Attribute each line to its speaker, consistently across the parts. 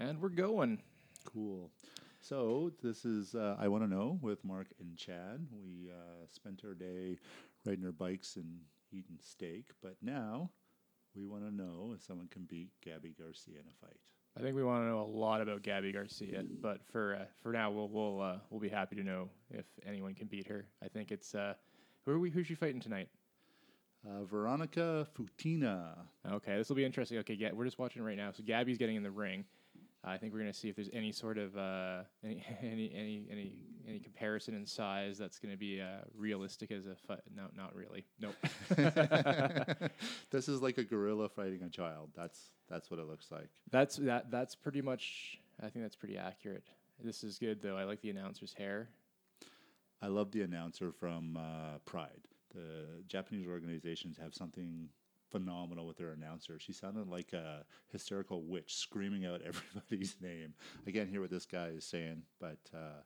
Speaker 1: And we're going.
Speaker 2: Cool. So this is uh, I want to know with Mark and Chad. We uh, spent our day riding our bikes and eating steak, but now we want to know if someone can beat Gabby Garcia in a fight.
Speaker 1: I think we want to know a lot about Gabby Garcia, but for uh, for now, we'll we'll uh, we'll be happy to know if anyone can beat her. I think it's uh, who are we? Who's she fighting tonight?
Speaker 2: Uh, Veronica Futina.
Speaker 1: Okay, this will be interesting. Okay, yeah, we're just watching right now. So Gabby's getting in the ring. I think we're gonna see if there's any sort of uh, any any any any any comparison in size that's gonna be uh, realistic as a fight. No, not really. Nope.
Speaker 2: this is like a gorilla fighting a child. That's that's what it looks like.
Speaker 1: That's that. That's pretty much. I think that's pretty accurate. This is good though. I like the announcer's hair.
Speaker 2: I love the announcer from uh, Pride. The Japanese organizations have something phenomenal with their announcer. She sounded like a hysterical witch screaming out everybody's name. I can't hear what this guy is saying, but uh,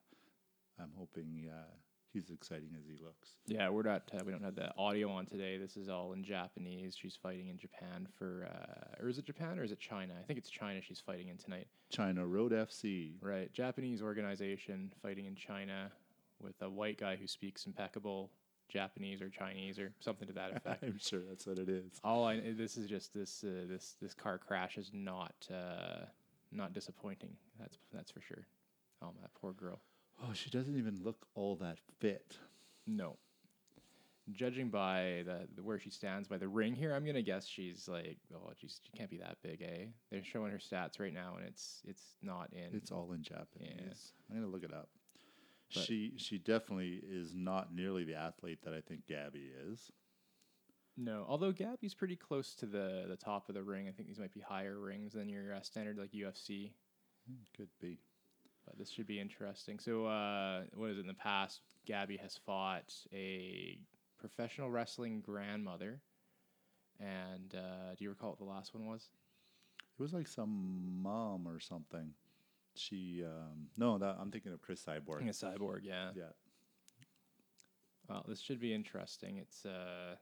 Speaker 2: I'm hoping uh, he's exciting as he looks.
Speaker 1: Yeah, we're not. Uh, we don't have the audio on today. This is all in Japanese. She's fighting in Japan for, uh, or is it Japan or is it China? I think it's China. She's fighting in tonight.
Speaker 2: China Road FC.
Speaker 1: Right, Japanese organization fighting in China with a white guy who speaks impeccable Japanese or Chinese or something to that effect.
Speaker 2: I'm sure that's what it is.
Speaker 1: All I this is just this uh, this this car crash is not uh, not disappointing. That's that's for sure. Oh, that poor girl.
Speaker 2: Oh, she doesn't even look all that fit.
Speaker 1: No. Judging by the, the where she stands by the ring here, I'm gonna guess she's like, oh, geez, she can't be that big, eh? They're showing her stats right now, and it's it's not in.
Speaker 2: It's all in Japanese.
Speaker 1: Yeah.
Speaker 2: I'm gonna look it up.
Speaker 1: But-
Speaker 2: she she definitely is not nearly the athlete that I think Gabby is.
Speaker 1: No, although Gabby's pretty close to the the top of the ring. I think these might be higher rings than your uh, standard like UFC.
Speaker 2: Could be.
Speaker 1: But this should be interesting. So, uh, what is it? In the past, Gabby has fought a professional wrestling grandmother. And uh, do you recall what the last one was?
Speaker 2: It was like some mom or something. She um, no, that I'm thinking of Cris Cyborg.
Speaker 1: A cyborg, yeah.
Speaker 2: Yeah.
Speaker 1: Well, this should be interesting. It's uh,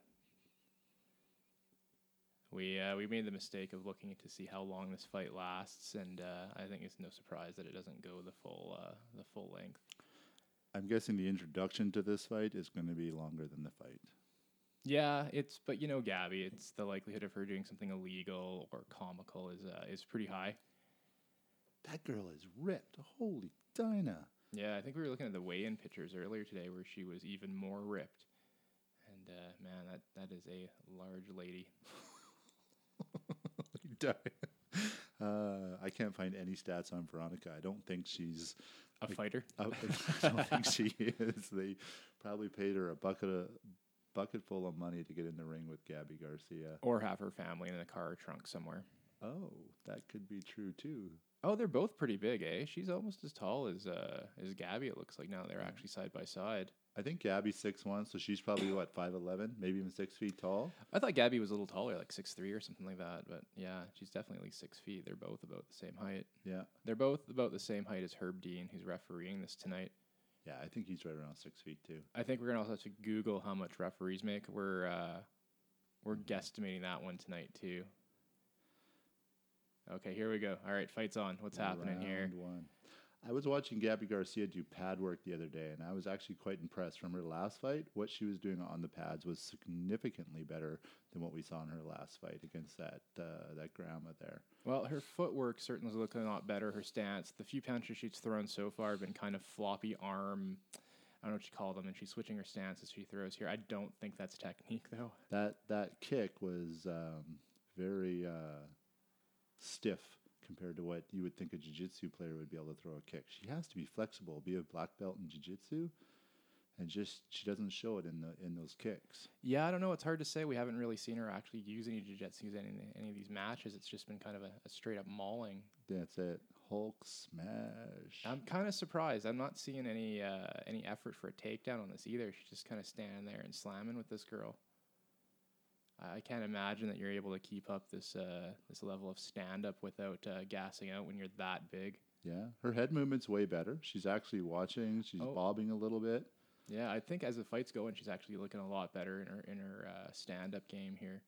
Speaker 1: we uh, we made the mistake of looking to see how long this fight lasts, and uh, I think it's no surprise that it doesn't go the full uh, the full length.
Speaker 2: I'm guessing the introduction to this fight is going to be longer than the fight.
Speaker 1: Yeah, it's but you know Gabby, it's the likelihood of her doing something illegal or comical is uh, is pretty high.
Speaker 2: That girl is ripped. Holy Dinah.
Speaker 1: Yeah, I think we were looking at the weigh-in pictures earlier today where she was even more ripped. And uh, man, that that is a large lady.
Speaker 2: uh, I can't find any stats on Veronica. I don't think she's.
Speaker 1: A
Speaker 2: Like-
Speaker 1: fighter.
Speaker 2: I I don't think she is. They probably paid her a bucket of bucket full of money to get in the ring with Gabby Garcia.
Speaker 1: Or have her family in a car or trunk somewhere.
Speaker 2: Oh, that could be true too.
Speaker 1: Oh, they're both pretty big, eh? She's almost as tall as uh as Gabby. It looks like now they're actually side by side.
Speaker 2: I think Gabby's six one, so she's probably what five eleven, maybe even six feet tall.
Speaker 1: I thought Gabby was a little taller, like six three or something like that. But yeah, she's definitely at least six feet. They're both about the same height.
Speaker 2: Yeah,
Speaker 1: They're both about the same height as Herb Dean, who's refereeing this tonight.
Speaker 2: yeah, I think he's right around six feet too.
Speaker 1: I think we're gonna also have to Google how much referees make. We're uh, we're guesstimating that one tonight too. Okay, here we go. All right, fights on. What's happening here?
Speaker 2: Round One. I was watching Gabby Garcia do pad work the other day, and I was actually quite impressed from her last fight. What she was doing on the pads was significantly better than what we saw in her last fight against that uh, that grandma there.
Speaker 1: Well, her footwork certainly is looking a lot better. Her stance, the few punches she's thrown so far have been kind of floppy arm. I don't know what you call them, and she's switching her stance as she throws here. I don't think that's technique though.
Speaker 2: That that kick was um, very uh, stiff compared to what you would think a jiu-jitsu player would be able to throw a kick. She has to be flexible, be a black belt in jiu-jitsu, and just she doesn't show it in the in those kicks.
Speaker 1: Yeah, I don't know. It's hard to say. We haven't really seen her actually use any jiu-jitsu in any, any of these matches. It's just been kind of a, a straight up mauling.
Speaker 2: That's it. Hulk smash.
Speaker 1: I'm kind of surprised. I'm not seeing any uh, any effort for a takedown on this either. She's just kind of standing there and slamming with this girl. I can't imagine that you're able to keep up this uh, this level of stand up without uh, gassing out when you're that big.
Speaker 2: yeah, her head movement's way better. She's actually watching. She's
Speaker 1: Oh.
Speaker 2: bobbing a little bit.
Speaker 1: Yeah, I think as the fight's going, she's actually looking a lot better in her in her uh, stand up game here.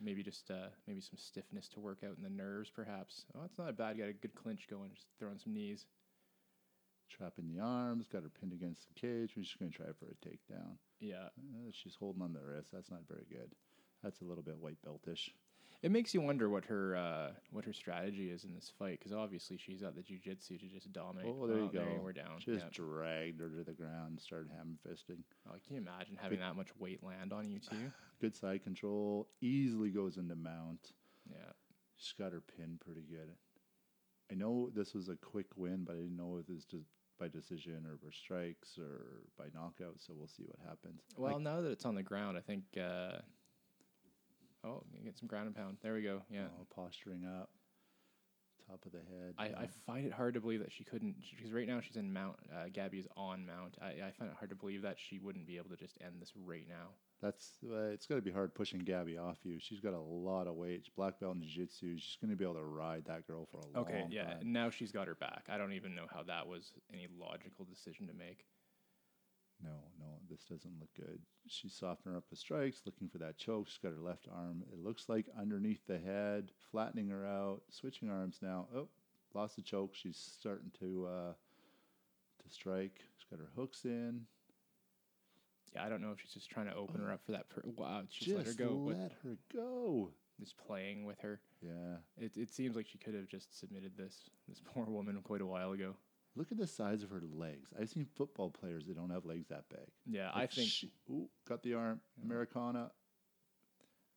Speaker 1: Maybe just uh, maybe some stiffness to work out in the nerves, perhaps. Oh, it's not bad. Got a good clinch going. Just throwing some knees.
Speaker 2: Trapping the arms, got her pinned against the cage. We're just going to try for a takedown.
Speaker 1: Yeah,
Speaker 2: Uh, she's holding on the wrist. That's not very good. That's a little bit white beltish.
Speaker 1: it makes you wonder what her uh, what her strategy is in this fight because obviously she's got the jujitsu to just dominate.
Speaker 2: Oh, there you go.
Speaker 1: we're down.
Speaker 2: Just
Speaker 1: Yeah.
Speaker 2: dragged her to the ground and started ham fisting.
Speaker 1: Oh, can you imagine having that much weight land on you too?
Speaker 2: Good side control. Easily goes into mount.
Speaker 1: Yeah.
Speaker 2: She's got her pinned pretty good. I know this was a quick win, but I didn't know if it was just by decision or by strikes or by knockout. So we'll see what happens.
Speaker 1: Well,
Speaker 2: Like,
Speaker 1: now that it's on the ground, I think. Uh, oh, get some ground and pound. There we go. Yeah.
Speaker 2: oh, posturing up, top of the head.
Speaker 1: I,
Speaker 2: yeah.
Speaker 1: I find it hard to believe that she couldn't because right now she's in mount. Uh, Gabby is on mount. I, I find it hard to believe that she wouldn't be able to just end this right now.
Speaker 2: That's uh, it's going to be hard pushing Gabby off you. She's got a lot of weight. She's black belt in jiu-jitsu. She's going to be able to ride that girl for a long time.
Speaker 1: Okay, yeah. Now she's got her back. I don't even know how that was any logical decision to make.
Speaker 2: No, no, this doesn't look good. She's softening up the strikes, looking for that choke. She's got her left arm. It looks like underneath the head, flattening her out, switching arms now. Oh, lost the choke. She's starting to uh, to strike. She's got her hooks in.
Speaker 1: Yeah, I don't know if she's just trying to open her up for that. Per- wow, she's let her go.
Speaker 2: let her go.
Speaker 1: just playing with her.
Speaker 2: Yeah.
Speaker 1: It it seems like she could have just submitted this this poor woman quite a while ago.
Speaker 2: Look at the size of her legs. I've seen football players that don't have legs that big.
Speaker 1: Yeah, I think
Speaker 2: she- ooh, got the arm. Americana.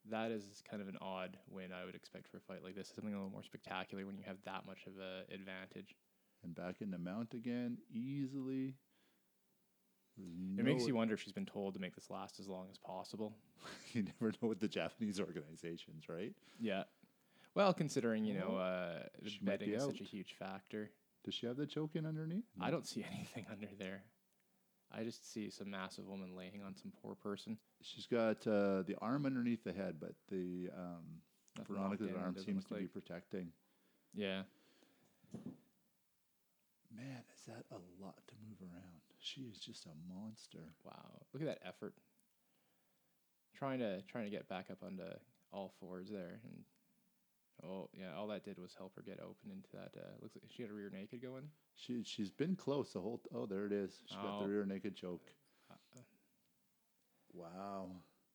Speaker 1: that is kind of an odd win I would expect for a fight like this. Something a little more spectacular when you have that much of an advantage.
Speaker 2: And back in the mount again, easily.
Speaker 1: It makes you wonder if she's been told to make this last as long as possible.
Speaker 2: you never know with the Japanese organizations, right?
Speaker 1: Yeah. Well, considering you know uh, the
Speaker 2: she might
Speaker 1: betting
Speaker 2: be
Speaker 1: is such a huge factor,
Speaker 2: Does she have the choke in underneath?
Speaker 1: I don't see anything under there. I just see some massive woman laying on some poor person.
Speaker 2: She's got uh, the arm underneath the head, but the um,
Speaker 1: Nothing
Speaker 2: Veronica's arm seems to be protecting.
Speaker 1: Yeah.
Speaker 2: Man, is that a lot to move around? She is just a monster.
Speaker 1: Wow. Look at that effort. Trying to trying to get back up onto all fours there, and oh yeah, all that did was help her get open into that. Uh, looks like she had a rear naked going.
Speaker 2: She she's been close the whole. T- oh, there it is. She got the
Speaker 1: Oh.
Speaker 2: rear naked choke.
Speaker 1: Uh,
Speaker 2: Wow,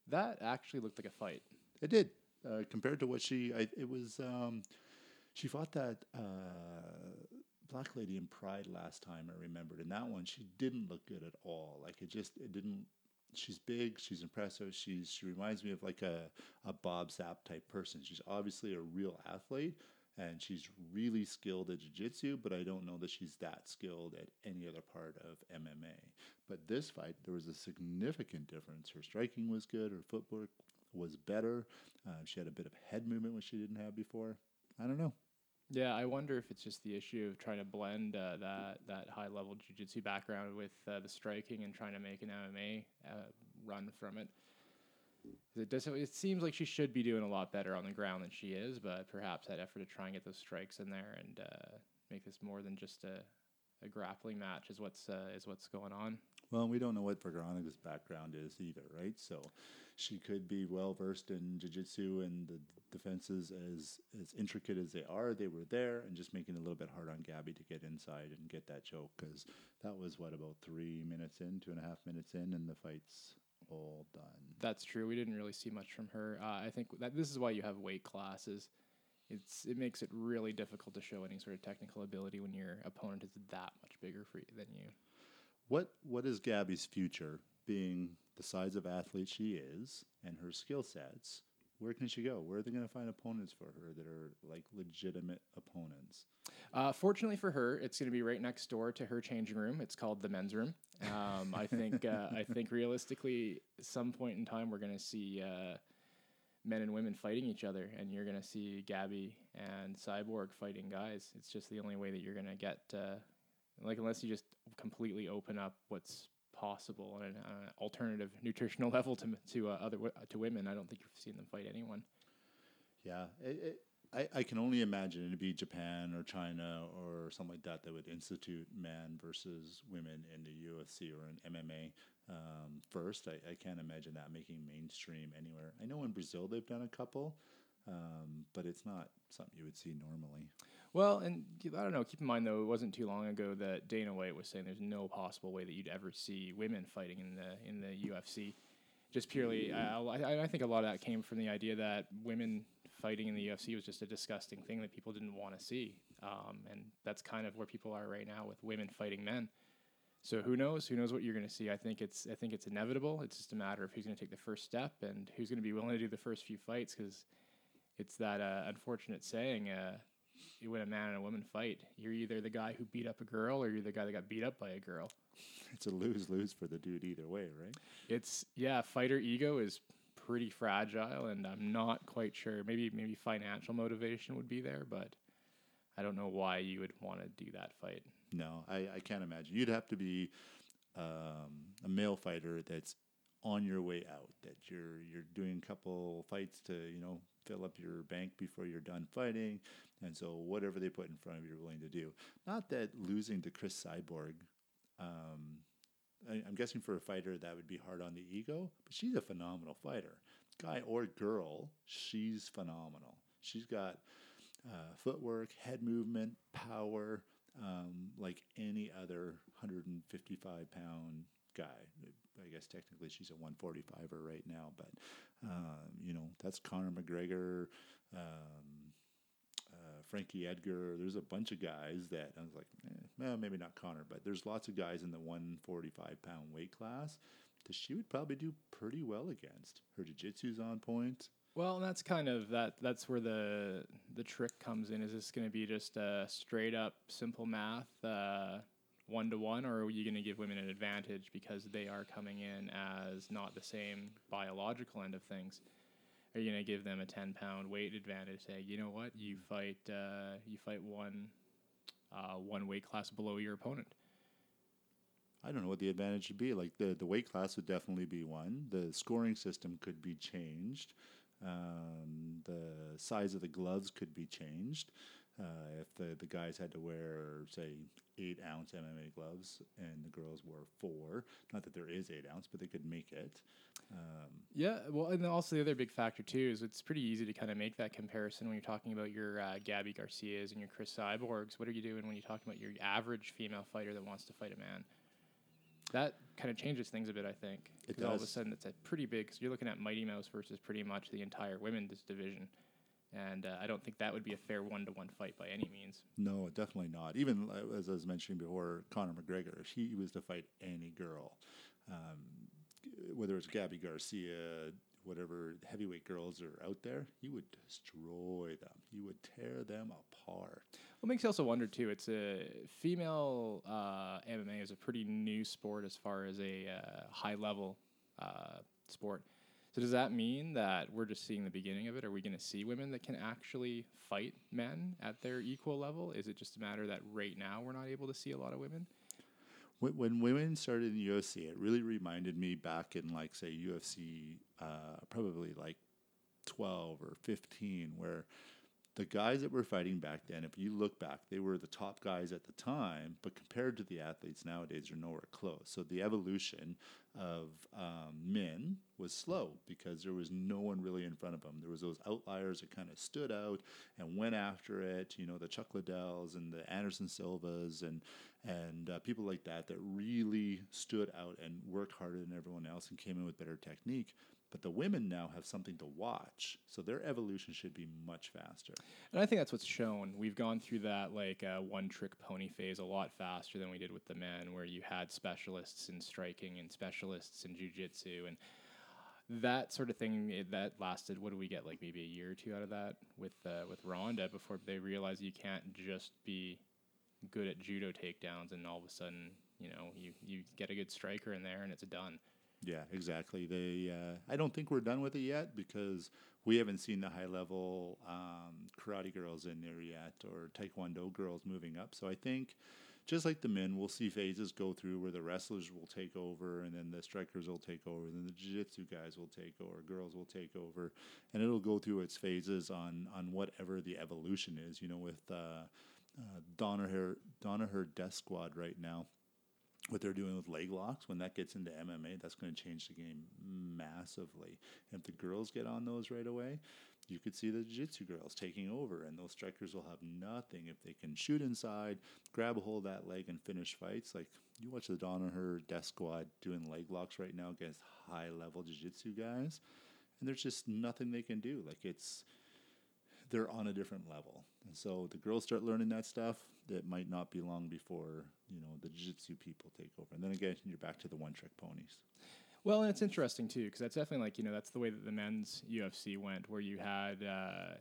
Speaker 1: That actually looked like a fight.
Speaker 2: it did uh, compared to what she. I, it was. Um, she fought that uh, black lady in Pride last time. I remembered, and that one she didn't look good at all. Like it just it didn't. She's big. She's impressive. She's she reminds me of like a a Bob Sapp type person. She's obviously a real athlete, and she's really skilled at jiu-jitsu but i don't know that she's that skilled at any other part of mma but this fight there was a significant difference her striking was good her footwork was better uh, she had a bit of head movement which she didn't have before i don't know
Speaker 1: Yeah, I wonder if it's just the issue of trying to blend uh, that that high level jiu-jitsu background with uh, the striking and trying to make an MMA uh, run from it. It does. It seems like she should be doing a lot better on the ground than she is, but perhaps that effort to try and get those strikes in there and uh, make this more than just a, a grappling match is what's uh, is what's going on.
Speaker 2: well we don't know what veronica's background is either right so she could be well versed in jiu-jitsu and the defenses as as intricate as they are they were there and just making it a little bit hard on gabby to get inside and get that choke because that was what about three minutes in two and a half minutes in and the fight's all done
Speaker 1: That's true. We didn't really see much from her. Uh, I think that this is why you have weight classes. It's it makes it really difficult to show any sort of technical ability when your opponent is that much bigger for you, than you.
Speaker 2: What what is Gabby's future being the size of athlete she is and her skill sets? Where can she go? Where are they going to find opponents for her that are like legitimate opponents?
Speaker 1: Uh, fortunately for her, it's going to be right next door to her changing room. It's called the men's room. Um, I think uh, I think realistically, some point in time, we're going to see uh, men and women fighting each other, and you're going to see Gabby and Cyborg fighting guys. It's just the only way that you're going to get uh, like unless you just completely open up what's possible on an uh, alternative nutritional level to to uh, other wo- to women. I don't think you've seen them fight anyone.
Speaker 2: Yeah, it, it, I, I can only imagine it'd be Japan or China or something like that that would institute man versus women in the UFC or in MMA um, first. I, I can't imagine that making mainstream anywhere. I know in Brazil they've done a couple, um, but it's not something you would see normally.
Speaker 1: Well, and I don't know. Keep in mind though, it wasn't too long ago that Dana White was saying there's no possible way that you'd ever see women fighting in the in the UFC. Just purely, uh, I, I think a lot of that came from the idea that women fighting in the UFC was just a disgusting thing that people didn't want to see, um, and that's kind of where people are right now with women fighting men. So who knows? Who knows what you're going to see? I think it's I think it's inevitable. It's just a matter of who's going to take the first step and who's going to be willing to do the first few fights because it's that uh, unfortunate saying. Uh, when a man and a woman fight, you're either the guy who beat up a girl or you're the guy that got beat up by a girl.
Speaker 2: It's a lose lose for the dude either way, right?
Speaker 1: It's yeah, fighter ego is pretty fragile, and I'm not quite sure. Maybe maybe financial motivation would be there, but I don't know why you would want to do that fight.
Speaker 2: No, I, I can't imagine. You'd have to be um, a male fighter that's on your way out. That you're you're doing a couple fights to you know fill up your bank before you're done fighting, and so whatever they put in front of you, you're willing to do. Not that losing to Cris Cyborg. Um, I, I'm guessing for a fighter that would be hard on the ego, but she's a phenomenal fighter. Guy or girl, she's phenomenal. She's got uh, footwork, head movement, power, um, like any other 155 pound guy. I guess technically she's a 145er right now, but um, you know that's Conor McGregor, um, Frankie Edgar. There's a bunch of guys that I was like, eh, well, maybe not Conor, but there's lots of guys in the 145 pound weight class that she would probably do pretty well against. Her jiu-jitsu's on point.
Speaker 1: Well, that's kind of that. That's where the the trick comes in. Is this going to be just a straight up simple math, one to one, or are you going to give women an advantage because they are coming in as not the same biological end of things? Are you going to give them a ten pound weight advantage? Say, you know what, you fight, uh, you fight one, uh, one weight class below your opponent.
Speaker 2: I don't know what the advantage would be. Like the the weight class would definitely be one. The scoring system could be changed. Um, the size of the gloves could be changed. Uh, if the, the guys had to wear, say, eight ounce MMA gloves and the girls wore four, not that there is eight ounce, but they could make it. Um,
Speaker 1: Yeah, well, and also the other big factor too is it's pretty easy to kind of make that comparison when you're talking about your uh, Gabby Garcias and your Cris Cyborgs. What are you doing when you're talking about your average female fighter that wants to fight a man? That kind of changes things a bit, I think.
Speaker 2: It
Speaker 1: 'cause all of a sudden it's a pretty big. Cause you're looking at Mighty Mouse versus pretty much the entire women's division, and uh, I don't think that would be a fair one-to-one fight by any means.
Speaker 2: no, definitely not. Even uh, as I was mentioning before, Conor McGregor, if he was to fight any girl, um, whether it's Gabby Garcia, whatever heavyweight girls are out there, he would destroy them. He would tear them apart.
Speaker 1: What makes you also wonder too? It's a female uh, MMA is a pretty new sport as far as a uh, high level uh, sport. So does that mean that we're just seeing the beginning of it? Are we going to see women that can actually fight men at their equal level? Is it just a matter that right now we're not able to see a lot of women?
Speaker 2: When, when women started in the UFC, it really reminded me back in like say UFC, uh, probably like twelve or fifteen, where the guys that were fighting back then, if you look back, they were the top guys at the time, but compared to the athletes nowadays, they're nowhere close. So the evolution of um, men was slow because there was no one really in front of them. There was those outliers that kind of stood out and went after it. You know, the Chuck Liddells and the Anderson Silvas and and uh, people like that that really stood out and worked harder than everyone else and came in with better technique. But the women now have something to watch, so their evolution should be much faster.
Speaker 1: And I think that's what's shown. We've gone through that like uh, one trick pony phase a lot faster than we did with the men, where you had specialists in striking and specialists in jujitsu and that sort of thing. It, that lasted. What do we get? Like maybe a year or two out of that with uh, with Ronda before they realized you can't just be good at judo takedowns and all of a sudden you know you you get a good striker in there and it's done.
Speaker 2: Yeah, exactly. They, uh, I don't think we're done with it yet because we haven't seen the high level um, karate girls in there yet or taekwondo girls moving up. So I think just like the men, we'll see phases go through where the wrestlers will take over, and then the strikers will take over, then the jiu-jitsu guys will take over, girls will take over, and it'll go through its phases on on whatever the evolution is. You know, with uh, uh, Danaher Danaher Death Squad right now what they're doing with leg locks when that gets into MMA, that's going to change the game massively. And if the girls get on those right away, you could see the jiu-jitsu girls taking over, and those strikers will have nothing if they can shoot inside, grab a hold of that leg, and finish fights. Like you watch the Danaher Death Squad doing leg locks right now against high-level jiu-jitsu guys, and there's just nothing they can do. Like it's they're on a different level. And so the girls start learning that stuff. That might not be long before you know the jiu-jitsu people take over. And then again, you're back to the one-trick ponies.
Speaker 1: Well, and it's interesting too because that's definitely like you know that's the way that the men's UFC went, where you had uh,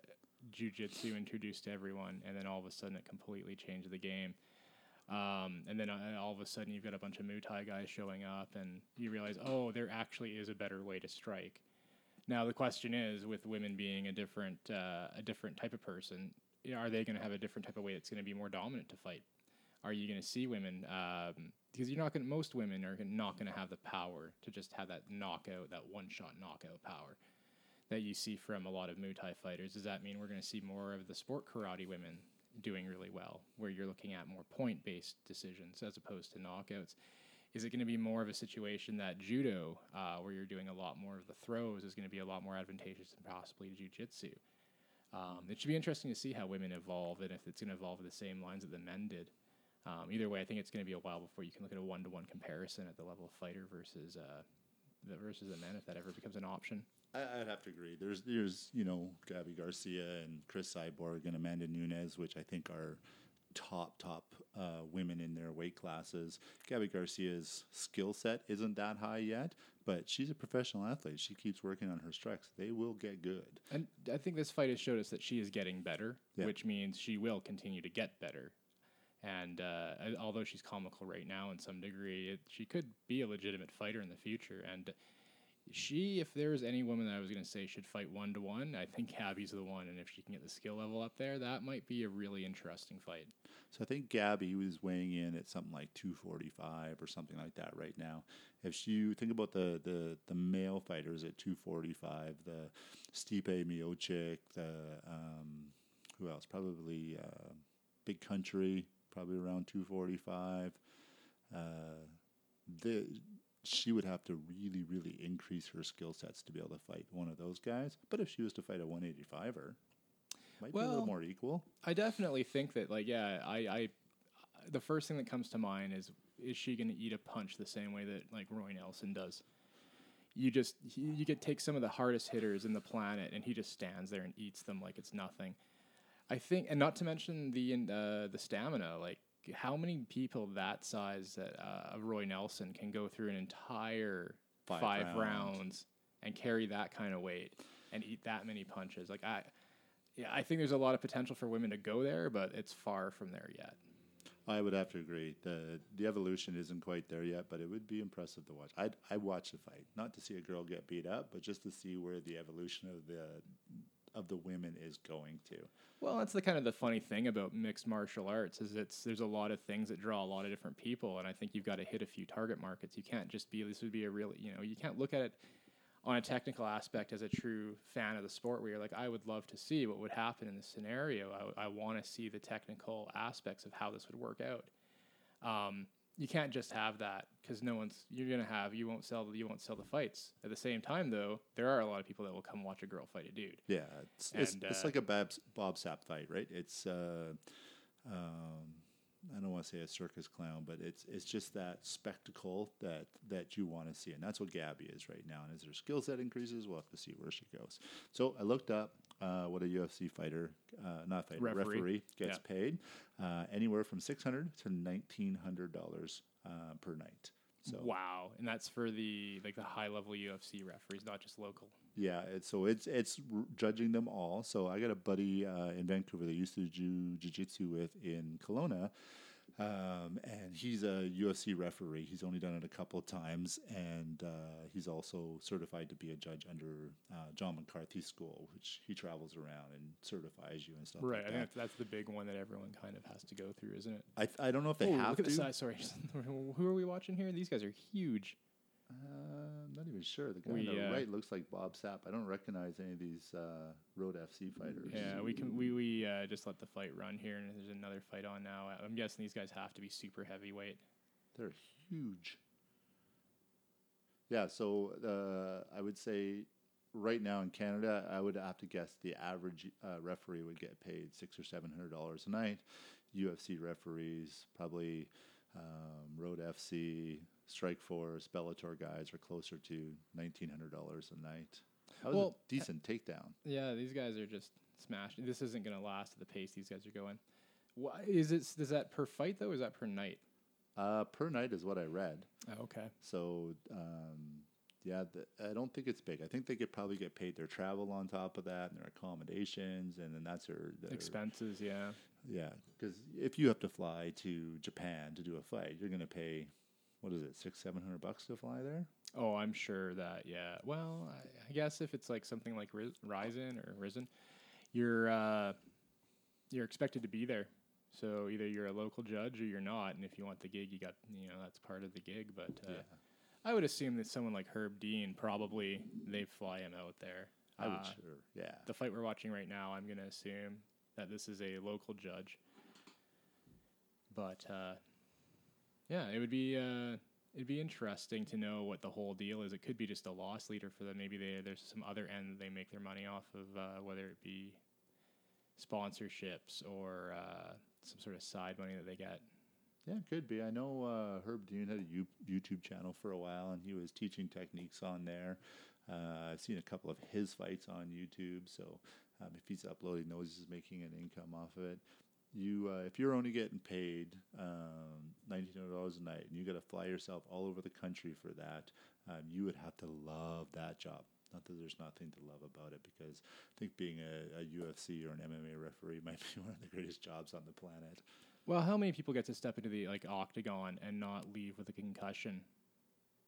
Speaker 1: jiu-jitsu introduced to everyone, and then all of a sudden it completely changed the game. Um, and then uh, all of a sudden you've got a bunch of Muay Thai guys showing up, and you realize, oh, there actually is a better way to strike. Now the question is, with women being a different uh, a different type of person, are they going to have a different type of way that's going to be more dominant to fight? Are you going to see women? Um, because you're not going. Most women are not going to have the power to just have that knockout, that one shot knockout power that you see from a lot of Muay Thai fighters. Does that mean we're going to see more of the sport karate women doing really well, where you're looking at more point based decisions as opposed to knockouts? Is it going to be more of a situation that judo, uh, where you're doing a lot more of the throws, is going to be a lot more advantageous than possibly jiu jujitsu? Um, it should be interesting to see how women evolve and if it's going to evolve the same lines that the men did. Um, either way, I think it's going to be a while before you can look at a one to one comparison at the level of fighter versus uh, the versus the men, if that ever becomes an option.
Speaker 2: I, would have to agree. There's there's you know Gabby Garcia and Cris Cyborg and Amanda Nunes, which I think are top top uh, women in their weight classes. Gabby Garcia's skill set isn't that high yet, but she's a professional athlete. She keeps working on her strikes. They will get good.
Speaker 1: And I think this fight has showed us that she is getting better, yeah. which means she will continue to get better. And uh, although she's comical right now in some degree, it, she could be a legitimate fighter in the future. And she, if there was any woman that I was going to say should fight one to one, I think Gabby's the one. And if she can get the skill level up there, that might be a really interesting fight.
Speaker 2: So I think Gabby was weighing in at something like 245 or something like that right now. If you think about the the, the male fighters at 245, the Stipe Miocic, the um, who else? Probably uh, Big Country, probably around 245. Uh, the she would have to really, really increase her skill sets to be able to fight one of those guys. But if she was to fight a 185er, might well, be a little more equal.
Speaker 1: I definitely think that, like, yeah, I, I, the first thing that comes to mind is is she going to eat a punch the same way that like Roy Nelson does? You just you could take some of the hardest hitters in the planet, and he just stands there and eats them like it's nothing. I think, and not to mention the uh, the stamina. Like, how many people that size that uh, Roy Nelson can go through an entire five, five rounds. rounds and carry that kind of weight and eat that many punches? Like, I yeah, I think there's a lot of potential for women to go there, but it's far from there yet.
Speaker 2: I would have to agree. the The evolution isn't quite there yet, but it would be impressive to watch. I'd I watch the fight, not to see a girl get beat up, but just to see where the evolution of the of the women is going to.
Speaker 1: Well, that's the kind of the funny thing about mixed martial arts is it's there's a lot of things that draw a lot of different people, and I think you've got to hit a few target markets. You can't just be this would be a real you know you can't look at it on a technical aspect as a true fan of the sport where you're like i would love to see what would happen in this scenario I want to see the technical aspects of how this would work out um, you can't just have that because no one's you're gonna have you won't sell you won't sell the fights at the same time though there are a lot of people that will come watch a girl fight a dude
Speaker 2: yeah it's, and, it's, uh, it's like a bob, bob sapp fight right it's uh, um, I don't want to say a circus clown, but it's it's just that spectacle that that you want to see, and that's what Gabby is right now. And as her skill set increases, we'll have to see where she goes. So I looked up uh, what a UFC fighter, uh, not fighter, referee, referee gets yeah. paid, uh, anywhere from six hundred to nineteen hundred dollars uh, per night.
Speaker 1: So wow, and that's for the like the high level UFC referees, not just local.
Speaker 2: Yeah, it's, so it's it's r- judging them all. So I got a buddy uh, in Vancouver that used to do jiu-jitsu with in Kelowna. Um, and he's a UFC referee. He's only done it a couple of times, and uh, he's also certified to be a judge under uh, John McCarthy School, which he travels around and certifies you and stuff.
Speaker 1: Right.
Speaker 2: like
Speaker 1: I
Speaker 2: that.
Speaker 1: think that's, the big one that everyone kind of has to go through, isn't it?
Speaker 2: I, th- I don't know if they
Speaker 1: oh,
Speaker 2: have
Speaker 1: look at
Speaker 2: to.
Speaker 1: the size. Sorry. Who are we watching here? These guys are huge.
Speaker 2: Uh, I'm not even sure. The guy
Speaker 1: We,
Speaker 2: on the
Speaker 1: uh,
Speaker 2: right looks like Bob Sapp. I don't recognize any of these uh, Road FC fighters.
Speaker 1: Yeah, we can we we uh, just let the fight run here, and there's another fight on now. I'm guessing these guys have to be super heavyweight.
Speaker 2: They're huge. Yeah, so uh, I would say right now in Canada, I would have to guess the average uh, referee would get paid six or seven hundred dollars a night. UFC referees probably um, Road FC, Strikeforce, Bellator guys are closer to nineteen hundred dollars a night. That was
Speaker 1: Well,
Speaker 2: a decent takedown.
Speaker 1: Yeah, these guys are just smashing. This isn't gonna last at the pace these guys are going. Why is it? Is that per fight though? Or is that per night?
Speaker 2: Uh, per night is what I read.
Speaker 1: Oh, okay.
Speaker 2: So um, yeah, the, I don't think it's big. I think they could probably get paid their travel on top of that and their accommodations, and then that's their, their
Speaker 1: Expenses, yeah.
Speaker 2: Yeah, because if you have to fly to Japan to do a fight, you're gonna pay what is it, six, seven hundred bucks to fly there?
Speaker 1: Oh, I'm sure that. Yeah. Well, I, I guess if it's like something like Ris- Rizin or Risen, you're uh, you're expected to be there. So either you're a local judge or you're not, and if you want the gig, you got you know that's part of the gig. But uh,
Speaker 2: Yeah.
Speaker 1: I would assume that someone like Herb Dean probably they fly him out there.
Speaker 2: I would
Speaker 1: Uh,
Speaker 2: sure. Yeah,
Speaker 1: the fight we're watching right now, I'm going to assume that this is a local judge. But uh, yeah, it would be uh, it'd be interesting to know what the whole deal is. It could be just a loss leader for them. Maybe they, there's some other end they make their money off of, uh, whether it be sponsorships or uh, some sort of side money that they get.
Speaker 2: yeah, it could be. I know uh, Herb Dean had a U- YouTube channel for a while, and he was teaching techniques on there. Uh, I've seen a couple of his fights on YouTube, so um, if he's uploading those, he's making an income off of it. You, uh, if you're only getting paid um, nineteen hundred dollars a night, and you got to fly yourself all over the country for that, um, you would have to love that job. Not that there's nothing to love about it, because I think being a, a UFC or an MMA referee might be one of the greatest jobs on the planet.
Speaker 1: Well, how many people get to step into the like octagon and not leave with a concussion?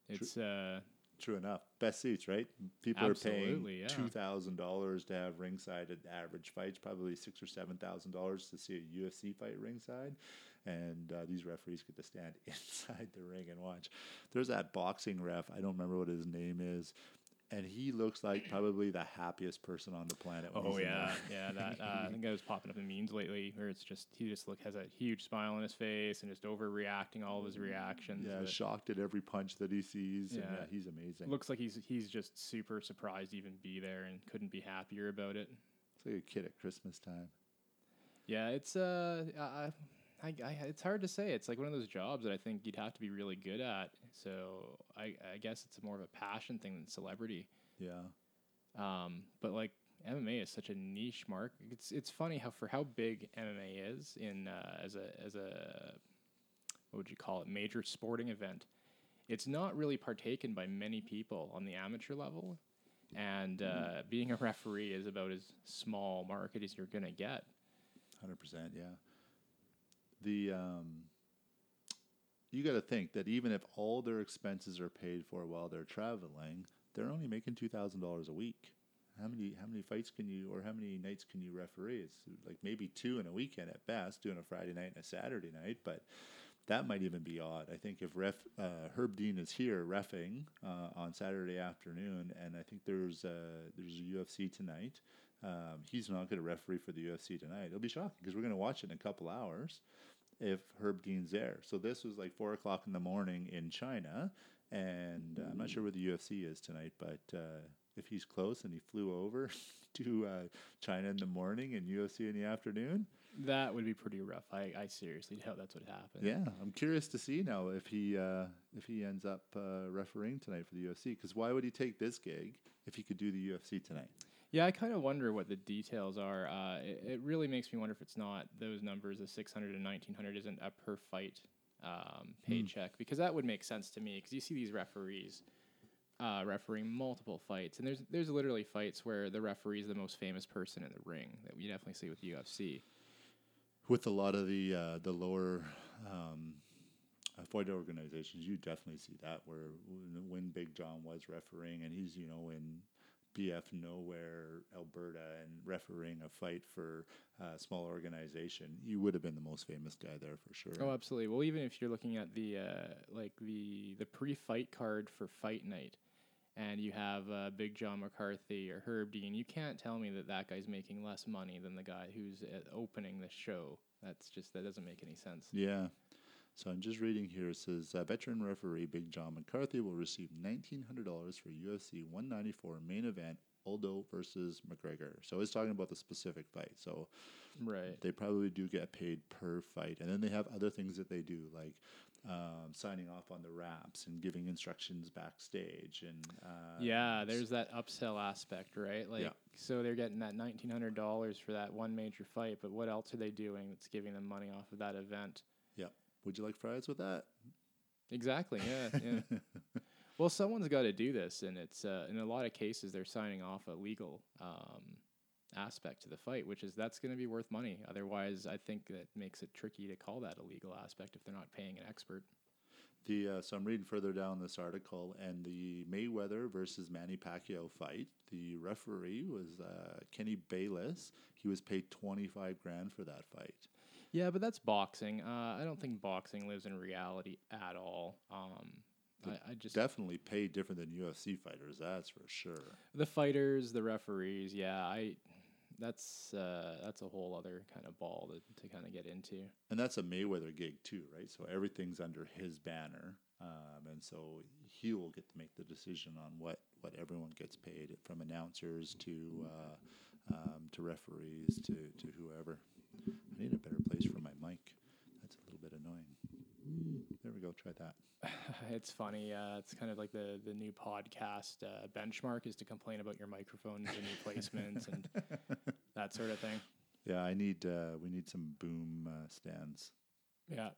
Speaker 1: It's uh,
Speaker 2: True enough. Best seats, right? People are paying two thousand dollars to have ringside at average fights, probably six or seven thousand dollars to see a UFC fight ringside, and uh, these referees get to stand inside the ring and watch. There's that boxing ref. I don't remember what his name is, and he looks like probably the happiest person on the planet. when
Speaker 1: Oh yeah, yeah. That uh, I think that was popping up in memes lately, where it's just he just look has a huge smile on his face and just overreacting all of his reactions.
Speaker 2: yeah,
Speaker 1: but
Speaker 2: shocked at every punch that he sees. and,
Speaker 1: Yeah.
Speaker 2: yeah he's amazing.
Speaker 1: looks like he's he's just super surprised to even be there and couldn't be happier about it.
Speaker 2: it's like a kid at Christmas time.
Speaker 1: Yeah, it's uh, I, I, I, it's hard to say. It's like one of those jobs that I think you'd have to be really good at. So I, I guess it's more of a passion thing than celebrity.
Speaker 2: Yeah.
Speaker 1: Um, but like MMA is such a niche market. It's it's funny how for how big MMA is in uh, as a as a what would you call it major sporting event, it's not really partaken by many people on the amateur level, and uh, being a referee is about as small market as you're gonna get.
Speaker 2: Hundred percent, yeah. The um, you got to think that even if all their expenses are paid for while they're traveling, they're only making two thousand dollars a week. How many how many fights can you or how many nights can you referee? It's like maybe two in a weekend at best, doing a Friday night and a Saturday night, but that might even be odd. I think if ref uh, Herb Dean is here refing uh, on Saturday afternoon, and I think there's a, there's a UFC tonight. Um, he's not going to referee for the UFC tonight. It'll be shocking because we're going to watch it in a couple hours if Herb Dean's there. So this was like four o'clock in the morning in China, and uh, I'm not sure where the UFC is tonight, but uh, if he's close and he flew over to uh, China in the morning and UFC in the afternoon,
Speaker 1: That would be pretty rough. I, I seriously doubt that's what happened.
Speaker 2: yeah, I'm curious to see now if he uh, if he ends up uh, refereeing tonight for the UFC. Because why would he take this gig if he could do the UFC tonight?
Speaker 1: Yeah, I kind of wonder what the details are. Uh, it, it really makes me wonder if it's not those numbers, the 600 and 1900 isn't a per fight um, paycheck, because that would make sense to me. Because you see these referees uh, refereeing multiple fights, and there's there's literally fights where the referee is the most famous person in the ring that we definitely see with UFC.
Speaker 2: With a lot of the uh, the lower um, uh, fight organizations, you definitely see that where when, when Big John was refereeing, and he's you know in BF nowhere, Alberta, and refereeing a fight for a small organization, you would have been the most famous guy there for sure.
Speaker 1: Oh, absolutely. Well, even if you're looking at the uh, like the the pre-fight card for Fight Night, and you have uh, Big John McCarthy or Herb Dean, you can't tell me that that guy's making less money than the guy who's uh, opening the show. That's just that doesn't make any sense.
Speaker 2: Yeah. So I'm just reading here. It says uh, veteran referee Big John McCarthy will receive $1,900 for UFC 194 main event Aldo versus McGregor. So it's talking about the specific fight. So
Speaker 1: Right.
Speaker 2: they probably do get paid per fight, and then they have other things that they do like um, signing off on the wraps and giving instructions backstage and uh,
Speaker 1: Yeah, there's that upsell aspect, right? Like,
Speaker 2: Yeah.
Speaker 1: so they're getting that nineteen hundred dollars for that one major fight, but what else are they doing that's giving them money off of that event?
Speaker 2: Would you like fries with that?
Speaker 1: Exactly. Yeah. Yeah. well, someone's got to do this, and it's uh, in a lot of cases they're signing off a legal um, aspect to the fight, which is that's going to be worth money. Otherwise, I think that makes it tricky to call that a legal aspect if they're not paying an expert.
Speaker 2: The uh, so I'm reading further down this article, and the Mayweather versus Manny Pacquiao fight. The referee was uh, Kenny Bayless. He was paid 25 grand for that fight.
Speaker 1: Yeah, but that's boxing. Uh, I don't think boxing lives in reality at all. Um, I, I just
Speaker 2: Definitely pay different than UFC fighters. That's for sure.
Speaker 1: the fighters, the referees. Yeah, I. That's uh, that's a whole other kind of ball to, to kind of get into.
Speaker 2: And that's a Mayweather gig too, right? So everything's under his banner, um, and so he will get to make the decision on what what everyone gets paid, from announcers to uh, um, to referees to to whoever. I need a better place for my mic. That's a little bit annoying. There we go. Try that.
Speaker 1: it's funny. Uh, it's kind of like the the new podcast uh, benchmark is to complain about your microphones and your placements and that sort of thing.
Speaker 2: Yeah, I need. Uh, we need some boom uh, stands
Speaker 1: Yeah.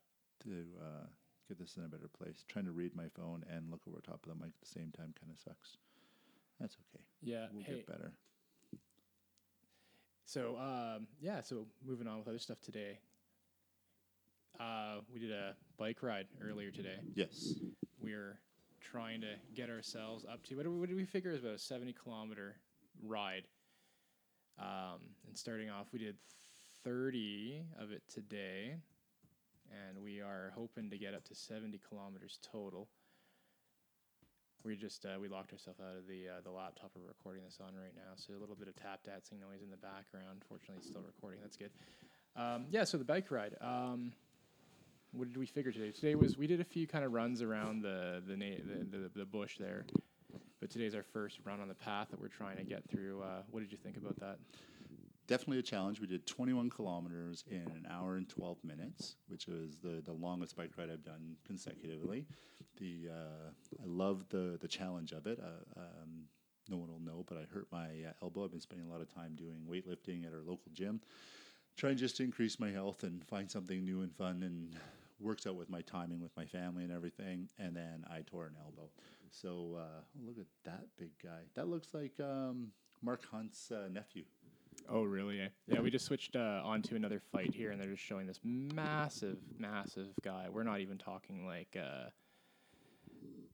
Speaker 2: to uh, get this in a better place. Trying to read my phone and look over top of the mic at the same time kind of sucks. That's okay.
Speaker 1: Yeah.
Speaker 2: We'll
Speaker 1: hey,
Speaker 2: get better.
Speaker 1: So um, yeah. So moving on with other stuff today. Uh, we did a bike ride earlier today.
Speaker 2: Yes.
Speaker 1: we're trying to get ourselves up to what do we, what do we figure is about a 70 kilometer ride um, and starting off we did 30 of it today and we are hoping to get up to 70 kilometers total we just uh, we locked ourselves out of the uh, the laptop we're recording this on right now so a little bit of tap dancing noise in the background fortunately it's still recording that's good um, yeah so the bike ride um, what did we figure today? Today was we did a few kind of runs around the the, na- the the the bush there, but today's our first run on the path that we're trying to get through. Uh, what did you think about that?
Speaker 2: Definitely a challenge. We did 21 kilometers in an hour and 12 minutes, which was the, the longest bike ride I've done consecutively. The uh, I love the the challenge of it. Uh, um, no one will know, but I hurt my uh, elbow. I've been spending a lot of time doing weightlifting at our local gym, trying just to increase my health and find something new and fun and works out with my timing with my family and everything. And then I tore an elbow. So uh, look at that big guy. That looks like um, Mark Hunt's uh, nephew.
Speaker 1: Oh, really? Yeah, we just switched uh, onto another fight here, and they're just showing this massive, massive guy. We're not even talking like uh,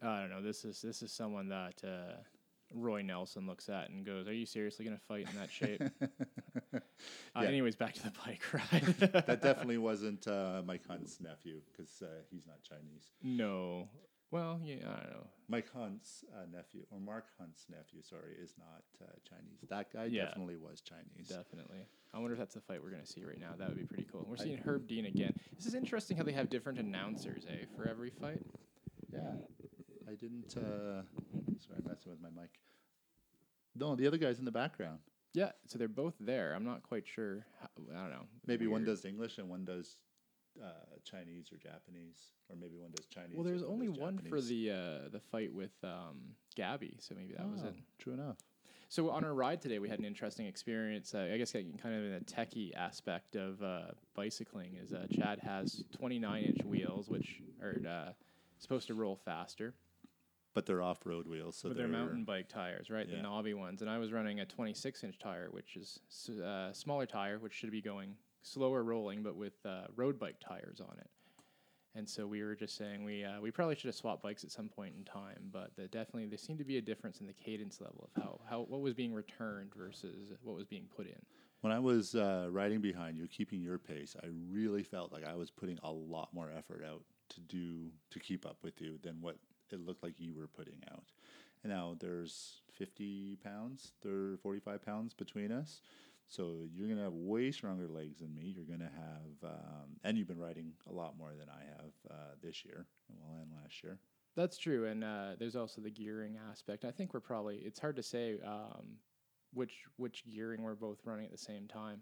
Speaker 1: I don't know. This is this is someone that uh, Roy Nelson looks at and goes, "Are you seriously going to fight in that shape?" uh,
Speaker 2: Yeah.
Speaker 1: Anyways, back to the bike ride.
Speaker 2: that definitely wasn't uh, Mike Hunt's nephew because uh, he's not Chinese.
Speaker 1: no. Well, yeah, I don't know.
Speaker 2: Mike Hunt's uh, nephew, or Mark Hunt's nephew, sorry, is not uh, Chinese. That guy
Speaker 1: Yeah.
Speaker 2: definitely was Chinese.
Speaker 1: Definitely. I wonder if that's the fight we're going to see right now. That would be pretty cool. We're seeing Herb Dean again. This is interesting how they have different announcers, eh, for every fight.
Speaker 2: Yeah. I didn't. Uh, sorry, I'm messing with my mic. No, the other guy's in the background.
Speaker 1: Yeah, so they're both there. I'm not quite sure. How, I don't know.
Speaker 2: Maybe one does English and one does uh, Chinese or Japanese, or maybe one does Chinese.
Speaker 1: Well, there's
Speaker 2: and
Speaker 1: only one for the uh, the fight with um, Gabby, so maybe that was
Speaker 2: Oh,
Speaker 1: it.
Speaker 2: True enough.
Speaker 1: So on our ride today, we had an interesting experience. Uh, I guess getting kind of in a techie aspect of uh, bicycling is uh, Chad has 29 inch wheels, which are uh, supposed to roll faster.
Speaker 2: But they're off-road wheels, so
Speaker 1: but they're mountain bike tires, right?
Speaker 2: Yeah.
Speaker 1: The knobby ones. And I was running a 26 inch tire, which is uh, smaller tire, which should be going slower rolling, but with uh, road bike tires on it. And so we were just saying we uh, we probably should have swapped bikes at some point in time, but the, definitely there seemed to be a difference in the cadence level of how, how what was being returned versus what was being put in.
Speaker 2: When I was uh, riding behind you, keeping your pace, I really felt like I was putting a lot more effort out to do to keep up with you than what it looked like you were putting out. And now there's 50 pounds, 30, 45 pounds between us. So you're going to have way stronger legs than me. You're going to have, um, and you've been riding a lot more than I have uh, this year, well, and last year.
Speaker 1: That's true, and uh, there's also the gearing aspect. I think we're probably it's hard to say um, which which gearing we're both running at the same time.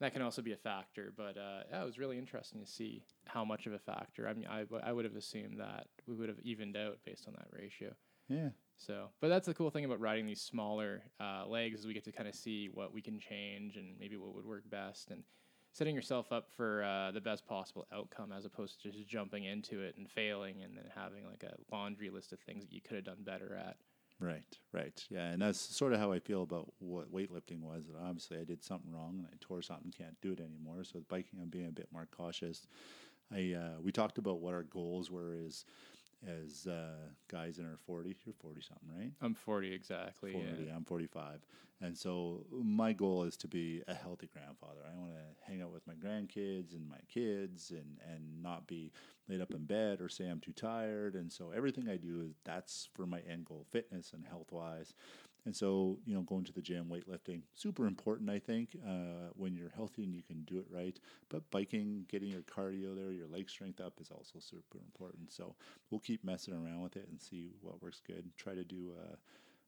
Speaker 1: That can also be a factor, but uh, yeah, it was really interesting to see how much of a factor. I mean, I, I would have assumed that we would have evened out based on that ratio.
Speaker 2: Yeah.
Speaker 1: So, but that's the cool thing about riding these smaller uh, legs is we get to kind of see what we can change and maybe what would work best and setting yourself up for uh, the best possible outcome as opposed to just jumping into it and failing and then having like a laundry list of things that you could have done better at.
Speaker 2: Right, right. Yeah, and that's sort of how I feel about what weightlifting was. That Obviously, I did something wrong and I tore something, can't do it anymore. So with biking, I'm being a bit more cautious. I uh, we talked about what our goals were is as uh, guys in our 40s. You're 40 something, right?
Speaker 1: I'm 40 exactly.
Speaker 2: 40,
Speaker 1: yeah.
Speaker 2: I'm 45. And so my goal is to be a healthy grandfather. I want to hang out with my grandkids and my kids and, and not be laid up in bed or say I'm too tired. And so everything I do is that's for my end goal, fitness and health wise. And so, you know, going to the gym, weightlifting, super important, I think, uh, when you're healthy and you can do it right. But biking, getting your cardio there, your leg strength up is also super important. So we'll keep messing around with it and see what works good. Try to do, uh,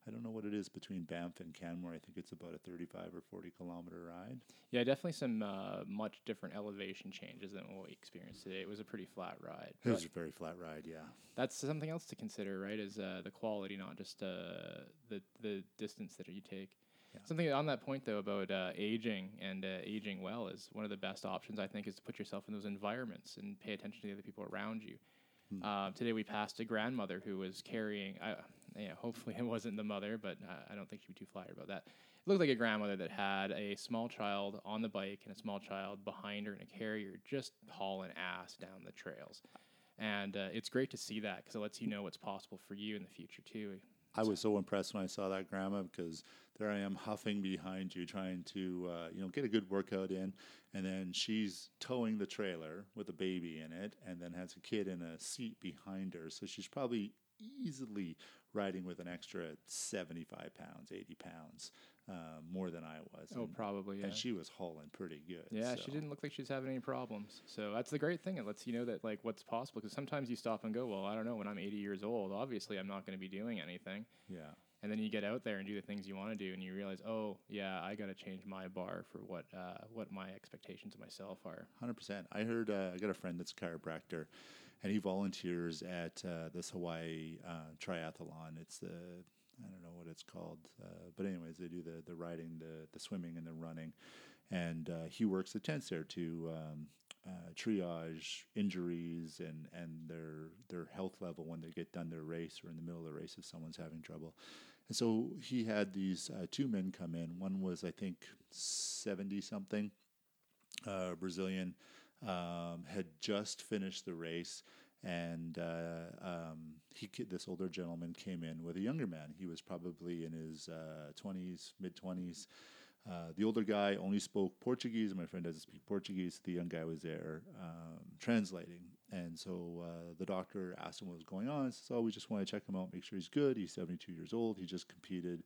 Speaker 2: I don't know what it is between Banff and Canmore. I think it's about a 35 or 40 kilometer ride.
Speaker 1: Yeah, definitely some uh, much different elevation changes than what we experienced today. It was a pretty flat ride.
Speaker 2: It was a very flat ride, yeah.
Speaker 1: That's something else to consider, right? Is uh, the quality, not just uh, the the distance that you take.
Speaker 2: Yeah.
Speaker 1: Something on that point though about uh, aging and uh, aging well is one of the best options I think is to put yourself in those environments and pay attention to the other people around you.
Speaker 2: Hmm.
Speaker 1: Uh, today we passed a grandmother who was carrying. I, yeah, hopefully it wasn't the mother, but uh, I don't think she'd be too flattered about that. It looked like a grandmother that had a small child on the bike and a small child behind her in a carrier, just hauling ass down the trails. And uh, it's great to see that because it lets you know what's possible for you in the future too.
Speaker 2: I was so impressed when I saw that grandma because there I am huffing behind you, trying to uh, you know get a good workout in, and then she's towing the trailer with a baby in it, and then has a kid in a seat behind her. So she's probably easily riding with an extra seventy five pounds, eighty pounds uh, more than I was.
Speaker 1: Oh,
Speaker 2: and,
Speaker 1: probably. Yeah.
Speaker 2: and she was hauling pretty good.
Speaker 1: Yeah,
Speaker 2: so.
Speaker 1: she didn't look like she was having any problems. So that's the great thing. It lets you know that like what's possible. Because sometimes you stop and go, well, I don't know. When I'm 80 years old, obviously I'm not going to be doing anything.
Speaker 2: Yeah.
Speaker 1: And then you get out there and do the things you want to do, and you realize, oh yeah, I got to change my bar for what uh, what my expectations of myself are.
Speaker 2: Hundred percent. I heard. Uh, I got a friend that's a chiropractor, and he volunteers at uh, this Hawaii uh, triathlon. It's the I don't know what it's called, uh, but anyways, they do the the riding, the the swimming, and the running, and uh, he works the tents there to um, uh, triage injuries and and their their health level when they get done their race or in the middle of the race if someone's having trouble. And so he had these uh, two men come in. One was I think seventy something, uh, Brazilian, um, had just finished the race and uh, um, he this older gentleman came in with a younger man. He was probably in his twenties, mid twenties. Uh, the older guy only spoke Portuguese. My friend doesn't speak Portuguese. The young guy was there um, translating, and so uh, the doctor asked him what was going on. He says, "Oh, we just want to check him out, make sure he's good. He's 72 years old. He just competed."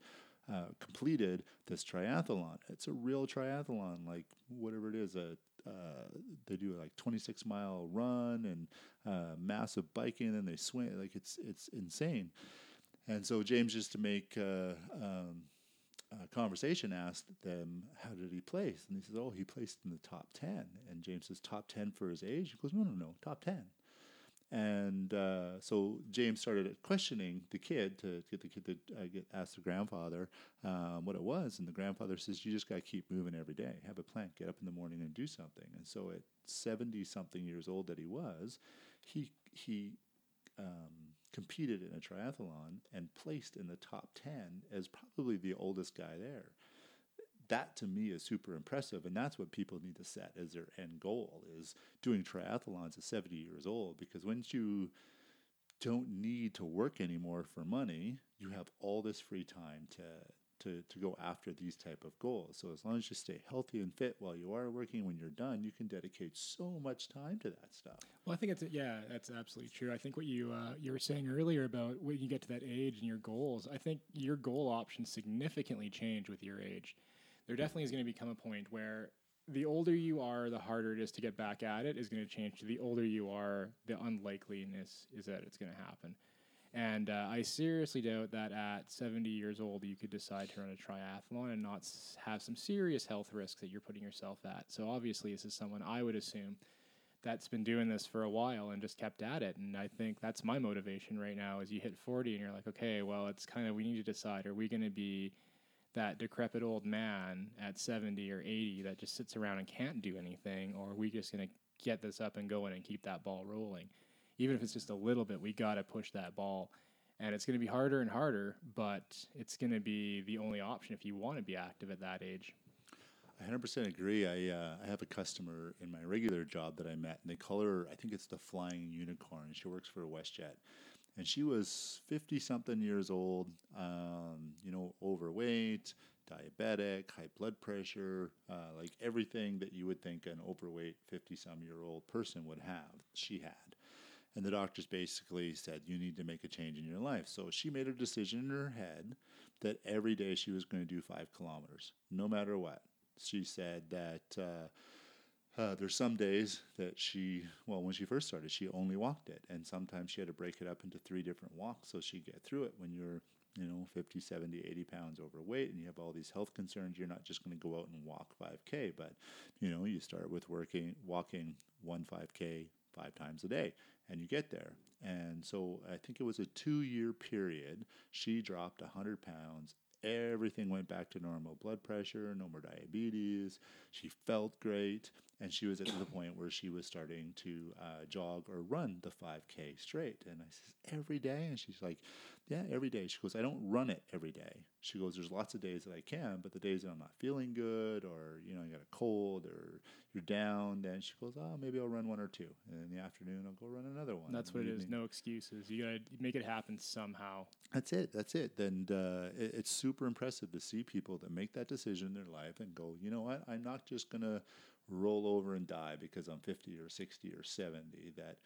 Speaker 2: Uh, completed this triathlon. It's a real triathlon, like whatever it is. A uh, they do like 26 mile run and uh, massive biking, and they swim. Like it's it's insane. And so James, just to make uh, conversation, asked them, "How did he place?" And he says, "Oh, he placed in the top 10. And James says, "Top 10 for his age?" He goes, "No, no, no, top 10." And uh, so James started questioning the kid to get the kid to uh, get ask the grandfather um, what it was, and the grandfather says, "You just got to keep moving every day. Have a plan. Get up in the morning and do something." And so, at seventy something years old that he was, he he um, competed in a triathlon and placed in the top ten as probably the oldest guy there. that to me is super impressive and that's what people need to set as their end goal is doing triathlons at 70 years old because once you don't need to work anymore for money you have all this free time to to, to go after these type of goals so as long as you stay healthy and fit while you are working when you're done you can dedicate so much time to that stuff
Speaker 1: Well, I think it's yeah, that's absolutely true. I think what you uh, you were saying earlier about when you get to that age and your goals, I think your goal options significantly change with your age. There definitely is going to become a point where the older you are, the harder it is to get back at it. Is going to change. To the older you are, the unlikeliness is that it's going to happen. And uh, I seriously doubt that at 70 years old you could decide to run a triathlon and not have some serious health risks that you're putting yourself at. So obviously, this is someone I would assume that's been doing this for a while and just kept at it. And I think that's my motivation right now is you hit 40 and you're like, okay, well, it's kind of, we need to decide, are we going to be that decrepit old man at 70 or 80 that just sits around and can't do anything, or are we just going to get this up and going and keep that ball rolling? Even if it's just a little bit, we got to push that ball. And it's going to be harder and harder, but it's going to be the only option if you want to be active at that age.
Speaker 2: I 100% agree. I uh, I have a customer in my regular job that I met, and they call her. I think it's the Flying Unicorn. She works for WestJet, and she was 50 something years old. Um, you know, overweight, diabetic, high blood pressure, uh, like everything that you would think an overweight 50 some year old person would have. She had. And the doctors basically said, you need to make a change in your life. So she made a decision in her head that every day she was going to do five kilometers, no matter what. She said that uh, uh, there's some days that she, well, when she first started, she only walked it. And sometimes she had to break it up into three different walks so she'd get through it. When you're, you know, 50, 70, 80 pounds overweight and you have all these health concerns, you're not just going to go out and walk 5K, but, you know, you start with working, walking one 5K five times a day and you get there. And so I think it was a two year period. She dropped 100 pounds. Everything went back to normal blood pressure, no more diabetes. She felt great. And she was at the point where she was starting to uh, jog or run the 5K straight. And I says, every day? And she's like, yeah, every day. She goes, I don't run it every day. She goes, there's lots of days that I can, but the days that I'm not feeling good or, you know, I got a cold or you're down, then she goes, oh, maybe I'll run one or two. And in the afternoon, I'll go run another one.
Speaker 1: That's what it is.
Speaker 2: evening-
Speaker 1: No excuses. You got to make it happen somehow.
Speaker 2: That's it. That's it. And uh, it, it's super impressive to see people that make that decision in their life and go, you know what? I'm not just going to roll over and die because I'm 50 or 60 or 70. That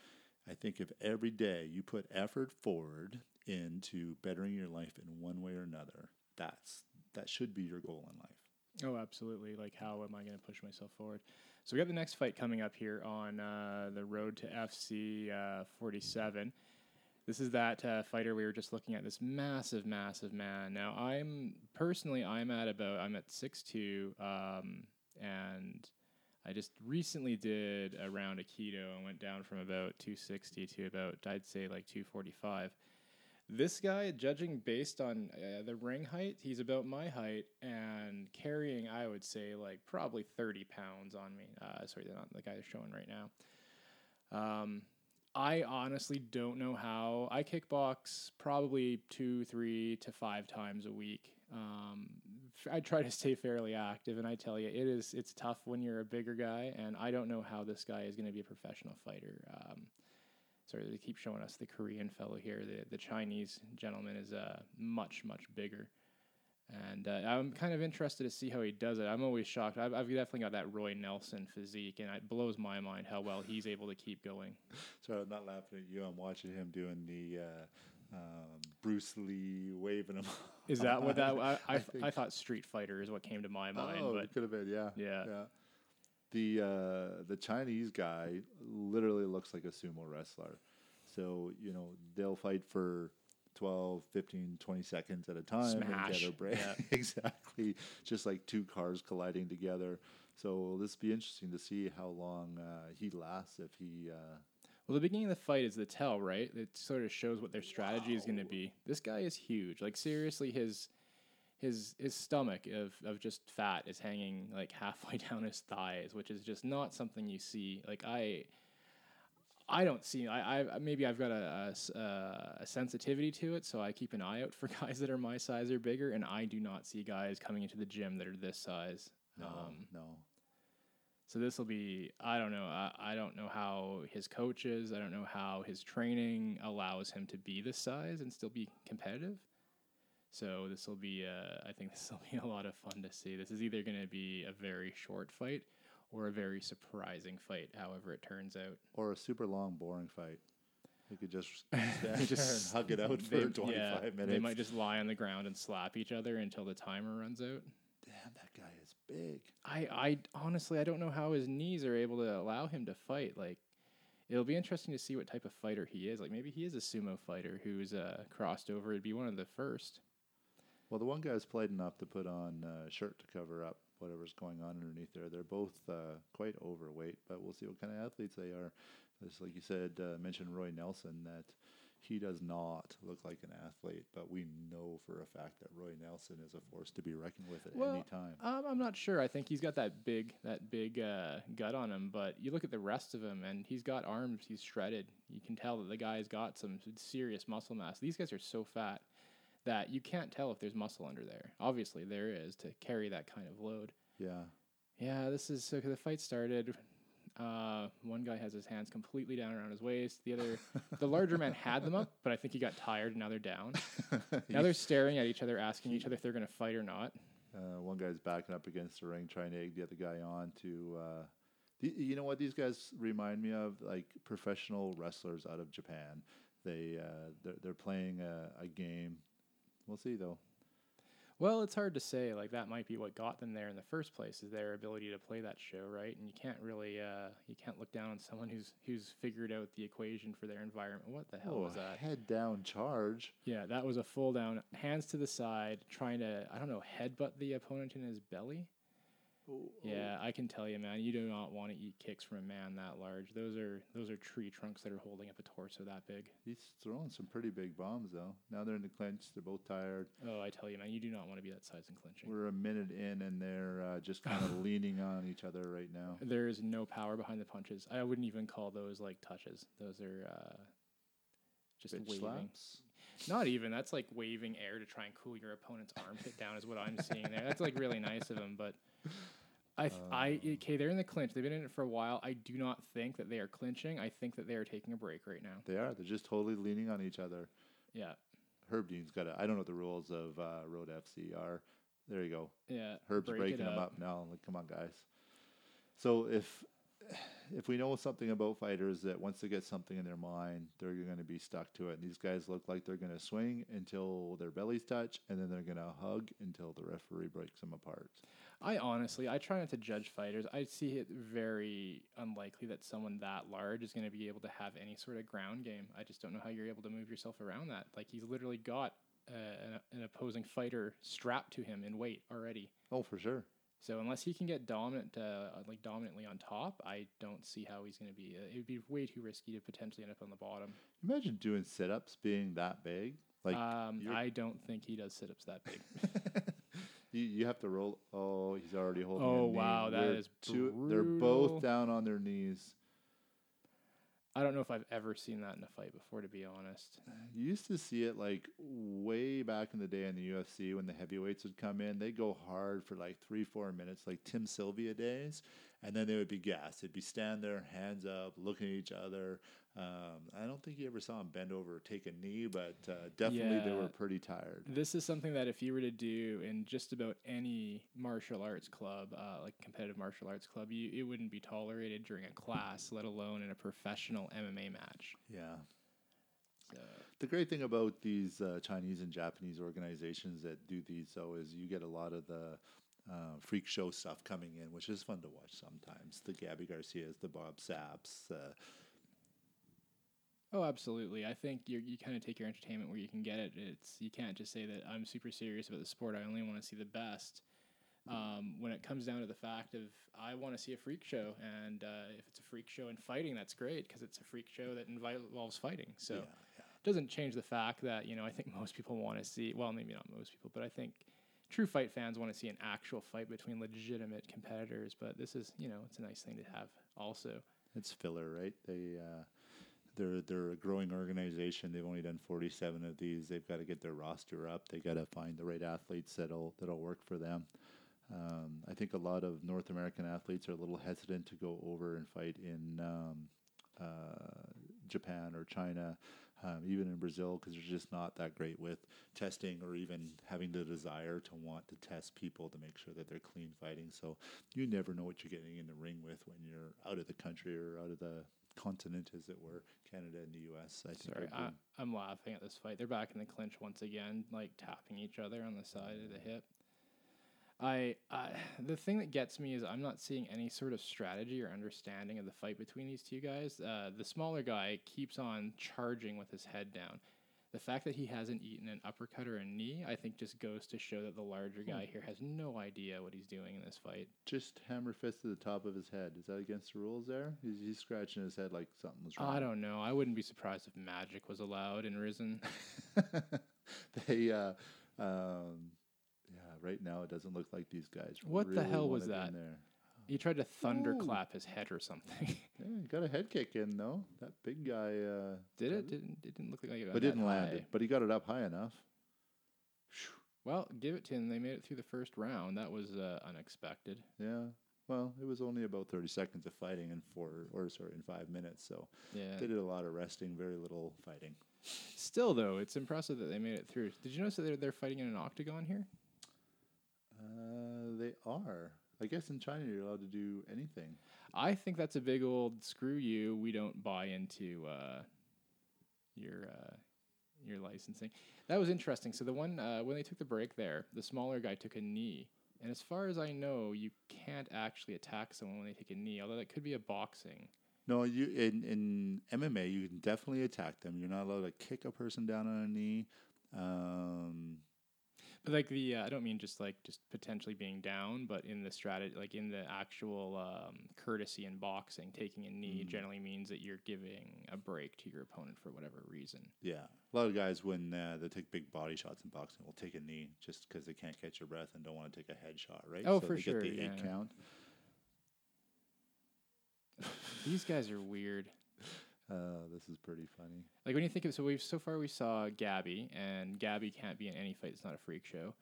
Speaker 2: I think if every day you put effort forward into bettering your life in one way or another, that's that should be your goal in life.
Speaker 1: Oh, absolutely. Like, how am I going to push myself forward? So, we got the next fight coming up here on uh, the road to FC uh, 47. This is that uh, fighter we were just looking at. This massive, massive man. Now, I'm personally, I'm at about, I'm at 6'2, um, and I just recently did a round of keto and went down from about 260 to about, I'd say, like 245. This guy, judging based on uh, the ring height, he's about my height and carrying, I would say, like probably 30 pounds on me. Uh, sorry, not the guy they're showing right now. Um, I honestly don't know how. I kickbox probably two, three to five times a week. Um, I try to stay fairly active, and I tell you, it is it's tough when you're a bigger guy, and I don't know how this guy is going to be a professional fighter. Um, sorry, they keep showing us the Korean fellow here. The the Chinese gentleman is uh, much much bigger, and uh, I'm kind of interested to see how he does it. I'm always shocked. I've, I've definitely got that Roy Nelson physique, and it blows my mind how well he's able to keep going.
Speaker 2: Sorry, I'm not laughing at you. I'm watching him doing the uh, um, Bruce Lee waving him.
Speaker 1: Is that what that? I, I,
Speaker 2: I
Speaker 1: I, thought Street Fighter is what came to my mind,
Speaker 2: oh,
Speaker 1: but
Speaker 2: it could have been, yeah.
Speaker 1: Yeah.
Speaker 2: Yeah. The uh, the Chinese guy literally looks like a sumo wrestler. So, you know, they'll fight for 12, 15, 20 seconds at a time and
Speaker 1: Smash.
Speaker 2: get a break.
Speaker 1: Yeah.
Speaker 2: exactly. Just like two cars colliding together. So this will be interesting to see how long uh, he lasts if he uh,
Speaker 1: Well, the beginning of the fight is the tell, right? It sort of shows what their strategy is going to be. This guy is huge. Like seriously, his his his stomach of, of just fat is hanging like halfway down his thighs, which is just not something you see. Like I I don't see. I, I maybe I've got a, a uh, a sensitivity to it, so I keep an eye out for guys that are my size or bigger, and I do not see guys coming into the gym that are this size.
Speaker 2: No,
Speaker 1: Um,
Speaker 2: no.
Speaker 1: So this will be. I don't know. I, I don't know how his coaches. I don't know how his training allows him to be this size and still be competitive. So this will be. Uh, I think this will be a lot of fun to see. This is either going to be a very short fight or a very surprising fight. However, it turns out.
Speaker 2: Or a super long, boring fight. We could just stand
Speaker 1: Just
Speaker 2: and hug it out for
Speaker 1: they-
Speaker 2: 25
Speaker 1: yeah,
Speaker 2: minutes.
Speaker 1: They might just lie on the ground and slap each other until the timer runs out.
Speaker 2: Damn, that guy is big.
Speaker 1: I, I honestly I don't know how his knees are able to allow him to fight. Like it'll be interesting to see what type of fighter he is. Like maybe he is a sumo fighter who's uh, crossed over. It'd be one of the first.
Speaker 2: Well, the one guy's played enough to put on a shirt to cover up whatever's going on underneath there. They're both uh, quite overweight, but we'll see what kind of athletes they are. Just like you said, uh, mentioned Roy Nelson that he does not look like an athlete, but we know for a fact that Roy Nelson is a force to be reckoned with at
Speaker 1: Well,
Speaker 2: any time.
Speaker 1: Um, I'm not sure. I think he's got that big that big uh, gut on him, but you look at the rest of him, and he's got arms. He's shredded. You can tell that the guy's got some serious muscle mass. These guys are so fat that you can't tell if there's muscle under there. Obviously, there is to carry that kind of load.
Speaker 2: Yeah.
Speaker 1: Yeah, this is so the fight started. Uh, one guy has his hands completely down around his waist. The other, the larger man had them up, but I think he got tired and now they're down. Now they're staring at each other, asking each other if they're going to fight or not.
Speaker 2: Uh, one guy's backing up against the ring, trying to egg the other guy on to. Uh, the, you know what these guys remind me of? Like professional wrestlers out of Japan. They uh, they're, they're playing a, a game. We'll see though.
Speaker 1: Well, it's hard to say. Like that might be what got them there in the first place is their ability to play that show, right? And you can't really, uh, you can't look down on someone who's who's figured out the equation for their environment. What the hell
Speaker 2: Oh,
Speaker 1: was that?
Speaker 2: head down charge.
Speaker 1: Yeah, that was a full down, hands to the side, trying to, I don't know, headbutt the opponent in his belly. Yeah, I can tell you, man, you do not want to eat kicks from a man that large. Those are those are tree trunks that are holding up a torso that big.
Speaker 2: He's throwing some pretty big bombs though. Now they're in the clinch. They're both tired.
Speaker 1: Oh, I tell you, man, you do not want to be that size in clinching.
Speaker 2: We're a minute in, and they're uh, just kind of leaning on each other right now.
Speaker 1: There is no power behind the punches. I wouldn't even call those like touches. Those are uh, just
Speaker 2: Bitch
Speaker 1: waving.
Speaker 2: slaps.
Speaker 1: Not even. That's like waving air to try and cool your opponent's armpit down. Is what I'm seeing there. That's like really nice of him, but. I, th- I, okay, they're in the clinch. They've been in it for a while. I do not think that they are clinching. I think that they are taking a break right now.
Speaker 2: They are. They're just totally leaning on each other.
Speaker 1: Yeah,
Speaker 2: Herb Dean's got. I don't know what the rules of uh, Road FC are. There you go.
Speaker 1: yeah.
Speaker 2: Herb's
Speaker 1: break
Speaker 2: breaking
Speaker 1: it
Speaker 2: them up now. Like, come on, guys. So if if we know something about fighters that once they get something in their mind, they're going to be stuck to it. And these guys look like they're going to swing until their bellies touch, and then they're going to hug until the referee breaks them apart.
Speaker 1: I honestly, I try not to judge fighters. I see it very unlikely that someone that large is going to be able to have any sort of ground game. I just don't know how you're able to move yourself around that. Like he's literally got uh, an, an opposing fighter strapped to him in weight already.
Speaker 2: Oh, for sure.
Speaker 1: So unless he can get dominant, uh, like dominantly on top, I don't see how he's going to be. Uh, it would be way too risky to potentially end up on the bottom.
Speaker 2: Imagine doing sit ups being that big. Like
Speaker 1: um, I don't think he does sit ups that big.
Speaker 2: you, you have to roll. Oh, he's already holding.
Speaker 1: Oh, wow, that is
Speaker 2: two, They're both down on their knees.
Speaker 1: I don't know if I've ever seen that in a fight before, to be honest.
Speaker 2: You used to see it like way back in the day in the UFC when the heavyweights would come in. They'd go hard for like three, four minutes, like Tim Sylvia days, and then they would be gassed. They'd be stand there, hands up, looking at each other. Um, I don't think you ever saw him bend over or take a knee, but uh, definitely they were pretty tired.
Speaker 1: This is something that if you were to do in just about any martial arts club, uh, like competitive martial arts club, you, it wouldn't be tolerated during a class, let alone in a professional MMA match.
Speaker 2: Yeah.
Speaker 1: So,
Speaker 2: The great thing about these uh, Chinese and Japanese organizations that do these, though, is you get a lot of the uh, freak show stuff coming in, which is fun to watch sometimes. The Gabi Garcias, the Bob Sapps. Uh,
Speaker 1: oh, absolutely. I think you you kind of take your entertainment where you can get it. It's you can't just say that I'm super serious about the sport. I only want to see the best. Um, when it comes down to the fact of I want to see a freak show, and uh, if it's a freak show in fighting, that's great because it's a freak show that involves fighting. So.
Speaker 2: yeah,
Speaker 1: doesn't change the fact that you know I think most people want to see well maybe not most people but I think true fight fans want to see an actual fight between legitimate competitors but this is you know it's a nice thing to have also
Speaker 2: it's filler, right? They uh, they're they're a growing organization. They've only done 47 of these. They've got to get their roster up. They got to find the right athletes that'll that'll work for them. Um, I think a lot of North American athletes are a little hesitant to go over and fight in um, uh, Japan or China, um, even in Brazil, because they're just not that great with testing or even having the desire to want to test people to make sure that they're clean fighting. So you never know what you're getting in the ring with when you're out of the country or out of the continent, as it were, Canada and the U.S. I think
Speaker 1: Sorry, I. I'm laughing at this fight. They're back in the clinch once again, like tapping each other on the side of the hip. I, I the thing that gets me is I'm not seeing any sort of strategy or understanding of the fight between these two guys. Uh, the smaller guy keeps on charging with his head down. The fact that he hasn't eaten an uppercut or a knee, I think, just goes to show that the larger guy here has no idea what he's doing in this fight.
Speaker 2: Just hammer fist to the top of his head. Is that against the rules there? He's, he's scratching his head like something was wrong.
Speaker 1: I don't know. I wouldn't be surprised if magic was allowed in Rizin.
Speaker 2: they, uh, um, yeah, right now it doesn't look like these guys.
Speaker 1: What the hell was that? He tried to thunderclap his head or something.
Speaker 2: Yeah, he got a head kick in though. That big guy. Uh,
Speaker 1: Did it? Didn't it didn't look like he got
Speaker 2: But didn't land
Speaker 1: high.
Speaker 2: it. But he got it up high enough.
Speaker 1: Well, give it to him. They made it through the first round. That was uh, unexpected.
Speaker 2: Yeah. Well, it was only about thirty seconds of fighting in four, or sorry, in five minutes. So
Speaker 1: Yeah.
Speaker 2: they did a lot of resting, very little fighting.
Speaker 1: Still, though, it's impressive that they made it through. Did you notice that they're, they're fighting in an octagon here?
Speaker 2: Uh, they are. I guess in China you're allowed to do anything.
Speaker 1: I think that's a big old screw you. We don't buy into uh, your uh, your licensing. That was interesting. So the one uh, when they took the break there, the smaller guy took a knee, and as far as I know, you can't actually attack someone when they take a knee. Although that could be a boxing.
Speaker 2: No, you in in MMA you can definitely attack them. You're not allowed to kick a person down on a knee. Um,
Speaker 1: like the, uh, I don't mean just like just potentially being down, but in the strategy, like in the actual um, courtesy in boxing, taking a knee
Speaker 2: Mm.
Speaker 1: generally means that you're giving a break to your opponent for whatever reason.
Speaker 2: yeah, a lot of guys when uh, they take big body shots in boxing will take a knee just because they can't catch their breath and don't want to take a headshot, right?
Speaker 1: Oh,
Speaker 2: so
Speaker 1: for
Speaker 2: they
Speaker 1: sure,
Speaker 2: Get the eight count.
Speaker 1: These guys are weird.
Speaker 2: Uh, this is pretty funny.
Speaker 1: Like when you think of so we've so far we saw Gabi and Gabi can't be in any fight. It's not a freak show.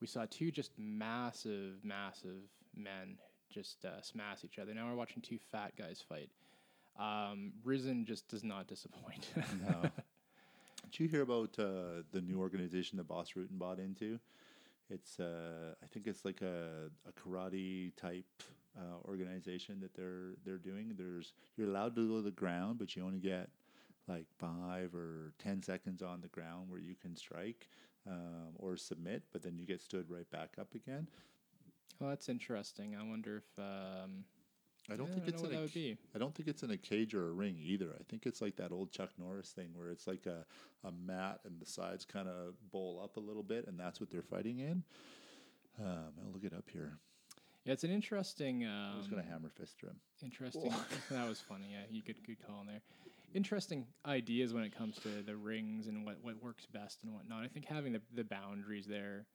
Speaker 1: We saw two just massive, massive men just uh, smash each other. Now we're watching two fat guys fight. Um, Rizin just does not disappoint.
Speaker 2: No. Did you hear about uh, the new organization that Bas Rutten bought into? It's uh, I think it's like a, a karate type uh, organization that they're they're doing. There's you're allowed to go to the ground, but you only get like five or ten seconds on the ground where you can strike um, or submit, but then you get stood right back up again.
Speaker 1: well, that's interesting. I wonder if um,
Speaker 2: I don't
Speaker 1: yeah,
Speaker 2: think
Speaker 1: I
Speaker 2: it's in a
Speaker 1: would be.
Speaker 2: I don't think it's in a cage or a ring either. I think it's like that old Chuck Norris thing where it's like a, a mat and the sides kind of bowl up a little bit, and that's what they're fighting in. Um, I'll look it up here.
Speaker 1: Yeah, it's an interesting. Um,
Speaker 2: I was gonna hammer fist him.
Speaker 1: Interesting. that was funny. Yeah, you good good call in there. Interesting ideas when it comes to the rings and what, what works best and whatnot. I think having the the boundaries there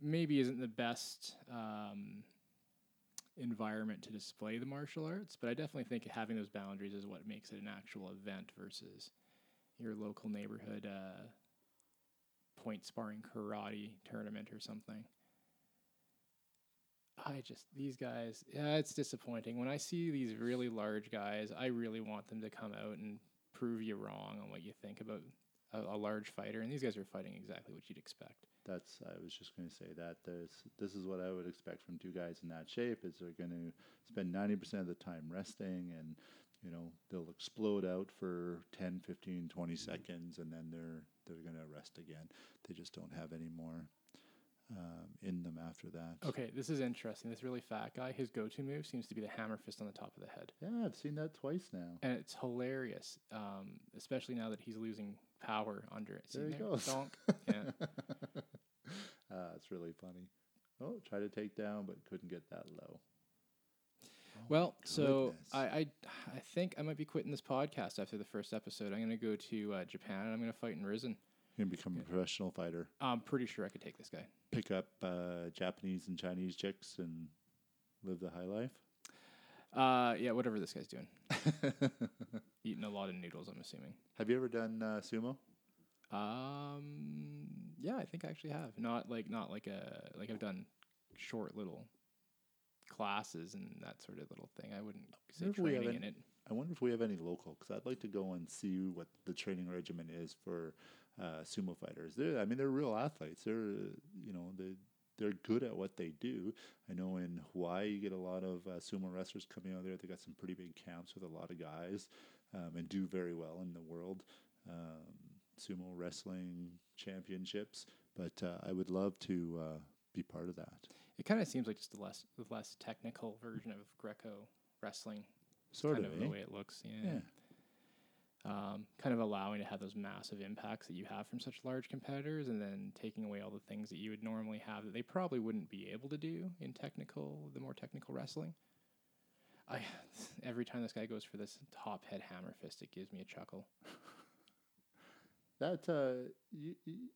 Speaker 1: maybe isn't the best um, environment to display the martial arts, but I definitely think having those boundaries is what makes it an actual event versus your local neighborhood uh, point sparring karate tournament or something. I just these guys, yeah, it's disappointing. When I see these really large guys, I really want them to come out and prove you wrong on what you think about a, a large fighter. And these guys are fighting exactly what you'd expect.
Speaker 2: That's I was just going to say that this this is what I would expect from two guys in that shape is they're going to spend 90% of the time resting and you know they'll explode out for 10 15 20 seconds and then they're they're going to rest again they just don't have any more um, in them after that
Speaker 1: Okay, this is interesting. This really fat guy, his go-to move seems to be the hammer fist on the top of the head,
Speaker 2: yeah i've seen that twice now
Speaker 1: and it's hilarious, um, especially now that he's losing power under it. See
Speaker 2: There he
Speaker 1: there?
Speaker 2: goes.
Speaker 1: Donk. Yeah.
Speaker 2: uh, it's really funny oh try to take down but couldn't get that low Oh
Speaker 1: Well, so. I, I I think I might be quitting this podcast after the first episode. I'm going to go to uh, Japan and I'm going to fight in Rizin.
Speaker 2: You're gonna become a professional fighter
Speaker 1: I'm pretty sure I could take this guy.
Speaker 2: pick up uh, Japanese and Chinese chicks and live the high life.
Speaker 1: Uh, yeah, whatever this guy's doing. Eating a lot of noodles, I'm assuming.
Speaker 2: Have you ever done uh, sumo?
Speaker 1: Um, yeah, I think I actually have. Not like not like a like I've done short little classes and that sort of little thing. I wouldn't say
Speaker 2: wonder if we have
Speaker 1: training in
Speaker 2: any-
Speaker 1: it.
Speaker 2: I wonder if we have any local because I'd like to go and see what the training regimen is for uh, sumo fighters. They're, I mean, they're real athletes. They're, you know, they they're good at what they do. I know in Hawaii you get a lot of uh, sumo wrestlers coming out there. They got some pretty big camps with a lot of guys um, and do very well in the world um, sumo wrestling championships. But uh, I would love to uh, be part of that.
Speaker 1: It kind of seems like just a less the less technical version of Greco wrestling.
Speaker 2: Sort
Speaker 1: kind
Speaker 2: of,
Speaker 1: of
Speaker 2: eh?
Speaker 1: the way it looks. Yeah.
Speaker 2: Yeah.
Speaker 1: Um, kind of allowing to have those massive impacts that you have from such large competitors, and then taking away all the things that you would normally have that they probably wouldn't be able to do in technical, the more technical wrestling. I every time this guy goes for this top head hammer fist, it gives me a chuckle.
Speaker 2: That uh, you, you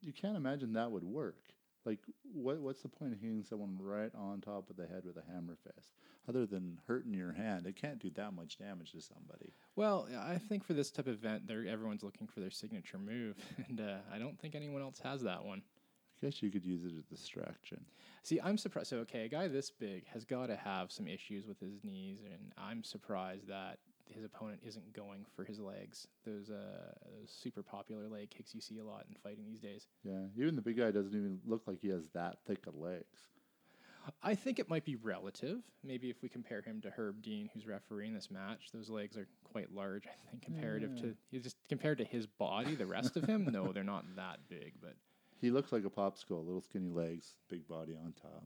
Speaker 2: you can't imagine that would work. Like, what what's the point of hitting someone right on top of the head with a hammer fist, other than hurting your hand? It can't do that much damage to somebody.
Speaker 1: Well, I think for this type of event, they're, everyone's looking for their signature move, and uh, I don't think anyone else has that one.
Speaker 2: I guess you could use it as a distraction.
Speaker 1: See, I'm surprised. So, okay, a guy this big has got to have some issues with his knees, and I'm surprised that his opponent isn't going for his legs. Those uh, those super popular leg kicks you see a lot in fighting these days.
Speaker 2: Yeah, even the big guy doesn't even look like he has that thick of legs.
Speaker 1: I think it might be relative. Maybe if we compare him to Herb Dean, who's refereeing this match, those legs are quite large. I think comparative to just compared to his body, the rest of him, no, they're not that big. But
Speaker 2: He looks like a popsicle, little skinny legs, big body on top,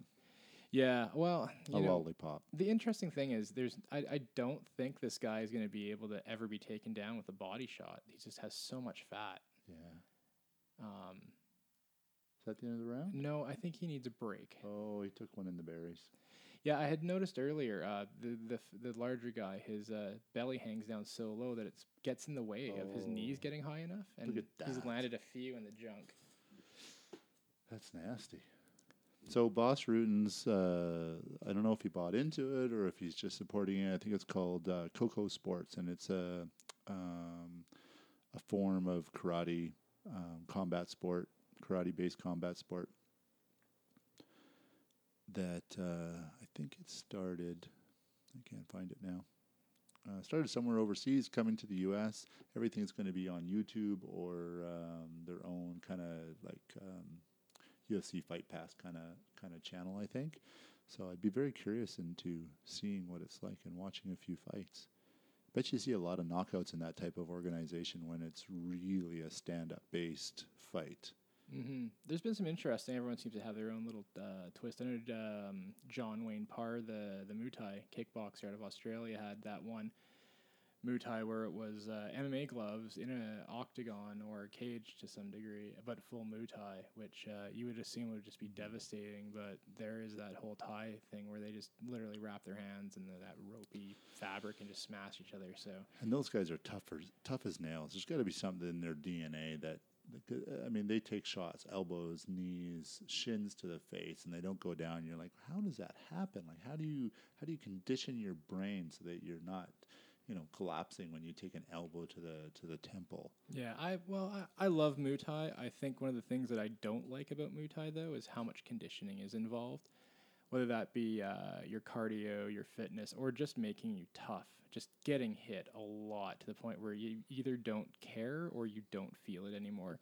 Speaker 1: yeah, well,
Speaker 2: a
Speaker 1: know,
Speaker 2: lollipop.
Speaker 1: The interesting thing is, there's I, I don't think this guy is going to be able to ever be taken down with a body shot. He just has so much fat.
Speaker 2: Yeah,
Speaker 1: Um,
Speaker 2: is that the end of the round?
Speaker 1: no, I think he needs a break.
Speaker 2: Oh, he took one in the berries.
Speaker 1: Yeah, I had noticed earlier uh, the the f- the larger guy, his uh, belly hangs down so low that it gets in the way of his knees
Speaker 2: Oh.
Speaker 1: getting high enough, and
Speaker 2: at
Speaker 1: he's landed a few in the junk.
Speaker 2: That's nasty. So Bas Rutten's, uh, I don't know if he bought into it or if he's just supporting it. I think it's called uh, Coco Sports, and it's a um, a form of karate um, combat sport, karate-based combat sport. That uh, I think it started. I can't find it now. Uh, started somewhere overseas, coming to the U.S. Everything's going to be on YouTube or um, their own kind of like um, UFC Fight Pass kind of kind of channel, I think. So I'd be very curious into seeing what it's like and watching a few fights. Bet you see a lot of knockouts in that type of organization when it's really a stand-up based fight.
Speaker 1: hmm There's been some interesting. Everyone seems to have their own little uh, twist. I know um, John Wayne Parr, the the Muay Thai kickboxer out of Australia, had that one Muay Thai where it was uh, MMA gloves in an octagon or a cage to some degree, but full Muay Thai, which uh, you would assume would just be devastating. But there is that whole Thai thing where they just literally wrap their hands in the, that ropey fabric and just smash each other. So
Speaker 2: And those guys are tougher, tough as nails. There's got to be something in their DNA that, that I mean, they take shots, elbows, knees, shins to the face, and they don't go down. You're like, how does that happen? Like, how do you how do you condition your brain so that you're not, you know, collapsing when you take an elbow to the to the temple?
Speaker 1: Yeah, I well, I, I love Muay Thai. I think one of the things that I don't like about Muay Thai though is how much conditioning is involved, whether that be uh, your cardio, your fitness, or just making you tough. Just getting hit a lot to the point where you either don't care or you don't feel it anymore.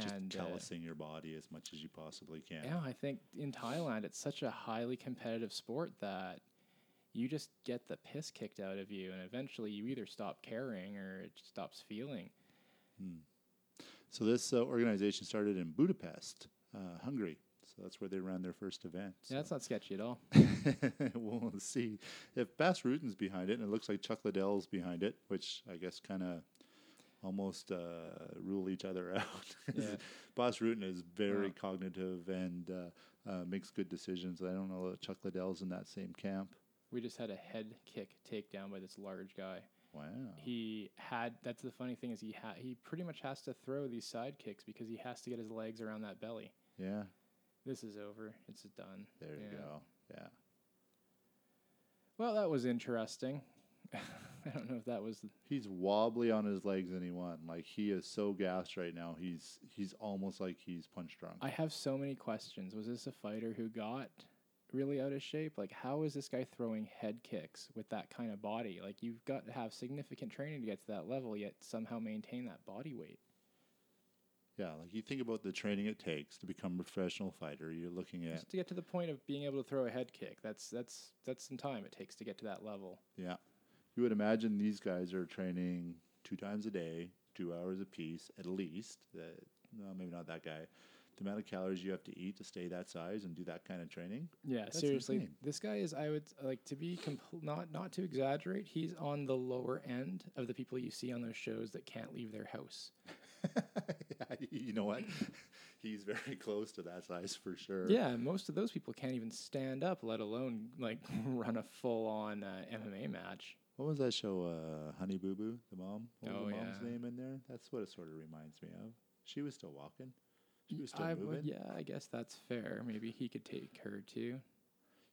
Speaker 2: Just
Speaker 1: And uh,
Speaker 2: callousing your body as much as you possibly can.
Speaker 1: yeah, I think in Thailand it's such a highly competitive sport that you just get the piss kicked out of you, and eventually you either stop caring or it stops feeling.
Speaker 2: So this uh, organization started in Budapest, uh, Hungary. So that's where they ran their first event.
Speaker 1: Yeah, that's not sketchy at all.
Speaker 2: we'll see if Bas Rutten's behind it, and it looks like Chuck Liddell's behind it, which I guess kind of almost uh, rule each other out.
Speaker 1: Yeah.
Speaker 2: Bas Rutten is very
Speaker 1: Wow.
Speaker 2: cognitive and uh, uh, makes good decisions. I don't know that Chuck Liddell's in that same camp.
Speaker 1: We just had a head kick takedown by this large guy.
Speaker 2: Wow.
Speaker 1: He had that's the funny thing is he ha- he pretty much has to throw these side kicks because he has to get his legs around that belly.
Speaker 2: yeah,
Speaker 1: This is over. It's done.
Speaker 2: there you
Speaker 1: Yeah.
Speaker 2: go. Yeah.
Speaker 1: Well, that was interesting. I don't know if that was.
Speaker 2: He's wobbly on his legs and he won. Like he is so gassed right now. He's he's almost like he's punch drunk.
Speaker 1: I have so many questions. Was this a fighter who got really out of shape? Like, how is this guy throwing head kicks with that kind of body? Like, you've got to have significant training to get to that level, yet somehow maintain that body weight.
Speaker 2: yeah, like you think about the training it takes to become a professional fighter. You're looking at
Speaker 1: Just to get to the point of being able to throw a head kick, that's that's that's some time it takes to get to that level.
Speaker 2: yeah. You would imagine these guys are training two times a day, two hours a piece at least. Uh, no, maybe not that guy. The amount of calories you have to eat to stay that size and do that kind of training.
Speaker 1: Yeah, seriously,
Speaker 2: insane.
Speaker 1: this guy is. I would like to be compl- not not to exaggerate. He's on the lower end of the people you see on those shows that can't leave their house.
Speaker 2: yeah, you know what? He's very close to that size for sure.
Speaker 1: Yeah, most of those people can't even stand up, let alone like run a full on uh, MMA match.
Speaker 2: What was that show? Uh, Honey Boo Boo, the mom. What was
Speaker 1: Oh,
Speaker 2: the mom's
Speaker 1: yeah.
Speaker 2: name in there? That's what it sort of reminds me of. She was still walking. She was still
Speaker 1: I
Speaker 2: moving.
Speaker 1: would, yeah, I guess that's fair. Maybe he could take her too.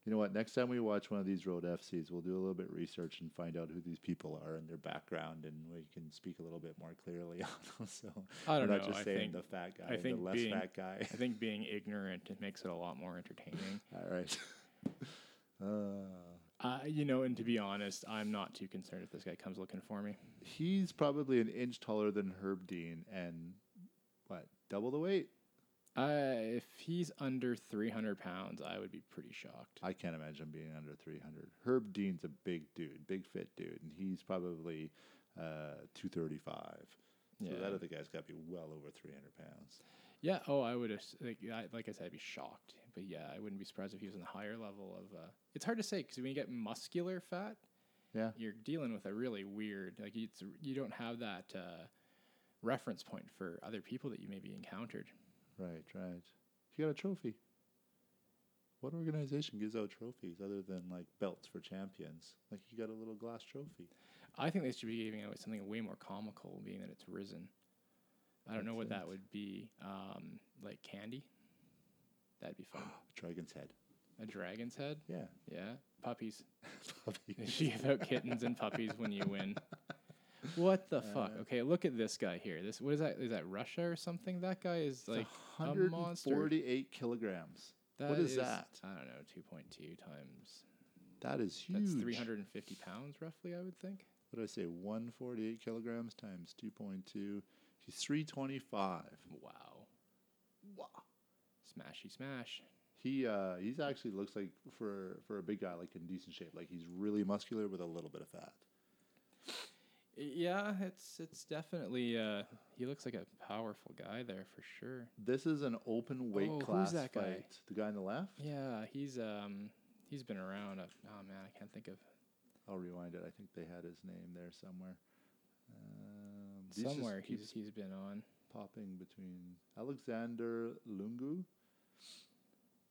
Speaker 2: You know what? Next time we watch one of these road FCs, we'll do a little bit of research and find out who these people are and their background, and we can speak a little bit more clearly on them. So
Speaker 1: I don't
Speaker 2: we're
Speaker 1: know.
Speaker 2: just
Speaker 1: I
Speaker 2: saying
Speaker 1: think
Speaker 2: the fat guy,
Speaker 1: I
Speaker 2: and
Speaker 1: think
Speaker 2: the less
Speaker 1: being-
Speaker 2: fat guy.
Speaker 1: I think being ignorant it makes it a lot more entertaining.
Speaker 2: All right. uh,
Speaker 1: uh, you know, and to be honest, I'm not too concerned if this guy comes looking for me.
Speaker 2: he's probably an inch taller than Herb Dean, and what double the weight?
Speaker 1: Uh, if he's under 300 pounds, I would be pretty shocked.
Speaker 2: I can't imagine him being under 300. Herb Dean's a big dude, big fit dude, and he's probably uh, 235. So
Speaker 1: Yeah.
Speaker 2: that other guy's got to be well over 300 pounds.
Speaker 1: Yeah. Oh, I would. Like, I, like I said, I'd be shocked. But yeah, I wouldn't be surprised if he was in the higher level of. Uh, it's hard to say because when you get muscular fat,
Speaker 2: Yeah.
Speaker 1: you're dealing with a really weird. Like it's you don't have that uh, reference point for other people that you maybe encountered.
Speaker 2: Right, right. He got a trophy. What organization gives out trophies other than like belts for champions? Like he got a little glass trophy.
Speaker 1: I think they should be giving out something way more comical, being that it's Rizin. I don't know what that would be. Um, like candy. That'd be fun.
Speaker 2: Dragon's head.
Speaker 1: A dragon's head.
Speaker 2: Yeah.
Speaker 1: Yeah. Puppies.
Speaker 2: Puppy.
Speaker 1: She give out kittens and puppies when you win. What the fuck?
Speaker 2: Uh,
Speaker 1: Okay, look at this guy here. This what is that? Is that Russia or something? That guy is like a monster.
Speaker 2: 148 kilograms.
Speaker 1: That
Speaker 2: what is that?
Speaker 1: I don't know. Two point two times.
Speaker 2: That is huge.
Speaker 1: That's three hundred and fifty pounds, roughly. I would think.
Speaker 2: What did I say? 148 kilograms times 2.2. He's 325.
Speaker 1: Wow.
Speaker 2: Wow.
Speaker 1: Smashy smash.
Speaker 2: He uh he's actually looks like for for a big guy like in decent shape. Like he's really muscular with a little bit of fat.
Speaker 1: Yeah, it's it's definitely. Uh, he looks like a powerful guy there for sure.
Speaker 2: This is an open weight
Speaker 1: Oh, who's
Speaker 2: class
Speaker 1: that guy?
Speaker 2: The guy on the left.
Speaker 1: Yeah, he's um he's been around. Oh man, I can't think of
Speaker 2: I'll rewind it. I think they had his name there somewhere. Um,
Speaker 1: somewhere he's he's been on.
Speaker 2: popping between Alexander Lungu.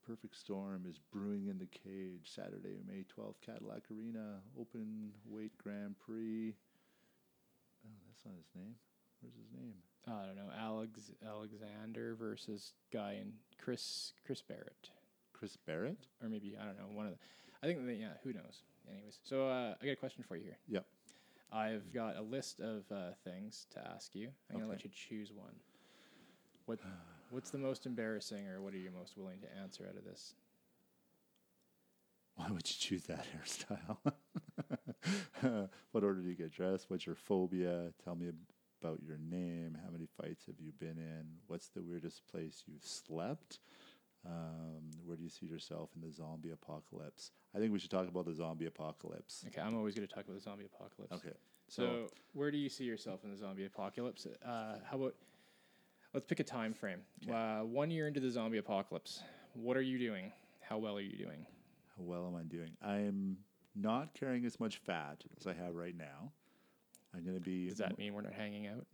Speaker 2: Perfect Storm is brewing in the cage Saturday, May 12th, Cadillac Arena, open weight Grand Prix. That's not his name. Where's his name?
Speaker 1: I don't know Alex Alexander versus guy and Chris Chris Barrett
Speaker 2: Chris Barrett?
Speaker 1: or maybe I don't know one of the. I think that, yeah, who knows. Anyways, so uh, I got a question for you here.
Speaker 2: Yep.
Speaker 1: I've got a list of uh, things to ask you. I'm gonna let you choose one. What What's the most embarrassing, or what are you most willing to answer out of this?
Speaker 2: Why would you choose that hairstyle? what order do you get dressed? What's your phobia? Tell me about your name. How many fights have you been in? What's the weirdest place you've slept? Um, where do you see yourself in the zombie apocalypse? I think we should talk about the zombie apocalypse.
Speaker 1: Okay, I'm always going to talk about the zombie apocalypse.
Speaker 2: Okay.
Speaker 1: So, where do you see yourself in the zombie apocalypse? Uh, how about let's pick a time frame. Uh, one year into the zombie apocalypse, what are you doing? How well are you doing?
Speaker 2: How well am I doing? I'm not carrying as much fat as I have right now. I'm going to be.
Speaker 1: Does that mean we're not hanging out?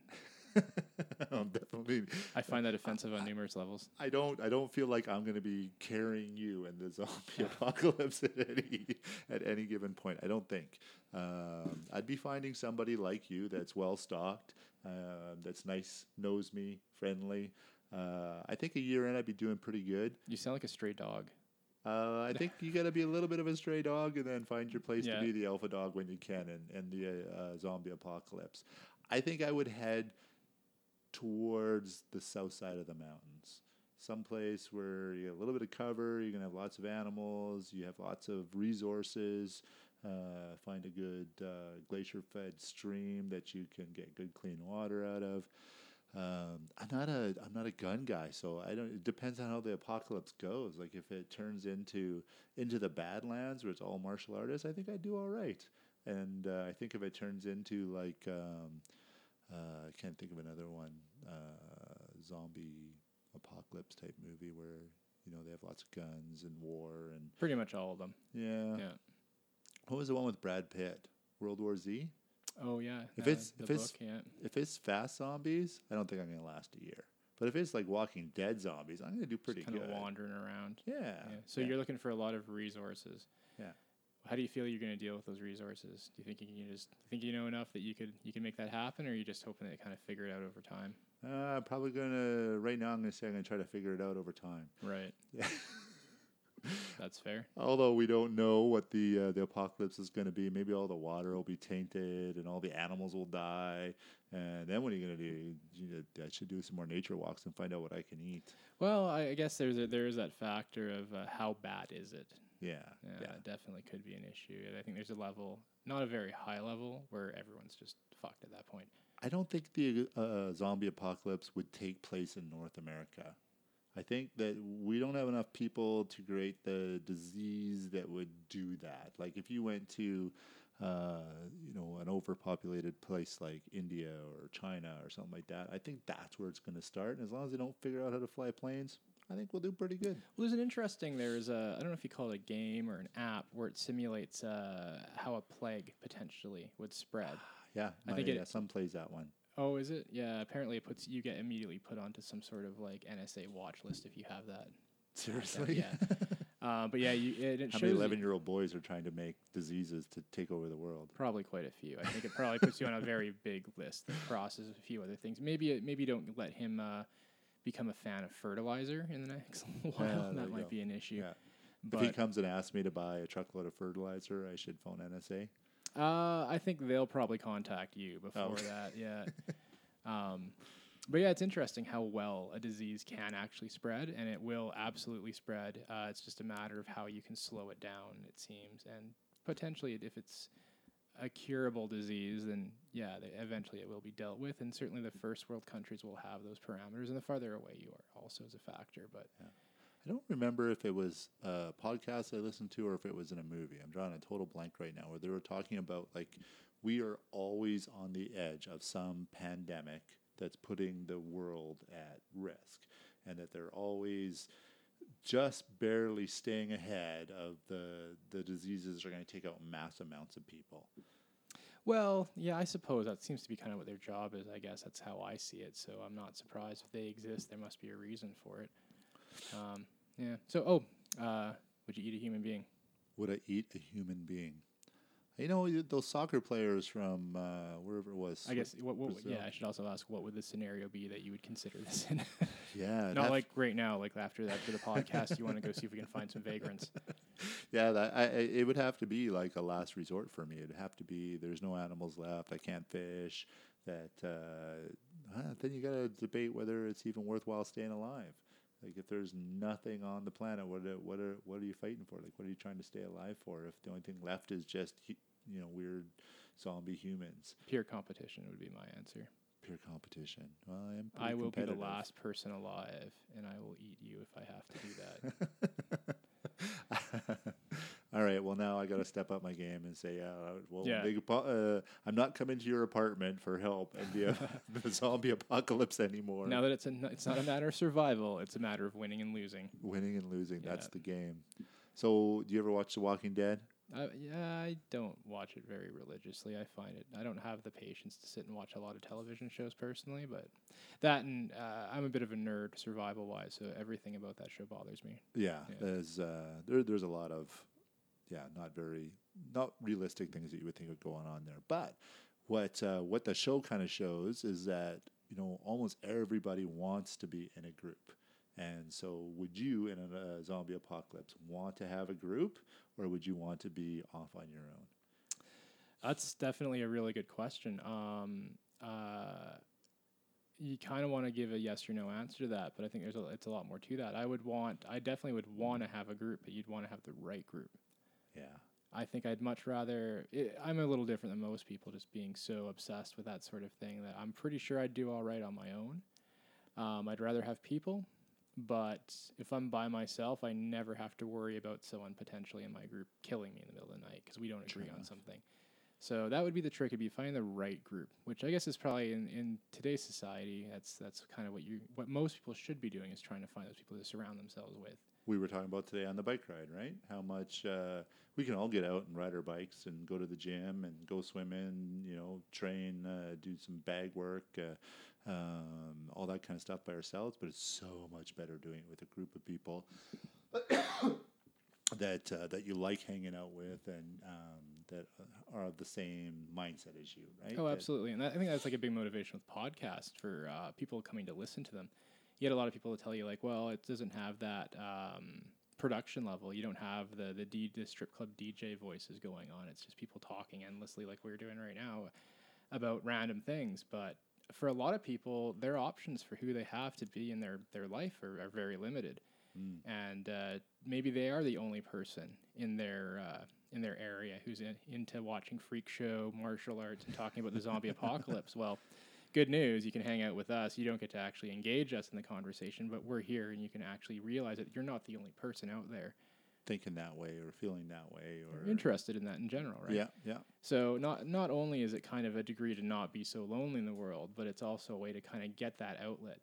Speaker 2: I'm definitely.
Speaker 1: I find that offensive on numerous levels.
Speaker 2: I don't. I don't feel like I'm going to be carrying you in the zombie apocalypse at any at any given point. I don't think. Um, I'd be finding somebody like you that's well stocked, um, that's nice, knows me, friendly. Uh, I think a year in, I'd be doing pretty good.
Speaker 1: You sound like a stray dog.
Speaker 2: Uh, I think you got to be a little bit of a stray dog and then find your place
Speaker 1: Yeah.
Speaker 2: to be the alpha dog when you can in, in the uh, zombie apocalypse. I think I would head towards the south side of the mountains. Someplace where you get a little bit of cover, you're going to have lots of animals, you have lots of resources. Uh, find a good uh, glacier fed stream that you can get good clean water out of. Um, I'm not a I'm not a gun guy, so I don't. It depends on how the apocalypse goes. Like if it turns into into the Badlands where it's all martial artists, I think I'd do all right. And uh, I think if it turns into like um, uh, I can't think of another one uh, zombie apocalypse type movie where you know they have lots of guns and war and
Speaker 1: Pretty much all of them.
Speaker 2: yeah.
Speaker 1: Yeah.
Speaker 2: What was the one with Brad Pitt? World War Z.
Speaker 1: Oh yeah.
Speaker 2: If
Speaker 1: uh,
Speaker 2: it's- if it's-
Speaker 1: yeah.
Speaker 2: If it's fast zombies, I don't think I'm gonna last a year. But if it's like Walking Dead zombies, I'm gonna do pretty
Speaker 1: kind
Speaker 2: good.
Speaker 1: of wandering around.
Speaker 2: Yeah.
Speaker 1: Yeah. So
Speaker 2: yeah.
Speaker 1: you're looking for a lot of resources.
Speaker 2: Yeah.
Speaker 1: How do you feel you're going to deal with those resources? Do you think you can just think you know enough that you could you can make that happen, or are you just hoping to kind of figure it out over time?
Speaker 2: Uh, probably gonna right now. I'm gonna say I'm gonna try to figure it out over time.
Speaker 1: Right.
Speaker 2: Yeah.
Speaker 1: That's fair.
Speaker 2: Although we don't know what the uh, the apocalypse is gonna be, maybe all the water will be tainted and all the animals will die. And then what are you gonna do? You know, I should do some more nature walks and find out what I can eat.
Speaker 1: Well, I, I guess there's a, there is that factor of uh, how bad is it?
Speaker 2: Yeah.
Speaker 1: Yeah,
Speaker 2: Yeah.
Speaker 1: definitely could be an issue. I think there's a level, not a very high level, where everyone's just fucked at that point.
Speaker 2: I don't think the uh, zombie apocalypse would take place in North America. I think that we don't have enough people to create the disease that would do that. Like if you went to, uh, you know, an overpopulated place like India or China or something like that, I think that's where it's going to start. And as long as they don't figure out how to fly planes, I think we'll do pretty good.
Speaker 1: Well, there's an interesting. There's a I don't know if you call it a game or an app where it simulates uh, how a plague potentially would spread.
Speaker 2: Yeah,
Speaker 1: I think it-
Speaker 2: yeah, some plays that one.
Speaker 1: Oh, is it? Yeah. Apparently, it puts you get immediately put onto some sort of like NSA watch list if you have that.
Speaker 2: Seriously,
Speaker 1: yeah. Uh, but yeah, you, it, it
Speaker 2: How many eleven-year-old boys are trying to make diseases to take over the world?
Speaker 1: Probably quite a few. I think it probably puts you on a very big list that crosses a few other things. Maybe it, maybe don't let him uh, become a fan of fertilizer in the next while.
Speaker 2: Yeah,
Speaker 1: that might
Speaker 2: go.
Speaker 1: be an issue.
Speaker 2: Yeah.
Speaker 1: But
Speaker 2: if he comes and asks me to buy a truckload of fertilizer, I should phone NSA.
Speaker 1: Uh, I think they'll probably contact you before
Speaker 2: Oh.
Speaker 1: that. Yeah. um, but yeah, it's interesting how well a disease can actually spread, and it will absolutely spread. Uh, it's just a matter of how you can slow it down, it seems, and potentially if it's a curable disease, then yeah, they, eventually it will be dealt with, and certainly the first world countries will have those parameters, and the farther away you are also is a factor. But
Speaker 2: I don't remember if it was a podcast I listened to or if it was in a movie. I'm drawing a total blank right now where they were talking about like we are always on the edge of some pandemic that's putting the world at risk and that they're always just barely staying ahead of the the diseases that are going to take out mass amounts of people.
Speaker 1: well, yeah, I suppose that seems to be kind of what their job is. I guess that's how I see it. So I'm not surprised if they exist. There must be a reason for it. Um, yeah. So, oh, uh, would you eat a human being?
Speaker 2: Would I eat a human being? You know those soccer players from uh, wherever it was.
Speaker 1: I guess. What, what, yeah, I should also ask what would the scenario be that you would consider this in?
Speaker 2: Yeah,
Speaker 1: Not like right now, like after after the podcast, you want to go see if we can find some vagrants.
Speaker 2: Yeah, that I, it would have to be like a last resort for me. It'd have to be there's no animals left. I can't fish. That uh, uh, then you got to debate whether it's even worthwhile staying alive. Like if there's nothing on the planet, what are, what are what are you fighting for? Like what are you trying to stay alive for? If the only thing left is just you know weird zombie humans,
Speaker 1: Pure competition would be my answer.
Speaker 2: pure competition. Well, I am.
Speaker 1: I will be the last person alive, and I will eat you if I have to do that.
Speaker 2: All right. Well, now I got to step up my game and say, uh, well,
Speaker 1: Yeah.
Speaker 2: big uh, I'm not coming to your apartment for help and the, the zombie apocalypse anymore.
Speaker 1: now that it's a, it's not a matter of survival; it's a matter of winning and losing.
Speaker 2: Winning and losing, that's the game. So, do you ever watch The Walking Dead?
Speaker 1: Uh, yeah, I don't watch it very religiously. I find it. I don't have the patience to sit and watch a lot of television shows personally, but that and uh, I'm a bit of a nerd survival wise, so everything about that show bothers me.
Speaker 2: Yeah,
Speaker 1: Yeah.
Speaker 2: there's uh, there, there's a lot of yeah, not very not realistic things that you would think are going on there. But what uh, what the show kind of shows is that you know almost everybody wants to be in a group, And so, would you in a, zombie apocalypse want to have a group, or would you want to be off on your own?
Speaker 1: That's definitely a really good question. Um, uh, you kind of want to give a yes or no answer to that, but I think there's a, it's a lot more to that. I would want, I definitely would want to have a group, but you'd want to have the right group.
Speaker 2: Yeah.
Speaker 1: I think I'd much rather. It, I'm a little different than most people, just being so obsessed with that sort of thing that I'm pretty sure I'd do all right on my own. Um, I'd rather have people, but if I'm by myself, I never have to worry about someone potentially in my group killing me in the middle of the night because we don't agree on something. So that would be the trick. It'd be finding the right group, which I guess is probably in, in today's society. That's that's kind of what you what most people should be doing is trying to find those people to surround themselves with.
Speaker 2: We were talking about today on the bike ride, right? How much uh, we can all get out and ride our bikes and go to the gym and go swimming, you know, train, uh, do some bag work, uh, um, all that kind of stuff by ourselves. But it's so much better doing it with a group of people that uh, that you like hanging out with and um, that are of the same mindset as you, right?
Speaker 1: Oh,
Speaker 2: That-
Speaker 1: absolutely. And that, I think that's like a big motivation with podcasts for uh, people coming to listen to them. You get a lot of people to tell you like, well, it doesn't have that um, production level. You don't have the the, D, the strip club DJ voices going on. It's just people talking endlessly like we're doing right now about random things. But for a lot of people, their options for who they have to be in their, their life are, are very limited.
Speaker 2: Mm.
Speaker 1: And uh, maybe they are the only person in their uh, in their area who's in, into watching freak show, martial arts, and talking about the zombie apocalypse. Well, good news, you can hang out with us. You don't get to actually engage us in the conversation, but we're here, and you can actually realize that you're not the only person out there
Speaker 2: thinking that way or feeling that way or
Speaker 1: interested in that in general, right?
Speaker 2: Yeah, yeah.
Speaker 1: So not not only is it kind of a degree to not be so lonely in the world, but it's also a way to kind of get that outlet.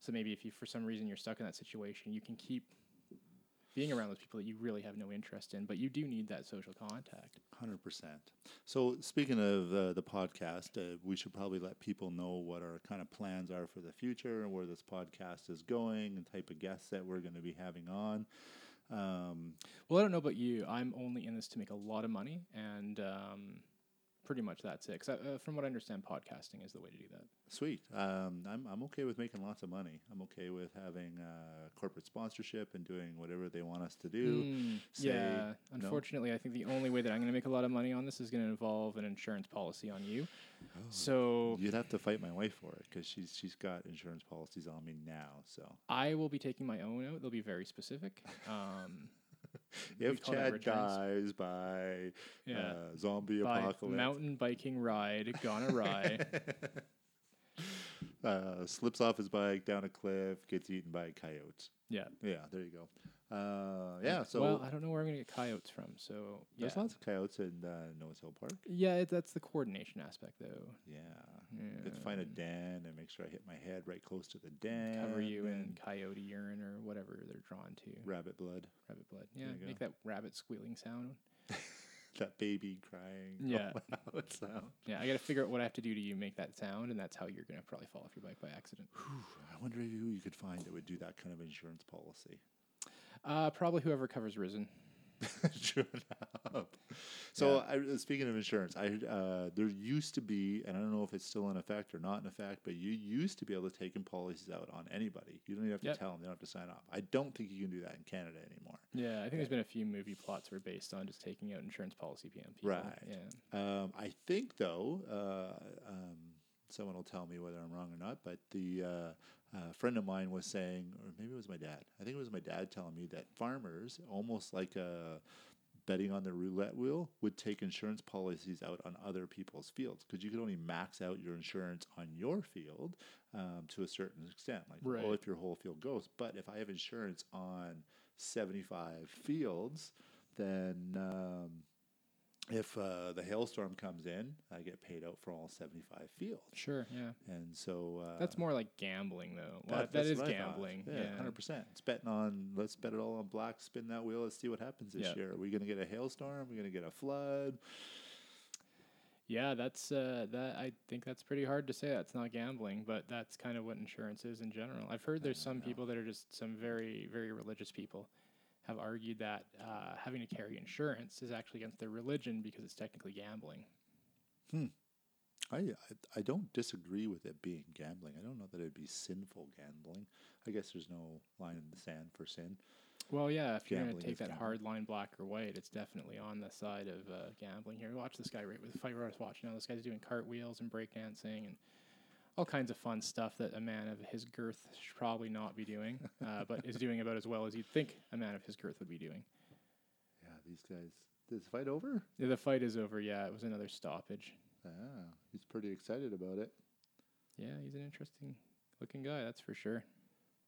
Speaker 1: So maybe if you for some reason you're stuck in that situation, you can keep being around those people that you really have no interest in, but you do need that social contact.
Speaker 2: Hundred percent. So speaking of uh, the podcast, uh, we should probably let people know what our kind of plans are for the future and where this podcast is going and type of guests that we're going to be having on. Um,
Speaker 1: Well, I don't know about you. I'm only in this to make a lot of money, and um, pretty much that's it. 'Cause I, uh, from what I understand, podcasting is the way to do that.
Speaker 2: sweet. Um, I'm I'm okay with making lots of money. I'm okay with having uh, corporate sponsorship and doing whatever they want us to do.
Speaker 1: Mm, yeah.
Speaker 2: no.
Speaker 1: Unfortunately, I think the only way that I'm going to make a lot of money on this is going to involve an insurance policy on you. So
Speaker 2: You'd have to fight my wife for it because she's she's got insurance policies on me now. So
Speaker 1: I will be taking my own out. They'll be very specific. Um,
Speaker 2: if Chad dies by
Speaker 1: Yeah.
Speaker 2: uh, zombie
Speaker 1: by
Speaker 2: apocalypse,
Speaker 1: mountain biking ride gone awry.
Speaker 2: uh, slips off his bike down a cliff, gets eaten by coyotes.
Speaker 1: yeah.
Speaker 2: Yeah, there you go. Uh, yeah, so
Speaker 1: well, I don't know where I'm going to get coyotes from. So yeah.
Speaker 2: there's lots of coyotes in uh, Noah's Hill Park.
Speaker 1: Yeah, it, that's the coordination aspect, though.
Speaker 2: Yeah.
Speaker 1: Yeah.
Speaker 2: Find a den and make sure I hit my head right close to the den.
Speaker 1: Cover you in coyote urine or whatever they're drawn to.
Speaker 2: rabbit blood.
Speaker 1: Rabbit blood. Yeah, make
Speaker 2: go.
Speaker 1: that rabbit squealing sound.
Speaker 2: That baby crying.
Speaker 1: Yeah.
Speaker 2: Sounds.
Speaker 1: Yeah, I got to figure out what I have to do to you make that sound, and that's how you're going to probably fall off your bike by accident.
Speaker 2: I wonder who you could find that would do that kind of insurance policy.
Speaker 1: Uh, probably whoever covers Rizin.
Speaker 2: True enough. So, I, uh, speaking of insurance, I uh, there used to be, and I don't know if it's still in effect or not in effect, but you used to be able to take in policies out on anybody. You don't even have to
Speaker 1: Yep.
Speaker 2: tell them; they don't have to sign off. I don't think you can do that in Canada anymore.
Speaker 1: Yeah, I think there's been a few movie plots were based on just taking out insurance policy PMP.
Speaker 2: Right.
Speaker 1: Yeah.
Speaker 2: Um, I think, though, uh, um, someone will tell me whether I'm wrong or not, but the uh, uh, friend of mine was saying, or maybe it was my dad. I think it was my dad telling me that farmers, almost like uh, betting on the roulette wheel, would take insurance policies out on other people's fields because you could only max out your insurance on your field um, to a certain extent. Like, well, if your whole field goes, but if I have insurance on 75 fields, then um, if uh, the hailstorm comes in, I get paid out for all 75 fields.
Speaker 1: Sure. Yeah.
Speaker 2: And so uh,
Speaker 1: That's more like gambling, though. Well,
Speaker 2: that-
Speaker 1: that is gambling.
Speaker 2: Yeah,
Speaker 1: Yeah.
Speaker 2: hundred percent. It's betting on. Let's bet it all on black. Spin that wheel. Let's see what happens this
Speaker 1: Yeah.
Speaker 2: year. Are we going to get a hailstorm? Are we going to get a flood?
Speaker 1: Yeah, that's uh, that. I think that's pretty hard to say. That's not gambling, but that's kind of what insurance is in general. I've heard there's some people that are just some very, very religious people have argued that uh, having to carry insurance is actually against their religion because it's technically gambling.
Speaker 2: I, I I don't disagree with it being gambling. I don't know that it'd be sinful gambling. I guess there's no line in the sand for sin.
Speaker 1: Well, yeah, if you're going to take that
Speaker 2: gambling.
Speaker 1: hard line, black or white, it's definitely on the side of uh, gambling here. Watch this guy right with the fight I was watching now. This guy's doing cartwheels and breakdancing and all kinds of fun stuff that a man of his girth should probably not be doing, uh, but is doing about as well as you'd think a man of his girth would be doing.
Speaker 2: Yeah, these guys. Is the fight over?
Speaker 1: Yeah, the fight is over. Yeah, it was another stoppage.
Speaker 2: Ah, he's pretty excited about it.
Speaker 1: Yeah, he's an interesting looking guy, that's for sure.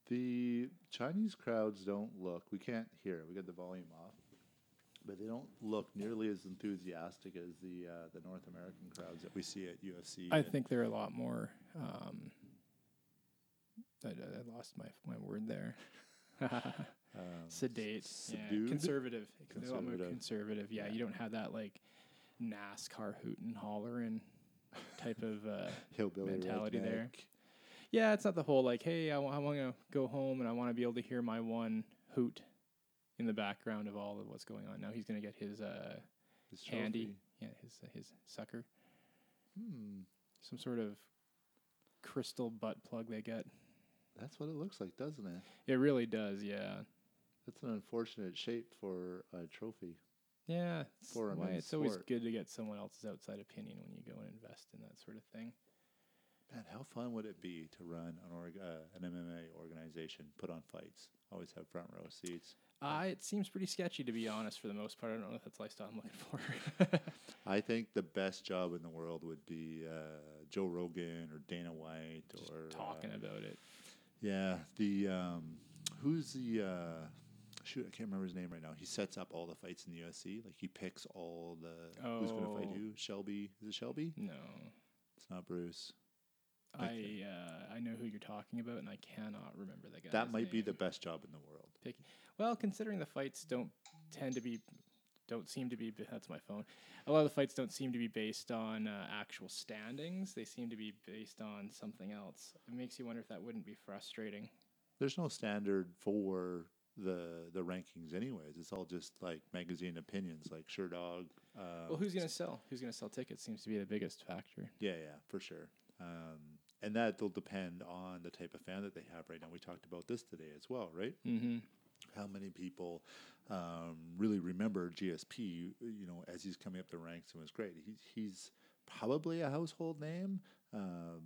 Speaker 2: The Chinese crowds don't look. We can't hear. We got the volume off, but they don't look nearly as enthusiastic as the uh, the North American crowds that we see at UFC.
Speaker 1: I think they're a lot more. Um, I, I lost my my word there.
Speaker 2: um,
Speaker 1: sedate,
Speaker 2: s-
Speaker 1: yeah,
Speaker 2: subdued?
Speaker 1: conservative, a lot more
Speaker 2: Conservative.
Speaker 1: conservative. Yeah,
Speaker 2: Yeah.
Speaker 1: you don't have that like NASCAR hoot and hollering type of. Uh,
Speaker 2: hillbilly
Speaker 1: mentality there. yeah, it's not the whole like, hey, I want to go home and I want to be able to hear my one hoot in the background of all of what's going on. Now he's gonna get his uh,
Speaker 2: His trophy.
Speaker 1: yeah, his uh, his sucker,
Speaker 2: Hmm,
Speaker 1: some sort of crystal butt plug they get.
Speaker 2: that's what it looks like, doesn't it?
Speaker 1: It really does, yeah.
Speaker 2: That's an unfortunate shape for a trophy.
Speaker 1: Yeah, it's
Speaker 2: For a
Speaker 1: why it's always good to get someone else's outside opinion when you go and invest in that sort of thing.
Speaker 2: Man, how fun would it be to run an org- uh, an MMA organization, put on fights, always have front row seats?
Speaker 1: Uh, it seems pretty sketchy to be honest for the most part. I don't know if that's lifestyle I'm looking for.
Speaker 2: I think the best job in the world would be uh, Joe Rogan or Dana White
Speaker 1: Just
Speaker 2: or
Speaker 1: talking
Speaker 2: Uh,
Speaker 1: about it.
Speaker 2: yeah, the um, who's the uh, shoot? I can't remember his name right now. He sets up all the fights in the UFC. Like he picks all the who's going to fight
Speaker 1: Oh.
Speaker 2: who. Shelby is it Shelby?
Speaker 1: No.
Speaker 2: It's not Bruce.
Speaker 1: I uh, I know who you're talking about, and I cannot remember the guy.
Speaker 2: that might be the best job in the world.
Speaker 1: Well. Considering the fights don't tend to be, don't seem to be. That's my phone. A lot of the fights don't seem to be based on uh, actual standings. They seem to be based on something else. It makes you wonder if that wouldn't be frustrating.
Speaker 2: There's no standard for the the rankings, anyways. It's all just like magazine opinions, like Sherdog. Uh,
Speaker 1: well, who's gonna sell? Who's gonna sell tickets seems to be the biggest factor.
Speaker 2: Yeah, yeah, for sure. Um, and that will depend on the type of fan that they have right now. We talked about this today as well, right?
Speaker 1: Mm-hmm.
Speaker 2: How many people um, really remember GSP? You, know, as he's coming up the ranks and was great. He's he's probably a household name, uh,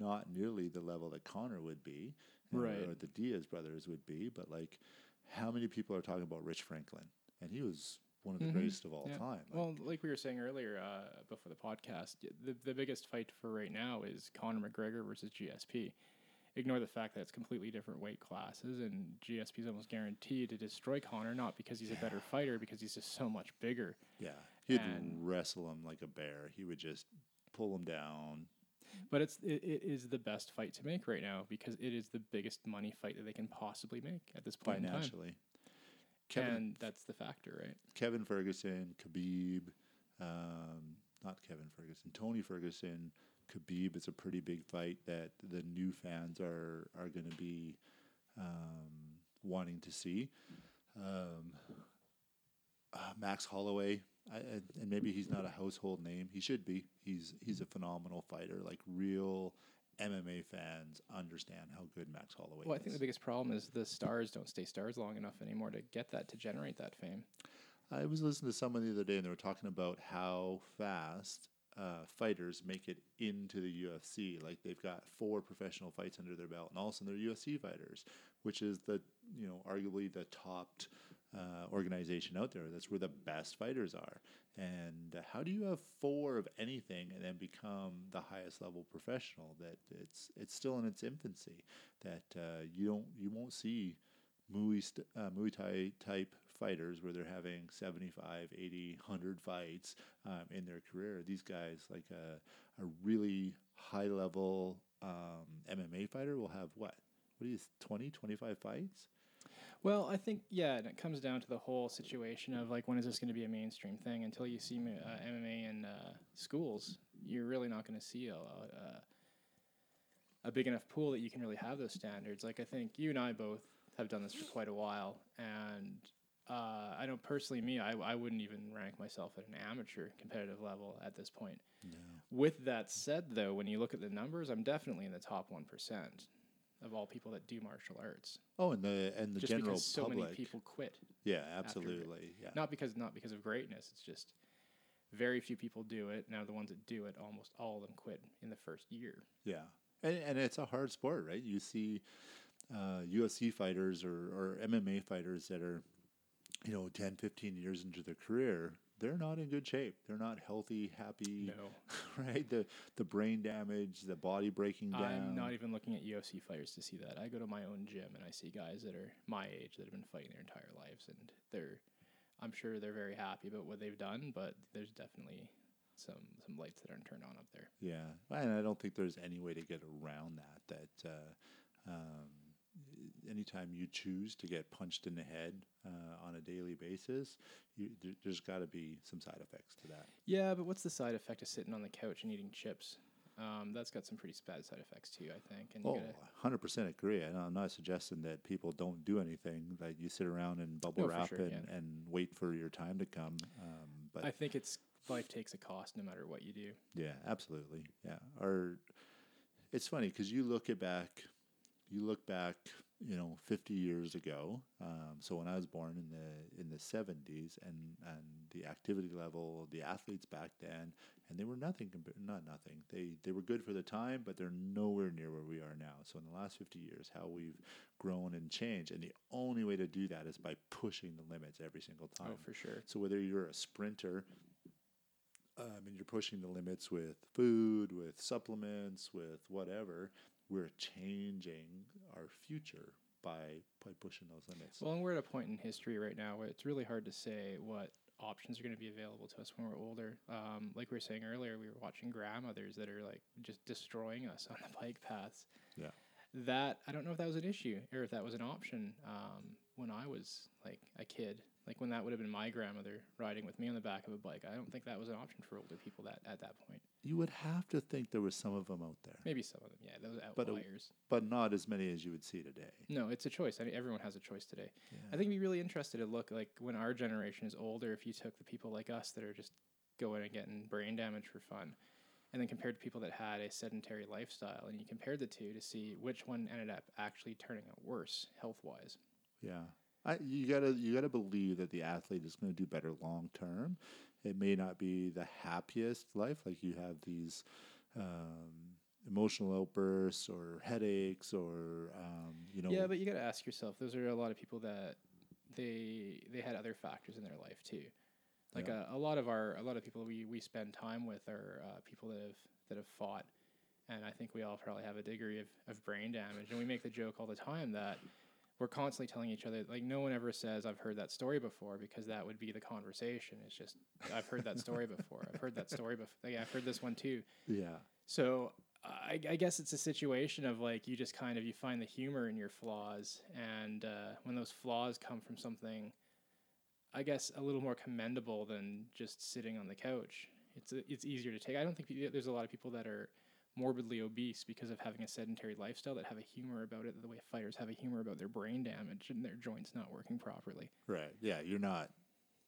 Speaker 2: not nearly the level that Conor would be, or-
Speaker 1: Right.
Speaker 2: Or the Diaz brothers would be, but like, how many people are talking about Rich Franklin? And he was one of the
Speaker 1: Mhm.
Speaker 2: greatest of all
Speaker 1: Yeah.
Speaker 2: time. Like,
Speaker 1: Well, like we were saying earlier uh, before the podcast, the the biggest fight for right now is Conor McGregor versus GSP. Ignore the fact that it's completely different weight classes, and GSP is almost guaranteed to destroy Conor, not because he's a better fighter, because he's just so much bigger.
Speaker 2: Yeah, he'd
Speaker 1: And-
Speaker 2: wrestle him like a bear. He would just pull him down.
Speaker 1: But it's it, it is the best fight to make right now because it is the biggest money fight that they can possibly make at this point in time,
Speaker 2: financially. Kevin
Speaker 1: and that's the factor, right?
Speaker 2: Kevin Ferguson, Khabib, um, not Kevin Ferguson, Tony Ferguson, Khabib is a pretty big fight that the new fans are are going to be um, wanting to see. Um, uh, Max Holloway, I, and maybe he's not a household name. He should be. He's he's a phenomenal fighter. Like real MMA fans understand how good Max Holloway is.
Speaker 1: Well, I think the biggest problem is the stars don't stay stars long enough anymore to get that to generate that fame.
Speaker 2: I was listening to someone the other day, and they were talking about how fast uh, fighters make it into the UFC. Like they've got four professional fights under their belt, and all of a sudden they're UFC fighters, which is the you know arguably the top uh, organization out there. That's where the best fighters are. And how do you have four of anything and then become the highest level professional? That it's it's still in its infancy. That uh, you don't you won't see Muay, uh, Muay Thai type fighters where they're having 75, 80, 100 fights um, in their career. These guys, like a, a really high level um, MMA fighter, will have what? What you, 20, 25 fights?
Speaker 1: Well, I think yeah, and it comes down to the whole situation of like when is this going to be a mainstream thing? Until you see uh, MMA in uh, schools, you're really not going to see a, a a big enough pool that you can really have those standards. Like I think you and I both have done this for quite a while, and uh, I know personally me, I I wouldn't even rank myself at an amateur competitive level at this point.
Speaker 2: No.
Speaker 1: With that said, though, when you look at the numbers, I'm definitely in the top one percent of all people that do martial arts.
Speaker 2: Oh, and the and the
Speaker 1: just
Speaker 2: general
Speaker 1: because so
Speaker 2: public.
Speaker 1: many people quit,
Speaker 2: yeah, absolutely. Yeah.
Speaker 1: not because not because of greatness. It's just very few people do it. Now the ones that do it, almost all of them quit in the first year.
Speaker 2: Yeah, and and it's a hard sport, right? You see uh, UFC fighters or, or MMA fighters that are, you know, 10, 15 years into their career. They're not in good shape. They're not healthy, happy,
Speaker 1: No,
Speaker 2: right? The the brain damage, the body breaking down.
Speaker 1: I'm not even looking at UFC fighters to see that. I go to my own gym and I see guys that are my age that have been fighting their entire lives, and they're, I'm sure they're very happy about what they've done, but there's definitely some some lights that aren't turned on up there.
Speaker 2: Yeah, and I don't think there's any way to get around that. That uh, um, anytime you choose to get punched in the head uh, on a daily basis, you, there, there's got to be some side effects to that.
Speaker 1: Yeah, but what's the side effect of sitting on the couch and eating chips? Um, that's got some pretty bad side effects too, I think. And
Speaker 2: Oh,
Speaker 1: gotta,
Speaker 2: 100% agree. And I'm not suggesting that people don't do anything. That you sit around and bubble
Speaker 1: No,
Speaker 2: wrap
Speaker 1: sure,
Speaker 2: and,
Speaker 1: yeah.
Speaker 2: and wait for your time to come. Um, but
Speaker 1: I think it's life takes a cost no matter what you do.
Speaker 2: Yeah, absolutely. Yeah. Or it's funny because you look at back, you look back, you know, 50 years ago. Um, so when I was born in the in the 70s, and and the activity level, the athletes back then, and they were nothing compared, not nothing. They they were good for the time, but they're nowhere near where we are now. So in the last 50 years, how we've grown and changed, and the only way to do that is by pushing the limits every single time.
Speaker 1: Oh, for sure.
Speaker 2: So whether you're a sprinter, um, and you're pushing the limits with food, with supplements, with whatever, we're changing our future by by pushing those limits.
Speaker 1: Well, and we're at a point in history right now where it's really hard to say what options are going to be available to us when we're older. Um, like we were saying earlier, we were watching grandmothers that are like just destroying us on the bike paths.
Speaker 2: Yeah.
Speaker 1: That I don't know if that was an issue or if that was an option um, when I was like a kid. Like when that would have been my grandmother riding with me on the back of a bike. I don't think that was an option for older people that at that point.
Speaker 2: you would have to think there was some of them out there,
Speaker 1: Maybe some of them, yeah, those
Speaker 2: But a-
Speaker 1: outliers.
Speaker 2: but not as many as you would see today.
Speaker 1: No, it's a choice. I mean, everyone has a choice today.
Speaker 2: Yeah.
Speaker 1: I think it'd be really interested to look like when our generation is older, if you took the people like us that are just going and getting brain damage for fun, and then compared to people that had a sedentary lifestyle, and you compared the two to see which one ended up actually turning out worse health wise.
Speaker 2: Yeah. I, you gotta you gotta believe that the athlete is going to do better long term. It may not be the happiest life, like you have these um, emotional outbursts or headaches or um, you know.
Speaker 1: Yeah, but you got to ask yourself. Those are a lot of people that they they had other factors in their life too. Like
Speaker 2: Yeah.
Speaker 1: a, a lot of our a lot of people we, we spend time with are uh, people that have that have fought, and I think we all probably have a degree of, of brain damage. And we make the joke all the time that we're constantly telling each other like no one ever says I've heard that story before because that would be the conversation. It's just I've heard that story before. I've heard that story before. Yeah, I've heard this one too.
Speaker 2: yeah.
Speaker 1: So I, I guess it's a situation of like you just kind of you find the humor in your flaws, and uh, when those flaws come from something, I guess a little more commendable than just sitting on the couch. It's it's easier to take. I don't think there's a lot of people that are morbidly obese because of having a sedentary lifestyle that have a humor about it the way fighters have a humor about their brain damage and their joints not working properly.
Speaker 2: Right. Yeah. You're not,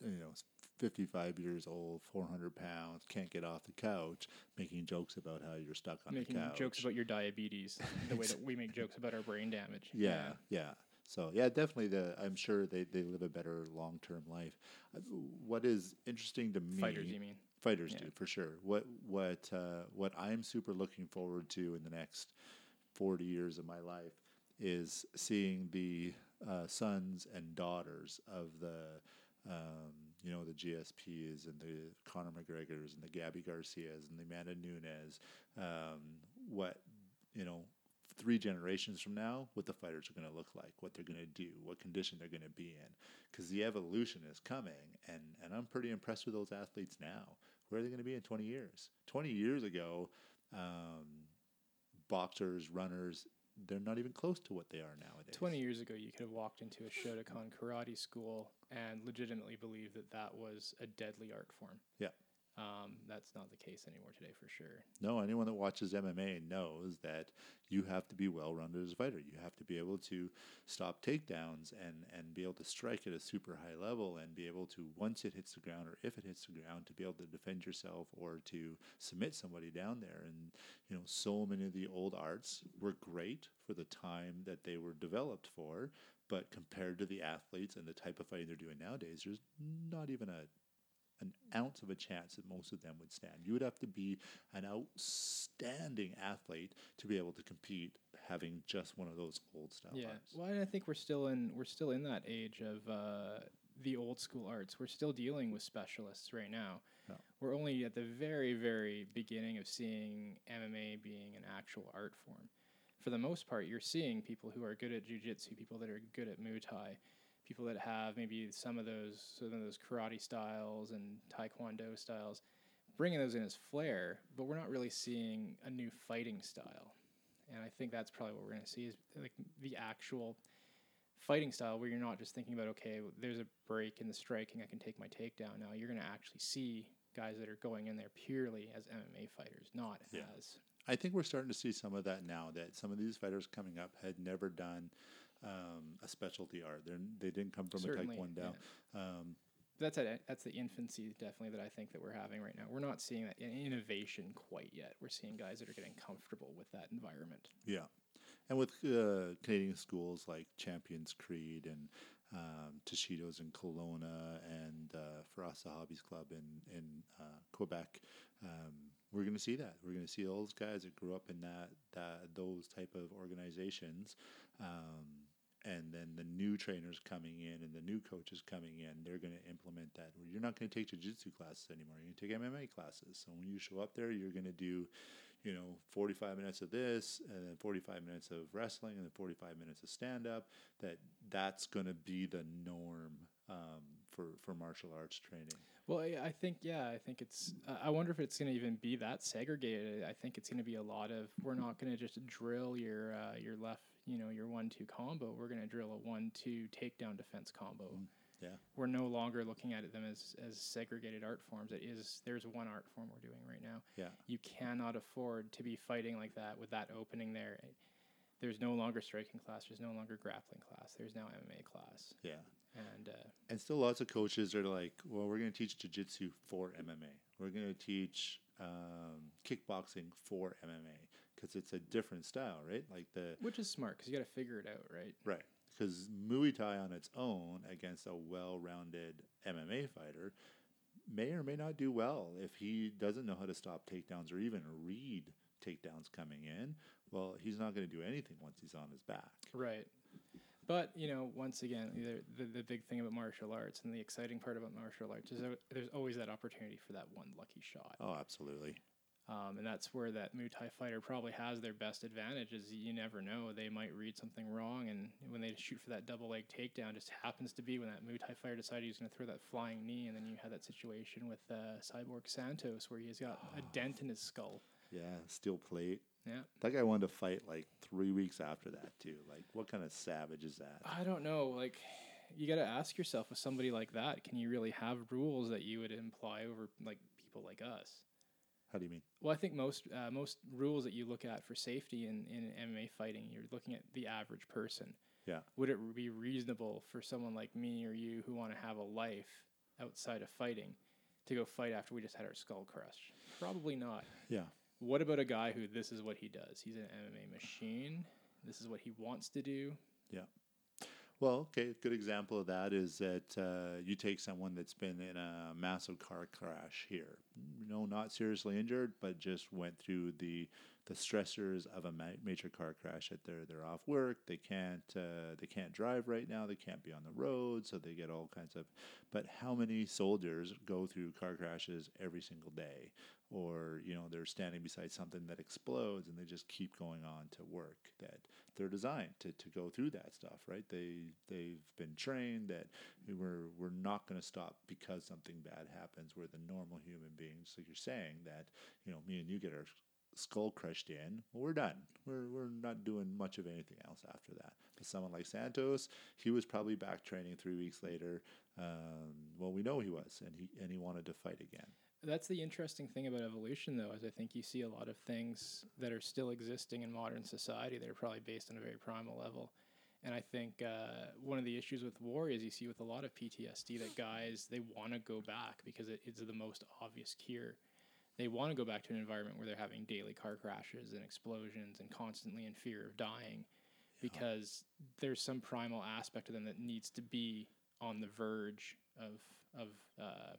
Speaker 2: you know, 55 years old, 400 pounds, can't get off the couch, making jokes about how you're stuck on
Speaker 1: Making
Speaker 2: the couch.
Speaker 1: jokes about your diabetes the way that we make jokes about our brain damage.
Speaker 2: Yeah, yeah. So yeah, definitely. The I'm sure they, they live a better long term life. Uh, What is interesting to me,
Speaker 1: Fighters, you mean?
Speaker 2: Fighters
Speaker 1: Yeah.
Speaker 2: do for sure. What what uh, what I'm super looking forward to in the next 40 years of my life is seeing the uh, sons and daughters of the um, you know the GSPs and the Conor McGregor's and the Gabi Garcias and the Amanda Nunes. Um, what you know three generations from now, what the fighters are going to look like, what they're going to do, what condition they're going to be in, because the evolution is coming, and and I'm pretty impressed with those athletes now. Where are they going to be in 20 years? 20 years ago, um, boxers, runners, they're not even close to what they are nowadays.
Speaker 1: 20 years ago, you could have walked into a Shotokan karate school and legitimately believed that that was a deadly art form.
Speaker 2: Yeah.
Speaker 1: Um, that's not the case anymore today for sure.
Speaker 2: No, anyone that watches MMA knows that you have to be well rounded as a fighter. You have to be able to stop takedowns and, and be able to strike at a super high level and be able to, once it hits the ground or if it hits the ground, to be able to defend yourself or to submit somebody down there. And, you know, so many of the old arts were great for the time that they were developed for. But compared to the athletes and the type of fighting they're doing nowadays, there's not even a an ounce of a chance that most of them would stand. You would have to be an outstanding athlete to be able to compete having just one of those old style
Speaker 1: yeah.
Speaker 2: arts.
Speaker 1: Well, I think we're still in we're still in that age of uh, the old school arts. We're still dealing with specialists right now.
Speaker 2: Yeah.
Speaker 1: We're only at the very very beginning of seeing MMA being an actual art form. For the most part, you're seeing people who are good at jujitsu, people that are good at Muay Thai, people that have maybe some of those some of those karate styles and taekwondo styles, bringing those in as flair. But we're not really seeing a new fighting style, and I think that's probably what we're going to see is like the actual fighting style where you're not just thinking about okay, there's a break in the striking, I can take my takedown. Now you're going to actually see guys that are going in there purely as MMA fighters, not
Speaker 2: Yeah.
Speaker 1: as
Speaker 2: I think we're starting to see some of that now. That some of these fighters coming up had never done um, a specialty art. They're, they didn't come from
Speaker 1: Certainly,
Speaker 2: a taekwondo. Um,
Speaker 1: that's at that's the infancy definitely that I think that we're having right now. We're not seeing that innovation quite yet. We're seeing guys that are getting comfortable with that environment.
Speaker 2: Yeah, and with uh, Canadian schools like Champions Creed and um, Toshido's in Kelowna and uh, Firas Zahabi's Club in in uh, Quebec, um, we're going to see that. We're going to see all those guys that grew up in that that those type of organizations. Um, and then the new trainers coming in and the new coaches coming in, they're going to implement that. You're not going to take jiu-jitsu classes anymore. You're going to take MMA classes. So when you show up there, you're going to do you know, 45 minutes of this and then 45 minutes of wrestling and then 45 minutes of stand up, that that's going to be the norm um, for, for martial arts training.
Speaker 1: Well, I, I think yeah, I think it's. Uh, I wonder if it's going to even be that segregated. I think it's going to be a lot of. We're not going to just drill your uh, your left, you know, your one two combo. We're going to drill a one two takedown defense combo.
Speaker 2: Yeah.
Speaker 1: We're no longer looking at them as as segregated art forms. It is there's one art form we're doing right now.
Speaker 2: Yeah.
Speaker 1: You cannot afford to be fighting like that with that opening there. There's no longer striking class. There's no longer grappling class. There's now MMA class.
Speaker 2: Yeah.
Speaker 1: And uh,
Speaker 2: And still, lots of coaches are like, well, we're going to teach jiu-jitsu for MMA. We're going to teach um, kickboxing for MMA because it's a different style, right? Like the
Speaker 1: which is smart because you got to figure it out, right?
Speaker 2: Right. Because Muay Thai on its own against a well rounded MMA fighter may or may not do well if he doesn't know how to stop takedowns or even read takedowns coming in. Well, he's not going to do anything once he's on his back.
Speaker 1: Right. But you know, once again, the, the the big thing about martial arts and the exciting part about martial arts is that there's always that opportunity for that one lucky shot,
Speaker 2: Oh, absolutely.
Speaker 1: Um, and that's where that Muay Thai fighter probably has their best advantage. Is you never know they might read something wrong, and when they shoot for that double leg takedown, just happens to be when that Muay Thai fighter decided he was going to throw that flying knee, and then you had that situation with uh, Cyborg Santos where he's got a dent in his skull.
Speaker 2: Yeah, steel plate.
Speaker 1: Yeah.
Speaker 2: That guy wanted to fight like three weeks after that, too. Like, what kind of savage is that?
Speaker 1: I don't know. Like, you got to ask yourself with somebody like that, can you really have rules that you would imply over like people like us?
Speaker 2: How do you mean?
Speaker 1: Well, I think most uh, most rules that you look at for safety in, in MMA fighting, you're looking at the average person.
Speaker 2: Yeah.
Speaker 1: Would it be reasonable for someone like me or you who want to have a life outside of fighting to go fight after we just had our skull crushed? Probably not.
Speaker 2: Yeah.
Speaker 1: What about a guy who this is what he does? He's an MMA machine. This is what he wants to do.
Speaker 2: Well, okay, a good example of that is that uh, you take someone that's been in a massive car crash here, No, not seriously injured, but just went through the the stressors of a ma- major car crash. That they're they're off work, they can't uh, they can't drive right now, they can't be on the road, so they get all kinds of. But how many soldiers go through car crashes every single day, or you know they're standing beside something that explodes and they just keep going on to work that they're designed to, to go through that stuff right? They they've been trained that we're we're not going to stop because something bad happens. We're the normal human beings. Like you're saying that you know me and you get our skull crushed in well, we're done. We're, we're not doing much of anything else after that. But someone like santos he was probably back training three weeks later. Um, well we know he was and he and he wanted to fight again
Speaker 1: That's the interesting thing about evolution, though, is I think you see a lot of things that are still existing in modern society that are probably based on a very primal level. And I think uh, one of the issues with war is you see with a lot of PTSD that guys they want to go back because it is the most obvious cure. They want to go back to an environment where they're having daily car crashes and explosions and constantly in fear of dying, because there's some primal aspect of them that needs to be on the verge of of uh,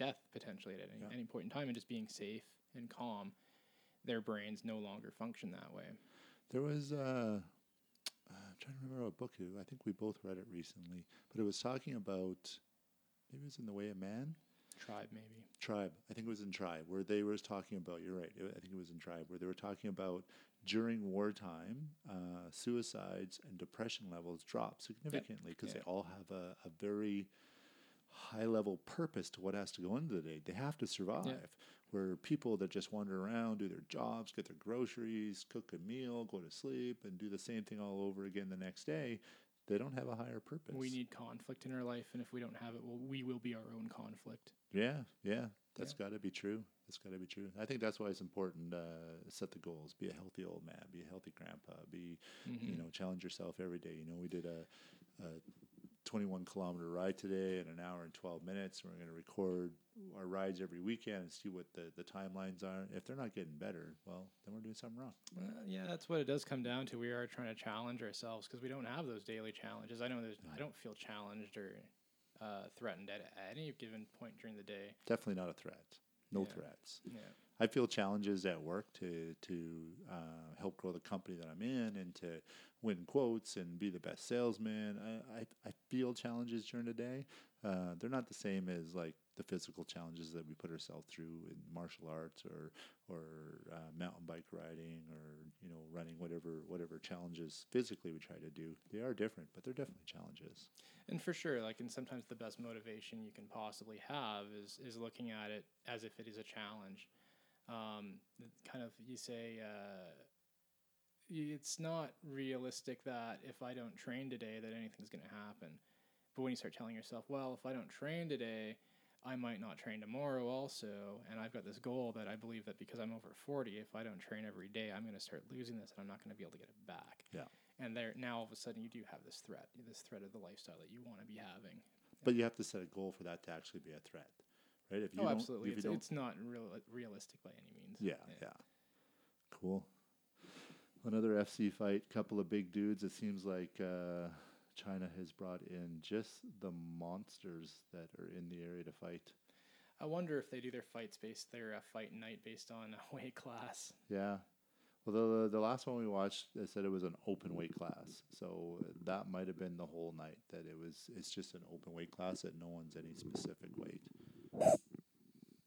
Speaker 1: death potentially at any,
Speaker 2: Yeah.
Speaker 1: any point in time, and just being safe and calm. Their brains no longer function that way.
Speaker 2: There was, uh, uh, I'm trying to remember what book it I think we both read it recently, but it was talking about, maybe it was In the Way of Man?
Speaker 1: Tribe, maybe.
Speaker 2: Tribe. I think it was in Tribe, where they were talking about, you're right, I think it was in Tribe, where they were talking about during wartime, uh, suicides and depression levels drop significantly because
Speaker 1: Yeah.
Speaker 2: they all have a, a very high level purpose to what has to go into the day. They have to survive. Where people that just wander around, do their jobs, get their groceries, cook a meal, go to sleep, and do the same thing all over again the next day, they don't have a higher purpose.
Speaker 1: We need conflict in our life, and if we don't have it, well, we will be our own conflict.
Speaker 2: Yeah, yeah, that's got to be true. That's got to be true. I think that's why it's important. Uh, set the goals. Be a healthy old man. Be a healthy grandpa. Be, you know, challenge yourself every day. You know, we did a, a 21 kilometer ride today in an hour and 12 minutes. We're going to record our rides every weekend and see what the, the timelines are. If they're not getting better, well, then we're doing something wrong.
Speaker 1: Well, yeah, that's what it does come down to. We are trying to challenge ourselves because we don't have those daily challenges. I know there's, I don't feel challenged or uh, threatened at, at any given point during the day.
Speaker 2: Definitely not a threat. No
Speaker 1: Yeah.
Speaker 2: threats.
Speaker 1: Yeah.
Speaker 2: I feel challenges at work to to uh, help grow the company that I'm in and to win quotes and be the best salesman. I, I, I feel challenges during the day. Uh, they're not the same as like the physical challenges that we put ourselves through in martial arts or or uh, mountain bike riding or you know running whatever whatever challenges physically we try to do. They are different, but they're definitely challenges.
Speaker 1: And for sure, like, and sometimes the best motivation you can possibly have is is looking at it as if it is a challenge. Um, kind of, you say, uh, it's not realistic that if I don't train today, that anything's going to happen. But when you start telling yourself, well, if I don't train today, I might not train tomorrow also, and I've got this goal that I believe that because I'm over 40, if I don't train every day, I'm going to start losing this and I'm not going to be able to get it back.
Speaker 2: Yeah.
Speaker 1: And there now all of a sudden you do have this threat, this threat of the lifestyle that you want to be having.
Speaker 2: But you have to set a goal for that to actually be a threat, right? If you
Speaker 1: oh,
Speaker 2: don't,
Speaker 1: absolutely.
Speaker 2: If
Speaker 1: It's, it's not real, realistic by any means.
Speaker 2: Yeah, yeah. Cool. Another FC fight, couple of big dudes. It seems like uh, China has brought in just the monsters that are in the area to fight.
Speaker 1: I wonder if they do their fights based their uh, fight night based on uh, weight class.
Speaker 2: Yeah. Well, the the last one we watched, they said it was an open weight class, so that might have been the whole night. That it was, it's just an open weight class that no one's any specific weight.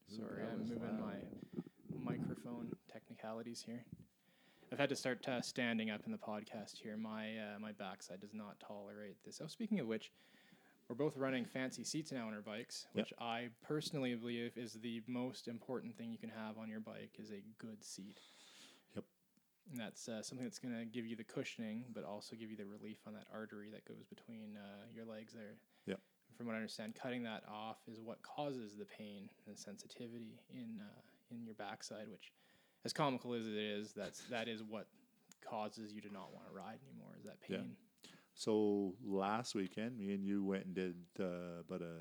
Speaker 1: Sorry,
Speaker 2: that
Speaker 1: I'm moving
Speaker 2: loud.
Speaker 1: my microphone technicalities here. I've had to start uh, standing up in the podcast here. My uh, my backside does not tolerate this. Oh, speaking of which, we're both running fancy seats now on our bikes,
Speaker 2: Yep.
Speaker 1: which I personally believe is the most important thing you can have on your bike is a good seat.
Speaker 2: Yep.
Speaker 1: And that's uh, something that's going to give you the cushioning, but also give you the relief on that artery that goes between uh, your legs there.
Speaker 2: Yep.
Speaker 1: From what I understand, cutting that off is what causes the pain and sensitivity in uh, in your backside, which, as comical as it is, that's that is what causes you to not want to ride anymore. Is that pain? Yeah.
Speaker 2: So last weekend, me and you went and did uh, about a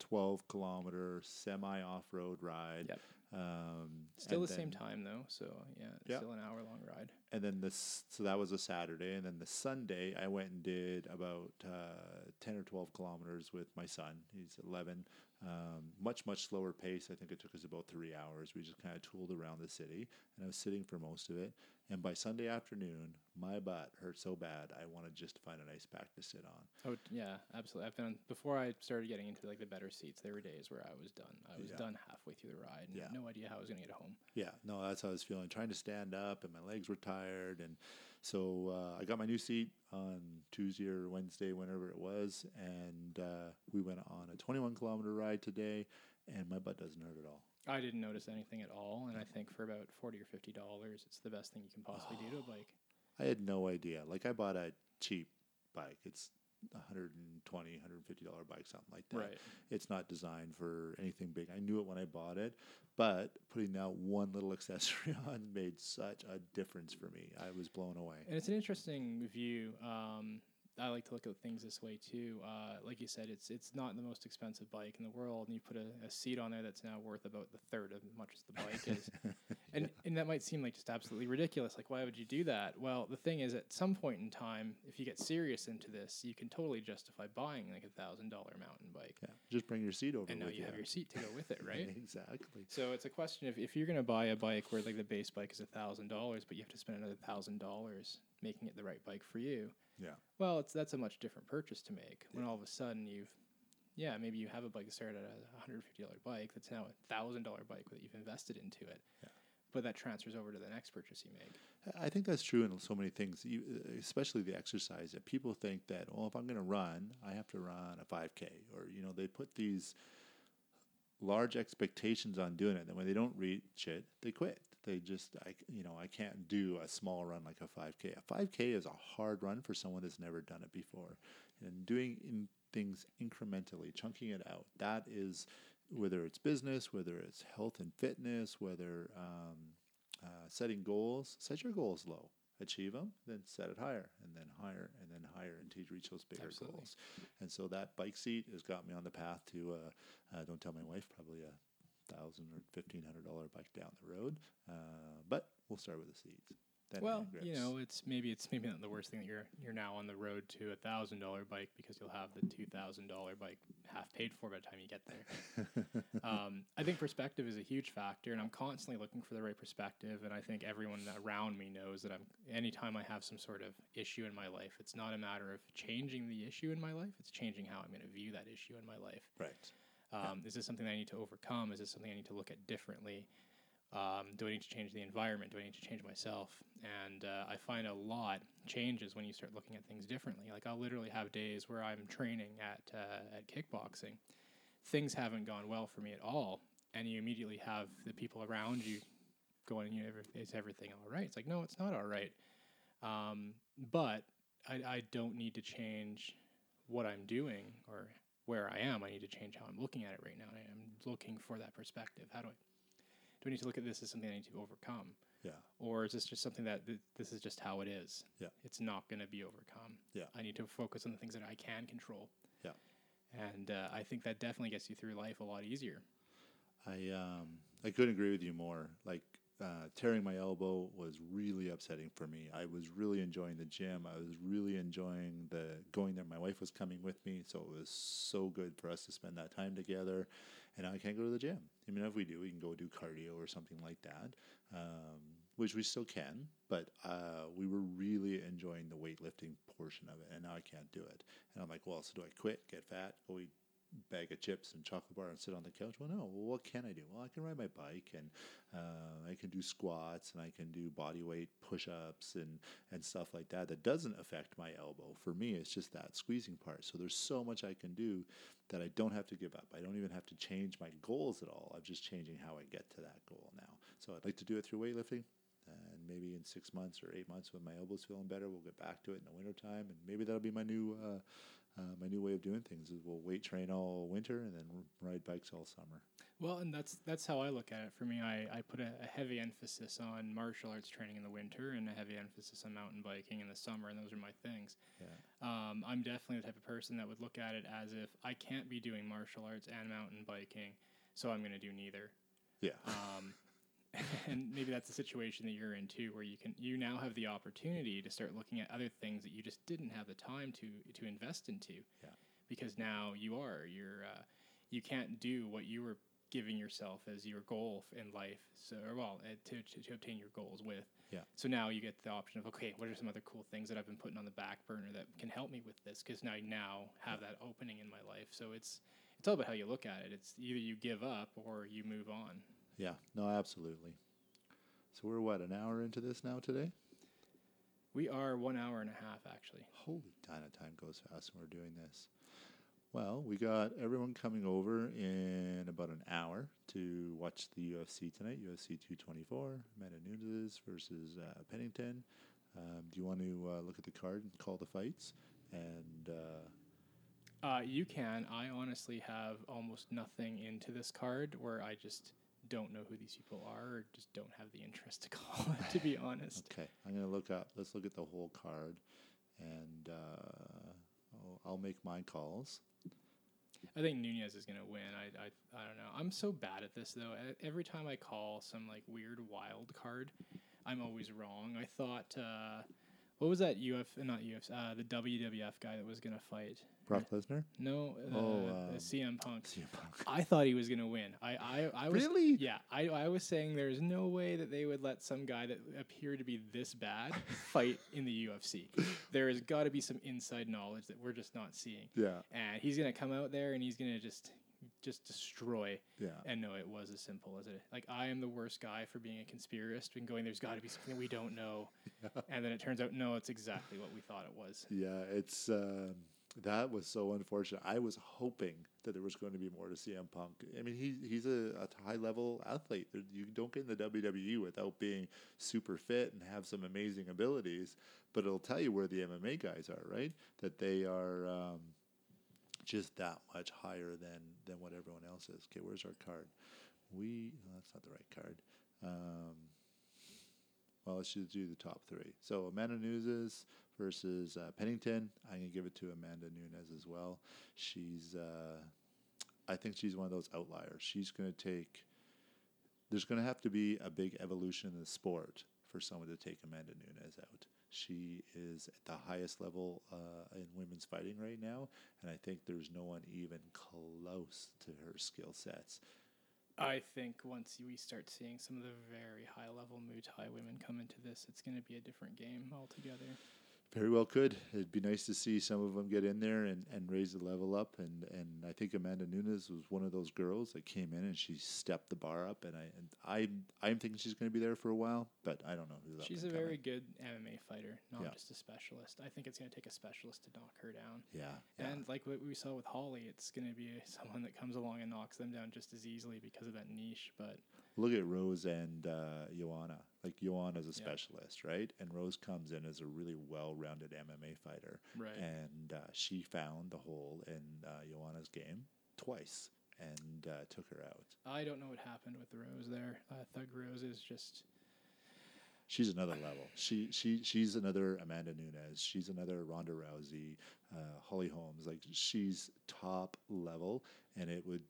Speaker 2: 12 kilometer semi off road ride.
Speaker 1: Yep.
Speaker 2: Um,
Speaker 1: Still the same time though, so yeah,
Speaker 2: Yeah.
Speaker 1: still an hour long ride.
Speaker 2: And then this, so that was a Saturday. And then the Sunday, I went and did about uh, 10 or 12 kilometers with my son. He's 11. Um, much, much slower pace. I think it took us about three hours. We just kind of tooled around the city. And I was sitting for most of it. And by Sunday afternoon, my butt hurt so bad, I wanted just to find a nice back to sit on.
Speaker 1: Oh yeah, absolutely. I've been before I started getting into like the better seats. There were days where I was done. I was
Speaker 2: Yeah.
Speaker 1: done halfway through the ride. And
Speaker 2: Yeah.
Speaker 1: had no idea how I was going to get home.
Speaker 2: Yeah, no, that's how I was feeling. Trying to stand up, and my legs were tired, and so uh, I got my new seat on Tuesday or Wednesday, whenever it was, and uh, we went on a 21 kilometer ride today, and my butt doesn't hurt at all.
Speaker 1: I didn't notice anything at all, and I think for about forty or fifty dollars, it's the best thing you can possibly do to a bike.
Speaker 2: I had no idea. Like I bought a cheap bike. It's 120 150 dollar bike something like that
Speaker 1: Right.
Speaker 2: it's not designed for anything big i knew it when i bought it but putting that one little accessory on made such a difference for me i was blown away
Speaker 1: And it's an interesting view. Um, I like to look at things this way too. Uh, like you said, it's it's not the most expensive bike in the world, and you put a, a seat on there that's now worth about the third of much as the bike is. and and that might seem like just absolutely ridiculous. Like, why would you do that? Well, the thing is, at some point in time, if you get serious into this, you can totally justify buying like a thousand dollar mountain bike,
Speaker 2: yeah just bring your seat over
Speaker 1: and now
Speaker 2: with
Speaker 1: you have your seat to go with it, right?
Speaker 2: exactly
Speaker 1: So it's a question of if you're going to buy a bike where like the base bike is a thousand dollars, but you have to spend another thousand dollars making it the right bike for you.
Speaker 2: Yeah
Speaker 1: Well, it's that's a much different purchase to make when all of a sudden you've, yeah, maybe you have a bike that started at a hundred fifty dollar bike that's now a thousand dollar bike that you've invested into it,
Speaker 2: Yeah.
Speaker 1: but that transfers over to the next purchase you make.
Speaker 2: I think that's true in so many things, especially the exercise. That people think that, well, if I'm going to run, I have to run a 5K, or you know, they put these large expectations on doing it. And when they don't reach it, they quit. They just, I, you know, I can't do a small run like a 5K. A 5K is a hard run for someone that's never done it before, and doing in things incrementally, chunking it out. That is, whether it's business, whether it's health and fitness, whether um, uh, setting goals, set your goals low, achieve them, then set it higher, and then higher, and then higher until you reach those bigger
Speaker 1: Absolutely.
Speaker 2: goals. And so that bike seat has got me on the path to, uh, uh, don't tell my wife, probably a thousand or fifteen hundred dollar bike down the road. Uh, but we'll start with the seats. Then
Speaker 1: well, you know, it's maybe it's maybe not the worst thing that you're you're now on the road to a thousand dollar bike because you'll have the two thousand dollar bike half paid for by the time you get there. um, I think perspective is a huge factor, and I'm constantly looking for the right perspective. And I think everyone around me knows that I'm. Anytime I have some sort of issue in my life, it's not a matter of changing the issue in my life; it's changing how I'm going to view that issue in my life.
Speaker 2: right.
Speaker 1: Um, Is this something that I need to overcome? Is this something I need to look at differently? Um, do I need to change the environment? Do I need to change myself? And uh, I find a lot changes when you start looking at things differently. Like I'll literally have days where I'm training at uh, at kickboxing. Things haven't gone well for me at all, and you immediately have the people around you going, "You is everything all right?" It's like, no, it's not all right. Um, but I, I don't need to change what I'm doing or where I am. I need to change how I'm looking at it right now. And I'm looking for that perspective. How do I do I need to look at this as something I need to overcome,
Speaker 2: Yeah.
Speaker 1: or is this just something that th- this is just how it is?
Speaker 2: Yeah.
Speaker 1: it's not going to be overcome.
Speaker 2: Yeah.
Speaker 1: I need to focus on the things that I can control.
Speaker 2: Yeah.
Speaker 1: and uh, I think that definitely gets you through life a lot easier.
Speaker 2: I um I couldn't agree with you more. Like uh, tearing my elbow was really upsetting for me. I was really enjoying the gym. I was really enjoying the going there. My wife was coming with me, so it was so good for us to spend that time together. And now I can't go to the gym. I mean, if we do, we can go do cardio or something like that, um, which we still can. But uh, we were really enjoying the weightlifting portion of it, and now I can't do it. And I'm like, well, so do I quit, get fat, go eat bag of chips and chocolate bar and sit on the couch. Well, no. What can I do? Well, I can ride my bike and uh, I can do squats and I can do body weight push ups and, and stuff like that. That doesn't affect my elbow. For me, it's just that squeezing part. So there's so much I can do that I don't have to give up. I don't even have to change my goals at all. I'm just changing how I get to that goal now. So I'd like to do it through weightlifting. And maybe in six months or eight months when my elbow's feeling better, we'll get back to it in the wintertime. And maybe that'll be my new uh, uh, my new way of doing things is we'll weight train all winter and then ride bikes all summer.
Speaker 1: Well, and that's that's how I look at it. For me, I, I put a, a heavy emphasis on martial arts training in the winter and a heavy emphasis on mountain biking in the summer, and those are my things.
Speaker 2: Yeah.
Speaker 1: Um, I'm definitely the type of person that would look at it as if I can't be doing martial arts and mountain biking, so I'm going to do neither.
Speaker 2: Yeah.
Speaker 1: Um, and maybe that's the situation that you're in too, where you can you now have the opportunity to start looking at other things that you just didn't have the time to to invest into.
Speaker 2: Yeah.
Speaker 1: Because now you are you're uh, you can't do what you were giving yourself as your goal in life. So or well uh, to, to to obtain your goals with.
Speaker 2: Yeah.
Speaker 1: So now you get the option of okay, what are some other cool things that I've been putting on the back burner that can help me with this? Because now I now have that opening in my life. So it's it's all about how you look at it. It's either you give up or you move on.
Speaker 2: Yeah. No, absolutely. So we're what an hour into this now today.
Speaker 1: We are one hour and a half, actually.
Speaker 2: Holy of time goes fast when we're doing this. Well, we got everyone coming over in about an hour to watch the UFC tonight, UFC 224, Amanda Nunes versus uh, Pennington. Um, do you want to uh, look at the card and call the fights? and uh,
Speaker 1: Uh, you can. I honestly have almost nothing into this card where I just don't know who these people are or just don't have the interest to call it, to be honest.
Speaker 2: okay, I'm gonna look up. Let's look at the whole card, and uh, I'll, I'll make my calls.
Speaker 1: I think Nunes is going to win. I, I, I don't know. I'm so bad at this, though. Every time I call some like weird wild card, I'm always wrong. I thought, uh, what was that UF, not UF, uh, the WWF guy that was going to fight?
Speaker 2: Brock Lesnar.
Speaker 1: No, uh,
Speaker 2: Oh,
Speaker 1: uh,
Speaker 2: um,
Speaker 1: CM Punk.
Speaker 2: CM Punk.
Speaker 1: I thought he was gonna win. I, I, I was
Speaker 2: Really?
Speaker 1: yeah. I, I was saying there's no way that they would let some guy that appeared to be this bad fight in the UFC. There has got to be some inside knowledge that we're just not seeing.
Speaker 2: Yeah,
Speaker 1: And he's gonna come out there and he's gonna just just destroy.
Speaker 2: yeah.
Speaker 1: And no, it was as simple as it. Like I am the worst guy for being a conspiracist and going. There's got to be something that we don't know. And then it turns out no, it's exactly what we thought it was.
Speaker 2: Yeah, it's um, that was so unfortunate. I was hoping that there was going to be more to CM Punk. I mean, he he's a, a high level athlete. You don't get in the WWE without being super fit and have some amazing abilities. But it'll tell you where the MMA guys are, right? That they are um, just that much higher than than what everyone else is. Okay, where's our card? We no, that's not the right card. Um, well, let's just do the top three. So Amanda Nunes versus uh, Pennington. I'm gonna give it to Amanda Nunes as well. She's, uh, I think she's one of those outliers. She's gonna take. There's gonna have to be a big evolution in the sport for someone to take Amanda Nunes out. She is at the highest level uh, in women's fighting right now, and I think there's no one even close to her skill sets.
Speaker 1: I think once we start seeing some of the very high level Muay Thai women come into this, it's going to be a different game altogether.
Speaker 2: Very well could. It'd be nice to see some of them get in there and, and raise the level up. And, and I think Amanda Nunes was one of those girls that came in and she stepped the bar up. And I and I I'm thinking she's going to be there for a while, but I don't know who's up
Speaker 1: She's a very good MMA fighter, not
Speaker 2: Yeah.
Speaker 1: just a specialist. I think it's going to take a specialist to knock her down.
Speaker 2: yeah, yeah.
Speaker 1: And like what we saw with Holly, it's going to be someone that comes along and knocks them down just as easily because of that niche. But
Speaker 2: Look at Rose and uh, Joanna. Like Joanna's a
Speaker 1: Yeah.
Speaker 2: specialist, right? And Rose comes in as a really well-rounded MMA fighter,
Speaker 1: right,
Speaker 2: and uh, she found the hole in uh, Joanna's game twice and uh, took her out.
Speaker 1: I don't know what happened with Rose there. Uh, Thug Rose is just
Speaker 2: She's another level. She she she's another Amanda Nunes. She's another Ronda Rousey, uh, Holly Holmes. Like she's top level, and it would.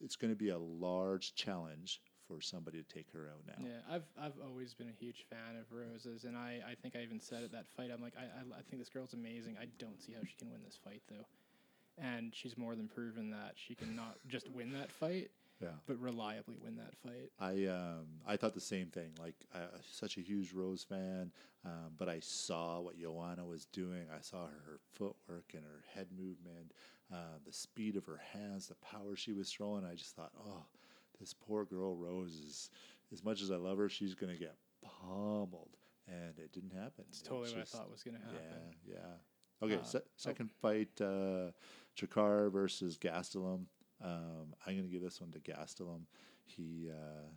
Speaker 2: It's going to be a large challenge for somebody to take her out now.
Speaker 1: Yeah, I've I've always been a huge fan of Rose's, and I, I think I even said at that fight, I'm like, I, I I think this girl's amazing. I don't see how she can win this fight though, and she's more than proven that she can not just win that fight,
Speaker 2: Yeah.
Speaker 1: but reliably win that fight.
Speaker 2: I um I thought the same thing. Like uh, such a huge Rose fan, um, but I saw what Joanna was doing. I saw her, her footwork and her head movement, uh, the speed of her hands, the power she was throwing. I just thought, oh, this poor girl Rose is. As much as I love her, she's gonna get pummeled, and it didn't happen.
Speaker 1: It's
Speaker 2: It
Speaker 1: totally what
Speaker 2: just-
Speaker 1: I thought was gonna happen.
Speaker 2: Yeah, yeah. Okay,
Speaker 1: Uh,
Speaker 2: se- second fight, uh, Jacaré versus Gastelum. Um, I'm going to give this one to Gastelum. He, uh,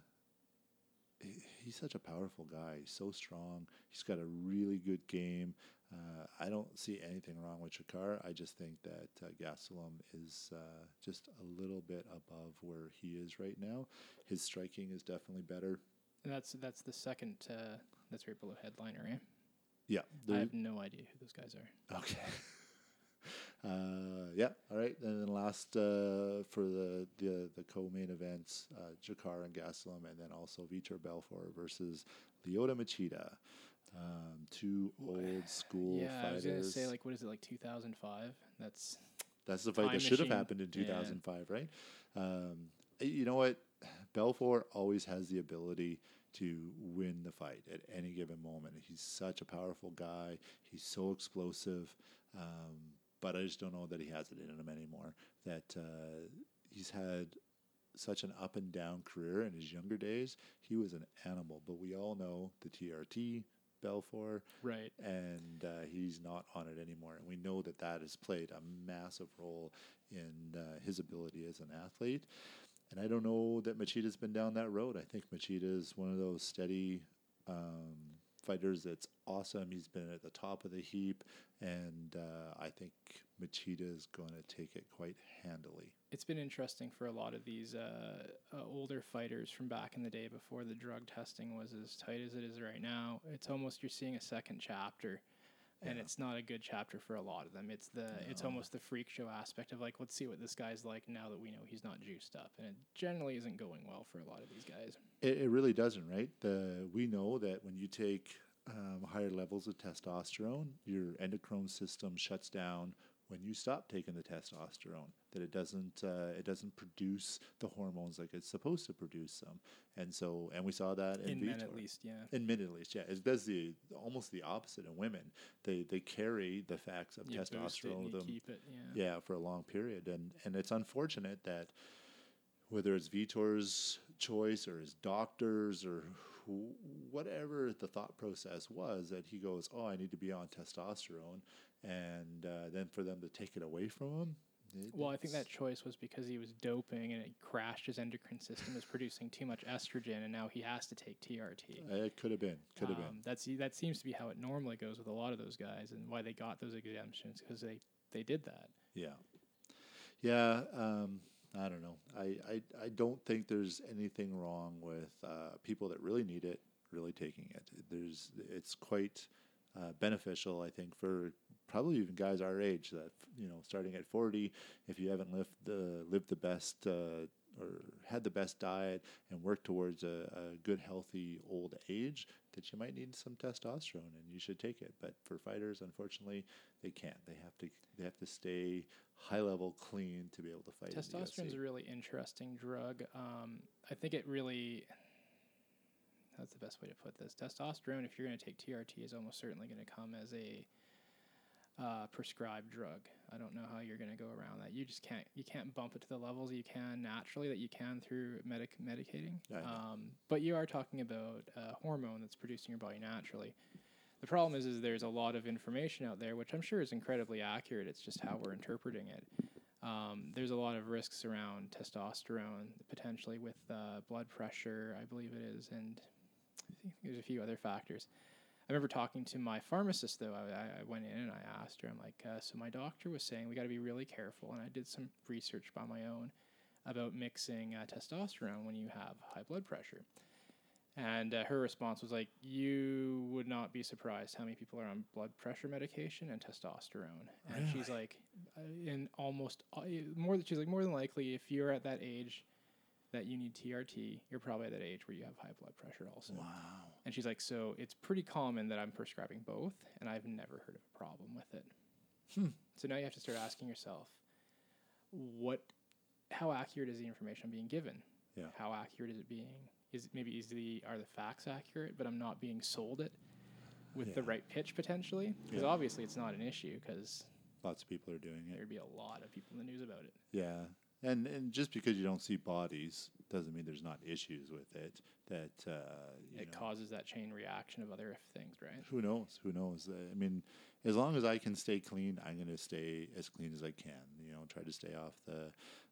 Speaker 2: he he's such a powerful guy. He's so strong. He's got a really good game. Uh, I don't see anything wrong with Jacaré. I just think that uh, Gastelum is uh, just a little bit above where he is right now. His striking is definitely better.
Speaker 1: And that's that's the second. Uh, that's right below headliner, right?
Speaker 2: Yeah,
Speaker 1: I have no idea who those guys are.
Speaker 2: Okay. Uh, yeah. All right. And then last uh, for the the, the co-main events, uh, Jacaré and Gastelum, and then also Vitor Belfort versus Lyoto Machida. Um, two old school
Speaker 1: yeah, I was gonna say like, what is it like 2005? That's
Speaker 2: That's the fight that should have happened in
Speaker 1: Yeah.
Speaker 2: 2005, right? Um, you know what? Belfort always has the ability to win the fight at any given moment. He's such a powerful guy. He's so explosive. Um, but I just don't know that he has it in him anymore. That uh, he's had such an up and down career in his younger days. He was an animal, but we all know the TRT Belfort
Speaker 1: right.
Speaker 2: and uh, he's not on it anymore. And we know that that has played a massive role in uh, his ability as an athlete. And I don't know that Machida's been down that road. I think Machida is one of those steady um, fighters that's awesome. He's been at the top of the heap, and uh, I think Machida is going to take it quite handily.
Speaker 1: It's been interesting for a lot of these uh, uh, older fighters from back in the day before the drug testing was as tight as it is right now. It's almost you're seeing a second chapter and
Speaker 2: Yeah.
Speaker 1: it's not a good chapter for a lot of them. It's the it's almost the freak show aspect of like let's see what this guy's like now that we know he's not juiced up, and it generally isn't going well for a lot of these guys.
Speaker 2: It, it really doesn't, right? The we know that when you take um, higher levels of testosterone, your endocrine system shuts down when you stop taking the testosterone. That it doesn't uh, it doesn't produce the hormones like it's supposed to produce them, and so and we saw that in,
Speaker 1: In men at least, yeah.
Speaker 2: In men at least, yeah, it does the almost the opposite in women. They they carry the facts of
Speaker 1: You boost it and
Speaker 2: testosterone with them
Speaker 1: keep it, yeah.
Speaker 2: yeah, for a long period, and and it's unfortunate that whether it's Vitor's choice or his doctors or who, whatever the thought process was, that he goes, "Oh, I need to be on testosterone," and uh, then for them to take it away from him. it-
Speaker 1: Well, I think that choice was because he was doping and it crashed his endocrine system, was producing too much estrogen, and now he has to take TRT.
Speaker 2: it could have been, could have been.
Speaker 1: Um, That's that seems to be how it normally goes with a lot of those guys, and why they got those exemptions because they they did that.
Speaker 2: Yeah. Yeah. Um, I don't know. I, I, I don't think there's anything wrong with uh, people that really need it really taking it. There's it's quite uh, beneficial, I think, for probably even guys our age that you know starting at 40, if you haven't lived the lived the best uh, or had the best diet and worked towards a, a good healthy old age, that you might need some testosterone and you should take it. But for fighters, unfortunately, they can't. They have to they have to stay high level clean to be able to fight.
Speaker 1: Testosterone is a really interesting drug. Um, I think it really. That's the best way to put this. Testosterone, if you're going to take TRT, is almost certainly going to come as a uh, prescribed drug. I don't know how you're going to go around that. You just can't. You can't bump it to the levels you can naturally that you can through medic medicating. Um, but you are talking about a hormone that's produced in your body naturally. The problem is, is there's a lot of information out there, which I'm sure is incredibly accurate. It's just how we're interpreting it. Um, there's a lot of risks around testosterone, potentially with uh, blood pressure, I believe it is, and I think there's a few other factors. I remember talking to my pharmacist though. I, I- went in and I asked her, I'm like, uh, so my doctor was saying we got to be really careful, and I did some research by my own about mixing uh, testosterone when you have high blood pressure. And uh, her response was like, "You would not be surprised how many people are on blood pressure medication and testosterone." And she's like, uh, "In almost uh, more than she's like more than likely, if you're at that age that you need TRT, you're probably at that age where you have high blood pressure also."
Speaker 2: Wow.
Speaker 1: And she's like, "So it's pretty common that I'm prescribing both, and I've never heard of a problem with it."
Speaker 2: Hmm.
Speaker 1: So now you have to start asking yourself, what, how accurate is the information I'm being given?
Speaker 2: Yeah.
Speaker 1: How accurate is it being? Is it maybe is the are the facts accurate, but I'm not being sold it with the right pitch potentially? Because
Speaker 2: Yeah.
Speaker 1: obviously it's not an issue because
Speaker 2: Lots of people are doing it.
Speaker 1: there'd be a lot of people in the news about it.
Speaker 2: Yeah, and and just because you don't see bodies doesn't mean there's not issues with it. That uh, you
Speaker 1: It
Speaker 2: know,
Speaker 1: causes that chain reaction of other things, right?
Speaker 2: who knows? Who knows? Uh, I mean, as long as I can stay clean, I'm going to stay as clean as I can. You know, try to stay off the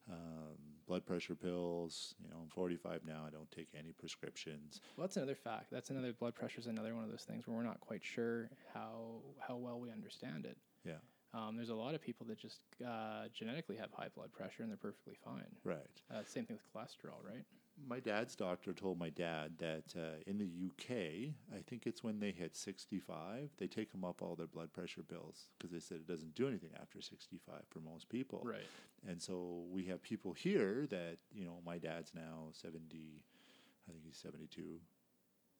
Speaker 2: um, blood pressure pills. You know, I'm 45 now. I don't take any prescriptions.
Speaker 1: Well, that's another fact. That's another blood pressure is another one of those things where we're not quite sure how how well we understand it.
Speaker 2: Yeah,
Speaker 1: Um, there's a lot of people that just uh, genetically have high blood pressure and they're perfectly fine.
Speaker 2: right.
Speaker 1: Uh, same thing with cholesterol, right?
Speaker 2: My dad's doctor told my dad that uh, in the UK, I think it's when they hit 65, they take them up all their blood pressure pills because they said it doesn't do anything after 65 for most people.
Speaker 1: Right.
Speaker 2: And so we have people here that, you know, my dad's now 70, I think he's 72,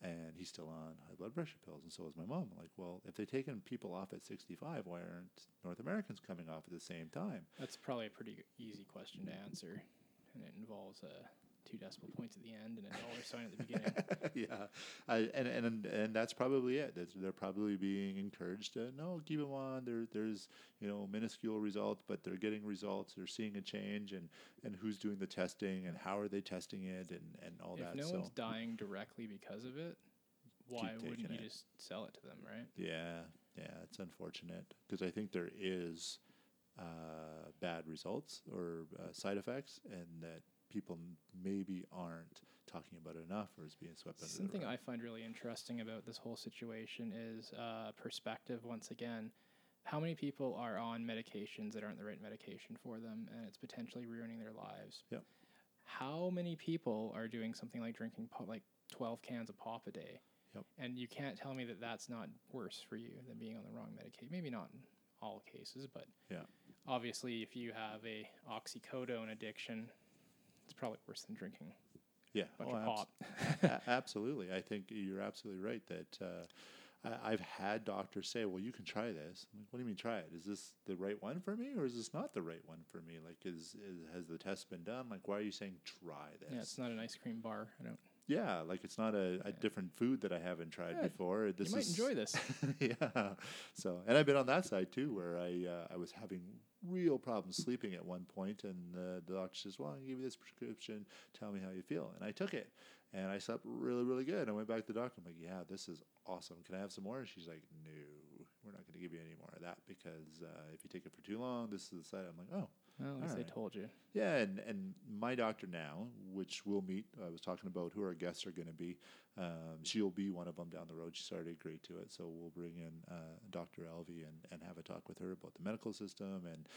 Speaker 2: and he's still on high blood pressure pills, and so is my mom. Like, well, if they're taking people off at 65, why aren't North Americans coming off at the same time?
Speaker 1: That's probably a pretty easy question to answer, and it involves uh, two decimal points at the end and a dollar sign at the beginning.
Speaker 2: yeah, I, and and and that's probably it. That's, they're probably being encouraged to no, keep them on. There, there's you know minuscule results, but they're getting results. They're seeing a change, and and who's doing the testing, and how are they testing it, and and all
Speaker 1: if
Speaker 2: that.
Speaker 1: If no
Speaker 2: so
Speaker 1: one's dying directly because of it, why wouldn't you
Speaker 2: it.
Speaker 1: just sell it to them, right?
Speaker 2: yeah, yeah, it's unfortunate because I think there is uh, bad results or uh, side effects, and that people maybe aren't talking about it enough or is being swept under
Speaker 1: Something
Speaker 2: the rug.
Speaker 1: I find really interesting about this whole situation is uh, perspective. Once again, how many people are on medications that aren't the right medication for them, and it's potentially ruining their lives?
Speaker 2: Yep.
Speaker 1: How many people are doing something like drinking pop, like twelve cans of pop a day?
Speaker 2: Yep.
Speaker 1: And you can't tell me that that's not worse for you than being on the wrong medication. Maybe not in all cases, but
Speaker 2: Yeah.
Speaker 1: obviously, if you have a oxycodone addiction, it's probably worse than drinking
Speaker 2: yeah,
Speaker 1: a bunch
Speaker 2: oh,
Speaker 1: of
Speaker 2: abs-. A- absolutely. I think you're absolutely right that uh, I, I've had doctors say, "Well, you can try this." I'm like, what do you mean try it? Is this the right one for me, or is this not the right one for me? Like, is, is has the test been done? Like, why are you saying try this?
Speaker 1: Yeah, it's not an ice cream bar. I don't.
Speaker 2: Yeah, like it's not a, a different food that I haven't tried
Speaker 1: Yeah,
Speaker 2: before. This
Speaker 1: you might enjoy this.
Speaker 2: yeah. So, and I've been on that side too, where I uh, I was having real problems sleeping at one point, and uh, the doctor says, "Well, I'll give you this prescription. Tell me how you feel." And I took it, and I slept really, really good. I went back to the doctor. I'm like, "Yeah, this is awesome. Can I have some more?" And she's like, "No, we're not going to give you any more of that because uh, if you take it for too long, this is the side." I'm like, "Oh."
Speaker 1: Well, at least they
Speaker 2: Alright.
Speaker 1: told you.
Speaker 2: Yeah, and, and my doctor now, which we'll meet, I was talking about who our guests are going to be. Um, she'll be one of them down the road. She's already agreed to it. So we'll bring in uh, Dr. Elvie and, and have a talk with her about the medical system and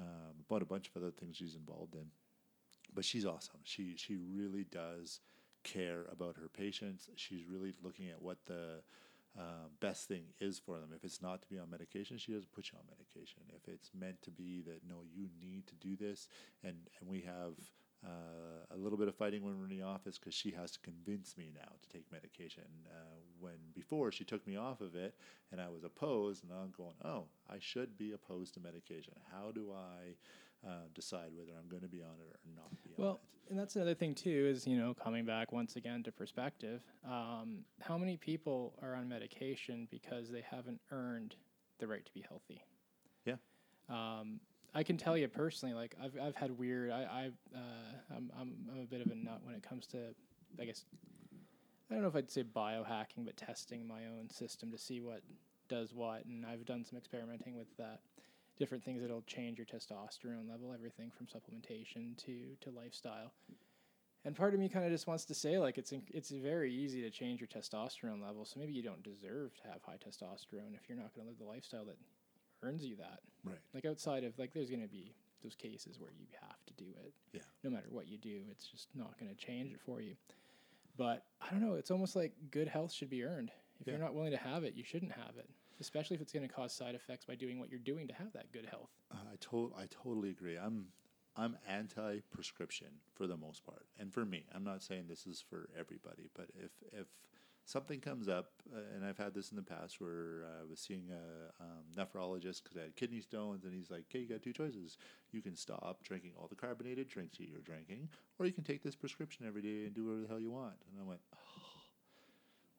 Speaker 2: um, about a bunch of other things she's involved in. But she's awesome. She, she really does care about her patients. She's really looking at what the uh, best thing is for them. If it's not to be on medication, she doesn't put you on medication. If it's meant to be that no, you need to do this, and and we have uh, a little bit of fighting when we're in the office because she has to convince me now to take medication. Uh, when before she took me off of it, and I was opposed, and I'm going, oh, I should be opposed to medication. How do I uh, decide whether I'm going to be on it or not be on
Speaker 1: Well, and that's another thing too is you know coming back once again to perspective. Um, how many people are on medication because they haven't earned the right to be healthy?
Speaker 2: Yeah.
Speaker 1: Um, I can tell you personally, like I've I've had weird. I I uh, I'm, I'm I'm a bit of a nut when it comes to, I guess. I don't know if I'd say biohacking, but testing my own system to see what does what, and I've done some experimenting with that different things that'll change your testosterone level, everything from supplementation to to lifestyle. And part of me kind of just wants to say like it's inc- it's very easy to change your testosterone level, so maybe you don't deserve to have high testosterone if you're not going to live the lifestyle that earns you that.
Speaker 2: Right.
Speaker 1: Like outside of like there's going to be those cases where you have to do it.
Speaker 2: Yeah.
Speaker 1: No matter what you do, it's just not going to change it for you. But I don't know, it's almost like good health should be earned. If
Speaker 2: Yeah.
Speaker 1: you're not willing to have it, you shouldn't have it. Especially if it's going to cause side effects by doing what you're doing to have that good health.
Speaker 2: Uh, I to- I totally agree. I'm I'm anti-prescription for the most part, and for me, I'm not saying this is for everybody, but if if something comes up, uh, and I've had this in the past where I was seeing a um, nephrologist because I had kidney stones, and he's like, "Okay, you got two choices. You can stop drinking all the carbonated drinks that you're drinking, or you can take this prescription every day and do whatever the hell you want." And I went, "Oh,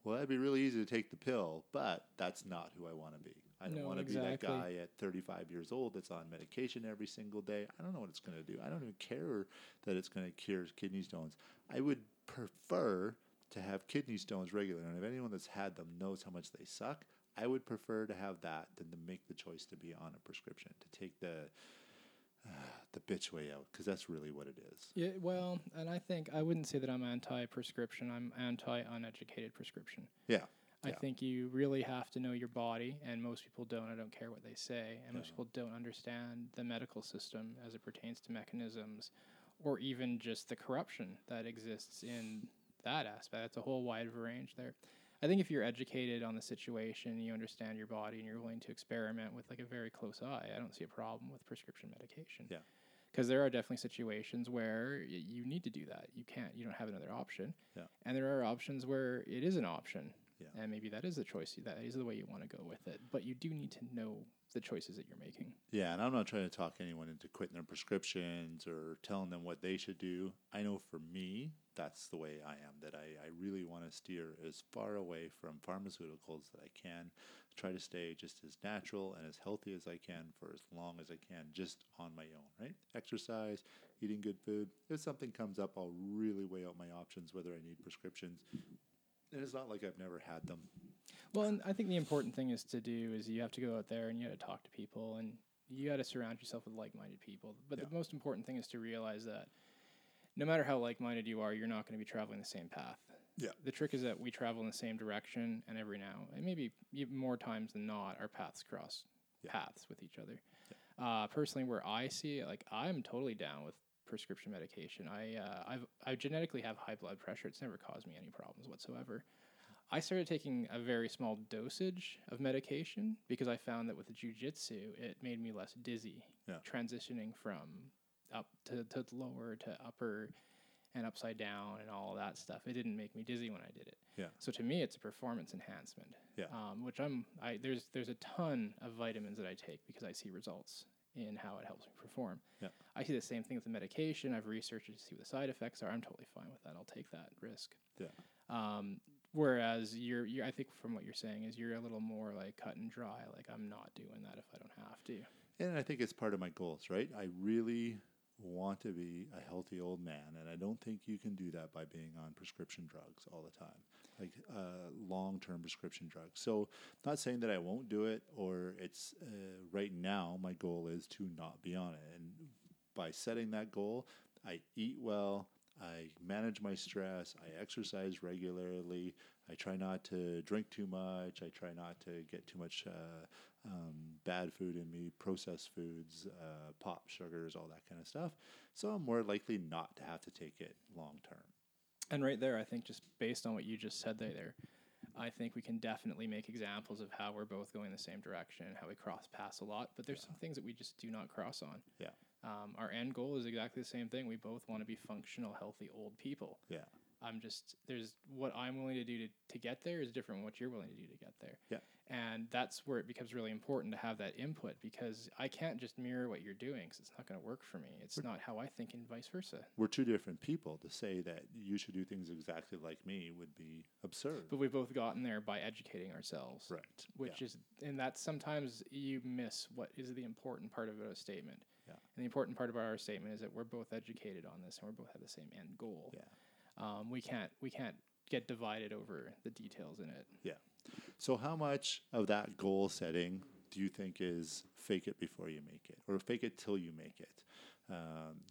Speaker 2: well, that'd be really easy to take the pill, but that's not who I want to be. I don't
Speaker 1: No,
Speaker 2: want to be that guy at 35 years old that's on medication every single day. I don't know what it's going to do. I don't even care that it's going to cure kidney stones. I would prefer to have kidney stones regularly. And if anyone that's had them knows how much they suck, I would prefer to have that than to make the choice to be on a prescription, to take the the bitch way out, because that's really what it is.
Speaker 1: Yeah, well, and I think I wouldn't say that I'm anti-prescription. I'm anti-uneducated prescription.
Speaker 2: Yeah.
Speaker 1: I
Speaker 2: Yeah.
Speaker 1: think you really have to know your body, and most people don't. I don't care what they say, and most people don't understand the medical system as it pertains to mechanisms, or even just the corruption that exists in that aspect. It's a whole wide range there. I think if you're educated on the situation, you understand your body, and you're willing to experiment with like a very close eye, I don't see a problem with prescription medication.
Speaker 2: Yeah.
Speaker 1: Because there are definitely situations where y- you need to do that. You can't. You don't have another option.
Speaker 2: Yeah.
Speaker 1: And there are options where it is an option.
Speaker 2: Yeah.
Speaker 1: And maybe that is the choice. That is the way you want to go with it. But you do need to know the choices that you're making.
Speaker 2: Yeah, and I'm not trying to talk anyone into quitting their prescriptions or telling them what they should do. I know for me, that's the way I am, that I, I really want to steer as far away from pharmaceuticals that I can, try to stay just as natural and as healthy as I can for as long as I can, just on my own, right? Exercise, eating good food. If something comes up, I'll really weigh out my options, whether I need prescriptions. And it's not like I've never had them.
Speaker 1: Well, and I think the important thing is to do is you have to go out there and you got to talk to people and you got to surround yourself with like-minded people. But
Speaker 2: Yeah.
Speaker 1: the most important thing is to realize that no matter how like-minded you are, you're not going to be traveling the same path.
Speaker 2: Yeah.
Speaker 1: The trick is that we travel in the same direction, and every now, and maybe even more times than not, our paths cross
Speaker 2: Yeah.
Speaker 1: paths with each other. Uh, personally, where I see it, like I'm totally down with prescription medication. I uh, I've I genetically have high blood pressure. It's never caused me any problems whatsoever. I started taking a very small dosage of medication because I found that with the jujitsu, it made me less dizzy.
Speaker 2: Yeah.
Speaker 1: Transitioning from up to, to lower to upper and upside down and all that stuff. It didn't make me dizzy when I did it.
Speaker 2: Yeah.
Speaker 1: So to me, it's a performance enhancement.
Speaker 2: Yeah.
Speaker 1: Um, which I'm I there's there's a ton of vitamins that I take because I see results in how it helps me perform.
Speaker 2: Yeah.
Speaker 1: I see the same thing with the medication. I've researched it to see what the side effects are. I'm totally fine with that. I'll take that risk.
Speaker 2: Yeah.
Speaker 1: Um, whereas you're, you're, I think from what you're saying is you're a little more like cut and dry. Like I'm not doing that if I don't have to.
Speaker 2: And I think it's part of my goals, right? I really want to be a healthy old man, and I don't think you can do that by being on prescription drugs all the time, like uh, long term prescription drugs. So, not saying that I won't do it, or it's uh, right now my goal is to not be on it. And by setting that goal, I eat well, I manage my stress, I exercise regularly, I try not to drink too much, I try not to get too much. Uh, um, bad food in me, processed foods, uh, pop sugars, all that kind of stuff. So I'm more likely not to have to take it long term.
Speaker 1: And right there, I think just based on what you just said there, there, I think we can definitely make examples of how we're both going the same direction and how we cross paths a lot. But there's some things that we just do not cross on.
Speaker 2: Yeah.
Speaker 1: Um, our end goal is exactly the same thing. We both want to be functional, healthy old people.
Speaker 2: Yeah.
Speaker 1: I'm just there's what I'm willing to do to, to get there is different from what you're willing to do to get there.
Speaker 2: Yeah.
Speaker 1: And that's where it becomes really important to have that input because I can't just mirror what you're doing because it's not going to work for me. It's not how I think and vice versa.
Speaker 2: We're two different people. To say that you should do things exactly like me would be absurd.
Speaker 1: But we've both gotten there by educating ourselves.
Speaker 2: right.
Speaker 1: Which is and that's sometimes you miss what is the important part of a statement.
Speaker 2: Yeah.
Speaker 1: And the important part about our statement is that we're both educated on this and we're both have the same end goal.
Speaker 2: Yeah.
Speaker 1: Um, we can't we can't get divided over the details in it.
Speaker 2: So, how much of that goal setting do you think is fake it before you make it, or fake it till you make it?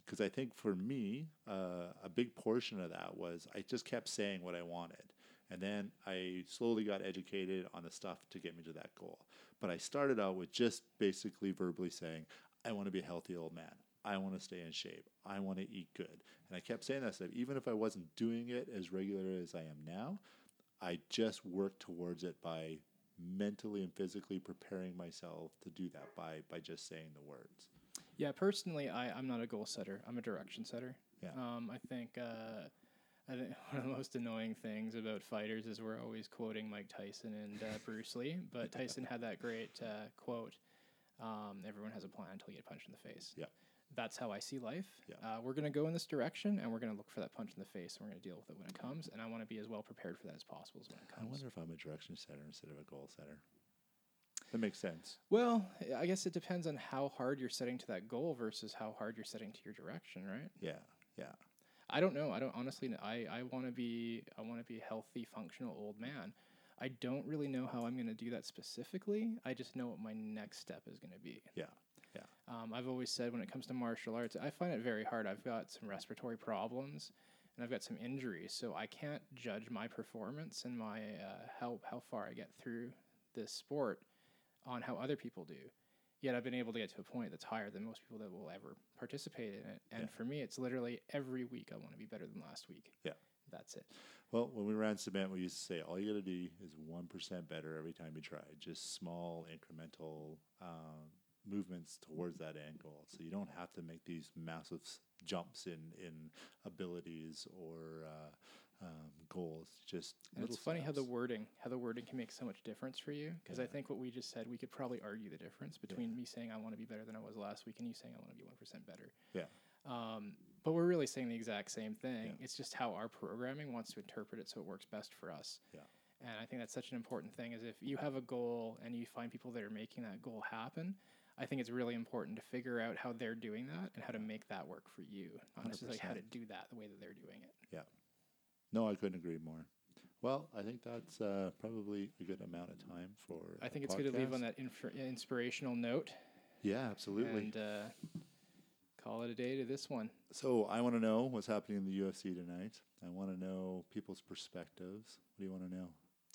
Speaker 2: Because I think for me, uh, a big portion of that was I just kept saying what I wanted. And then I slowly got educated on the stuff to get me to that goal. But I started out with just basically verbally saying, I want to be a healthy old man. I want to stay in shape. I want to eat good. And I kept saying that stuff, even if I wasn't doing it as regular as I am now. I just work towards it by mentally and physically preparing myself to do that by by just saying the words.
Speaker 1: Yeah, personally, I, I'm not a goal setter. I'm a direction setter.
Speaker 2: Yeah.
Speaker 1: Um, I think uh, I think one of the most annoying things about fighters is we're always quoting Mike Tyson and uh, Bruce Lee, but Tyson had that great uh, quote: um, "Everyone has a plan until you get punched in the face."
Speaker 2: Yeah.
Speaker 1: That's how I see life.
Speaker 2: Yeah.
Speaker 1: Uh, we're going to go in this direction, and we're going to look for that punch in the face, and we're going to deal with it when it comes. And I want to be as well prepared for that as possible as when it comes.
Speaker 2: I wonder if I'm a direction setter instead of a goal setter. That makes sense.
Speaker 1: Well, I guess it depends on how hard you're setting to that goal versus how hard you're setting to your direction, right?
Speaker 2: Yeah, yeah,
Speaker 1: I don't know. I don't honestly. I I want to be. I want to be a healthy, functional old man. I don't really know how I'm going to do that specifically. I just know what my next step is going to be.
Speaker 2: yeah, yeah.
Speaker 1: Um, I've always said when it comes to martial arts, I find it very hard. I've got some respiratory problems, and I've got some injuries, so I can't judge my performance and my uh, how how far I get through this sport on how other people do. Yet I've been able to get to a point that's higher than most people that will ever participate in it. And
Speaker 2: Yeah.
Speaker 1: for me, it's literally every week I want to be better than last week.
Speaker 2: Yeah.
Speaker 1: That's it.
Speaker 2: Well, when we ran cement, we used to say all you got to do is one percent better every time you try. Just small incremental um, movements towards that end goal. So you don't have to make these massive jumps in in abilities or uh, um, goals. Just
Speaker 1: it's funny how the wording, how the wording can make so much difference for you. Because I think what we just said, we could probably argue the difference between me saying I want to be better than I was last week and you saying I want to be one percent better.
Speaker 2: Yeah.
Speaker 1: Um, but we're really saying the exact same thing.
Speaker 2: Yeah.
Speaker 1: It's just how our programming wants to interpret it so it works best for us.
Speaker 2: Yeah.
Speaker 1: And I think that's such an important thing. Is if you have a goal and you find people that are making that goal happen, I think it's really important to figure out how they're doing that and how to make that work for you. Not necessarily how to do that the way that they're doing it. Yeah.
Speaker 2: No, I couldn't agree more. Well, I think that's uh, probably a good amount of time for.
Speaker 1: I think it's good to leave on that inf- inspirational note.
Speaker 2: Yeah, absolutely.
Speaker 1: And uh, call it a day to this one.
Speaker 2: So I want to know what's happening in the UFC tonight. I want to know people's perspectives. What do you want to know?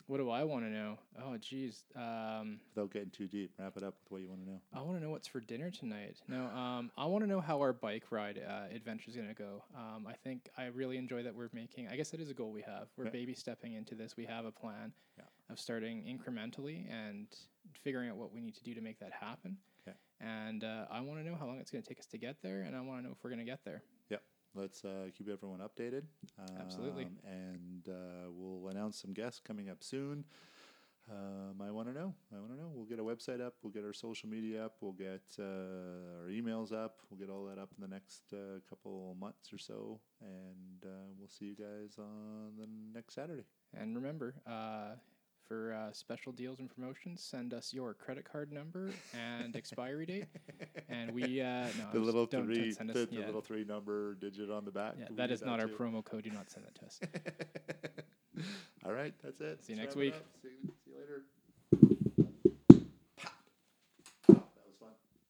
Speaker 1: What do I want to know? Oh, geez. Um,
Speaker 2: Without getting too deep, wrap it up with what you want to know.
Speaker 1: I want to know what's for dinner tonight. No, um, I want to know how our bike ride uh, adventure is going to go. Um, I think I really enjoy that we're making. I guess that is a goal we have. We're
Speaker 2: Yeah.
Speaker 1: baby stepping into this. We have a plan
Speaker 2: Yeah.
Speaker 1: of starting incrementally and figuring out what we need to do to make that happen.
Speaker 2: Okay.
Speaker 1: And uh, I want to know how long it's going to take us to get there, and I want to know if we're going to get there.
Speaker 2: Let's uh, keep everyone updated.
Speaker 1: Absolutely.
Speaker 2: Um, and uh, we'll announce some guests coming up soon. Um, I want to know. I want to know. We'll get a website up. We'll get our social media up. We'll get uh, our emails up. We'll get all that up in the next uh, couple months or so. And uh, we'll see you guys on the next Saturday.
Speaker 1: And remember, uh, for uh, special deals and promotions, send us your credit card number and expiry date. And we uh, no,
Speaker 2: the little
Speaker 1: don't
Speaker 2: three,
Speaker 1: send us,
Speaker 2: the, the
Speaker 1: yeah,
Speaker 2: little three number digit on the back.
Speaker 1: yeah,
Speaker 2: that is we
Speaker 1: that not our
Speaker 2: too?
Speaker 1: promo code. Do not send that to us.
Speaker 2: all right, that's it.
Speaker 1: See you
Speaker 2: Let's
Speaker 1: next week.
Speaker 2: up. See you-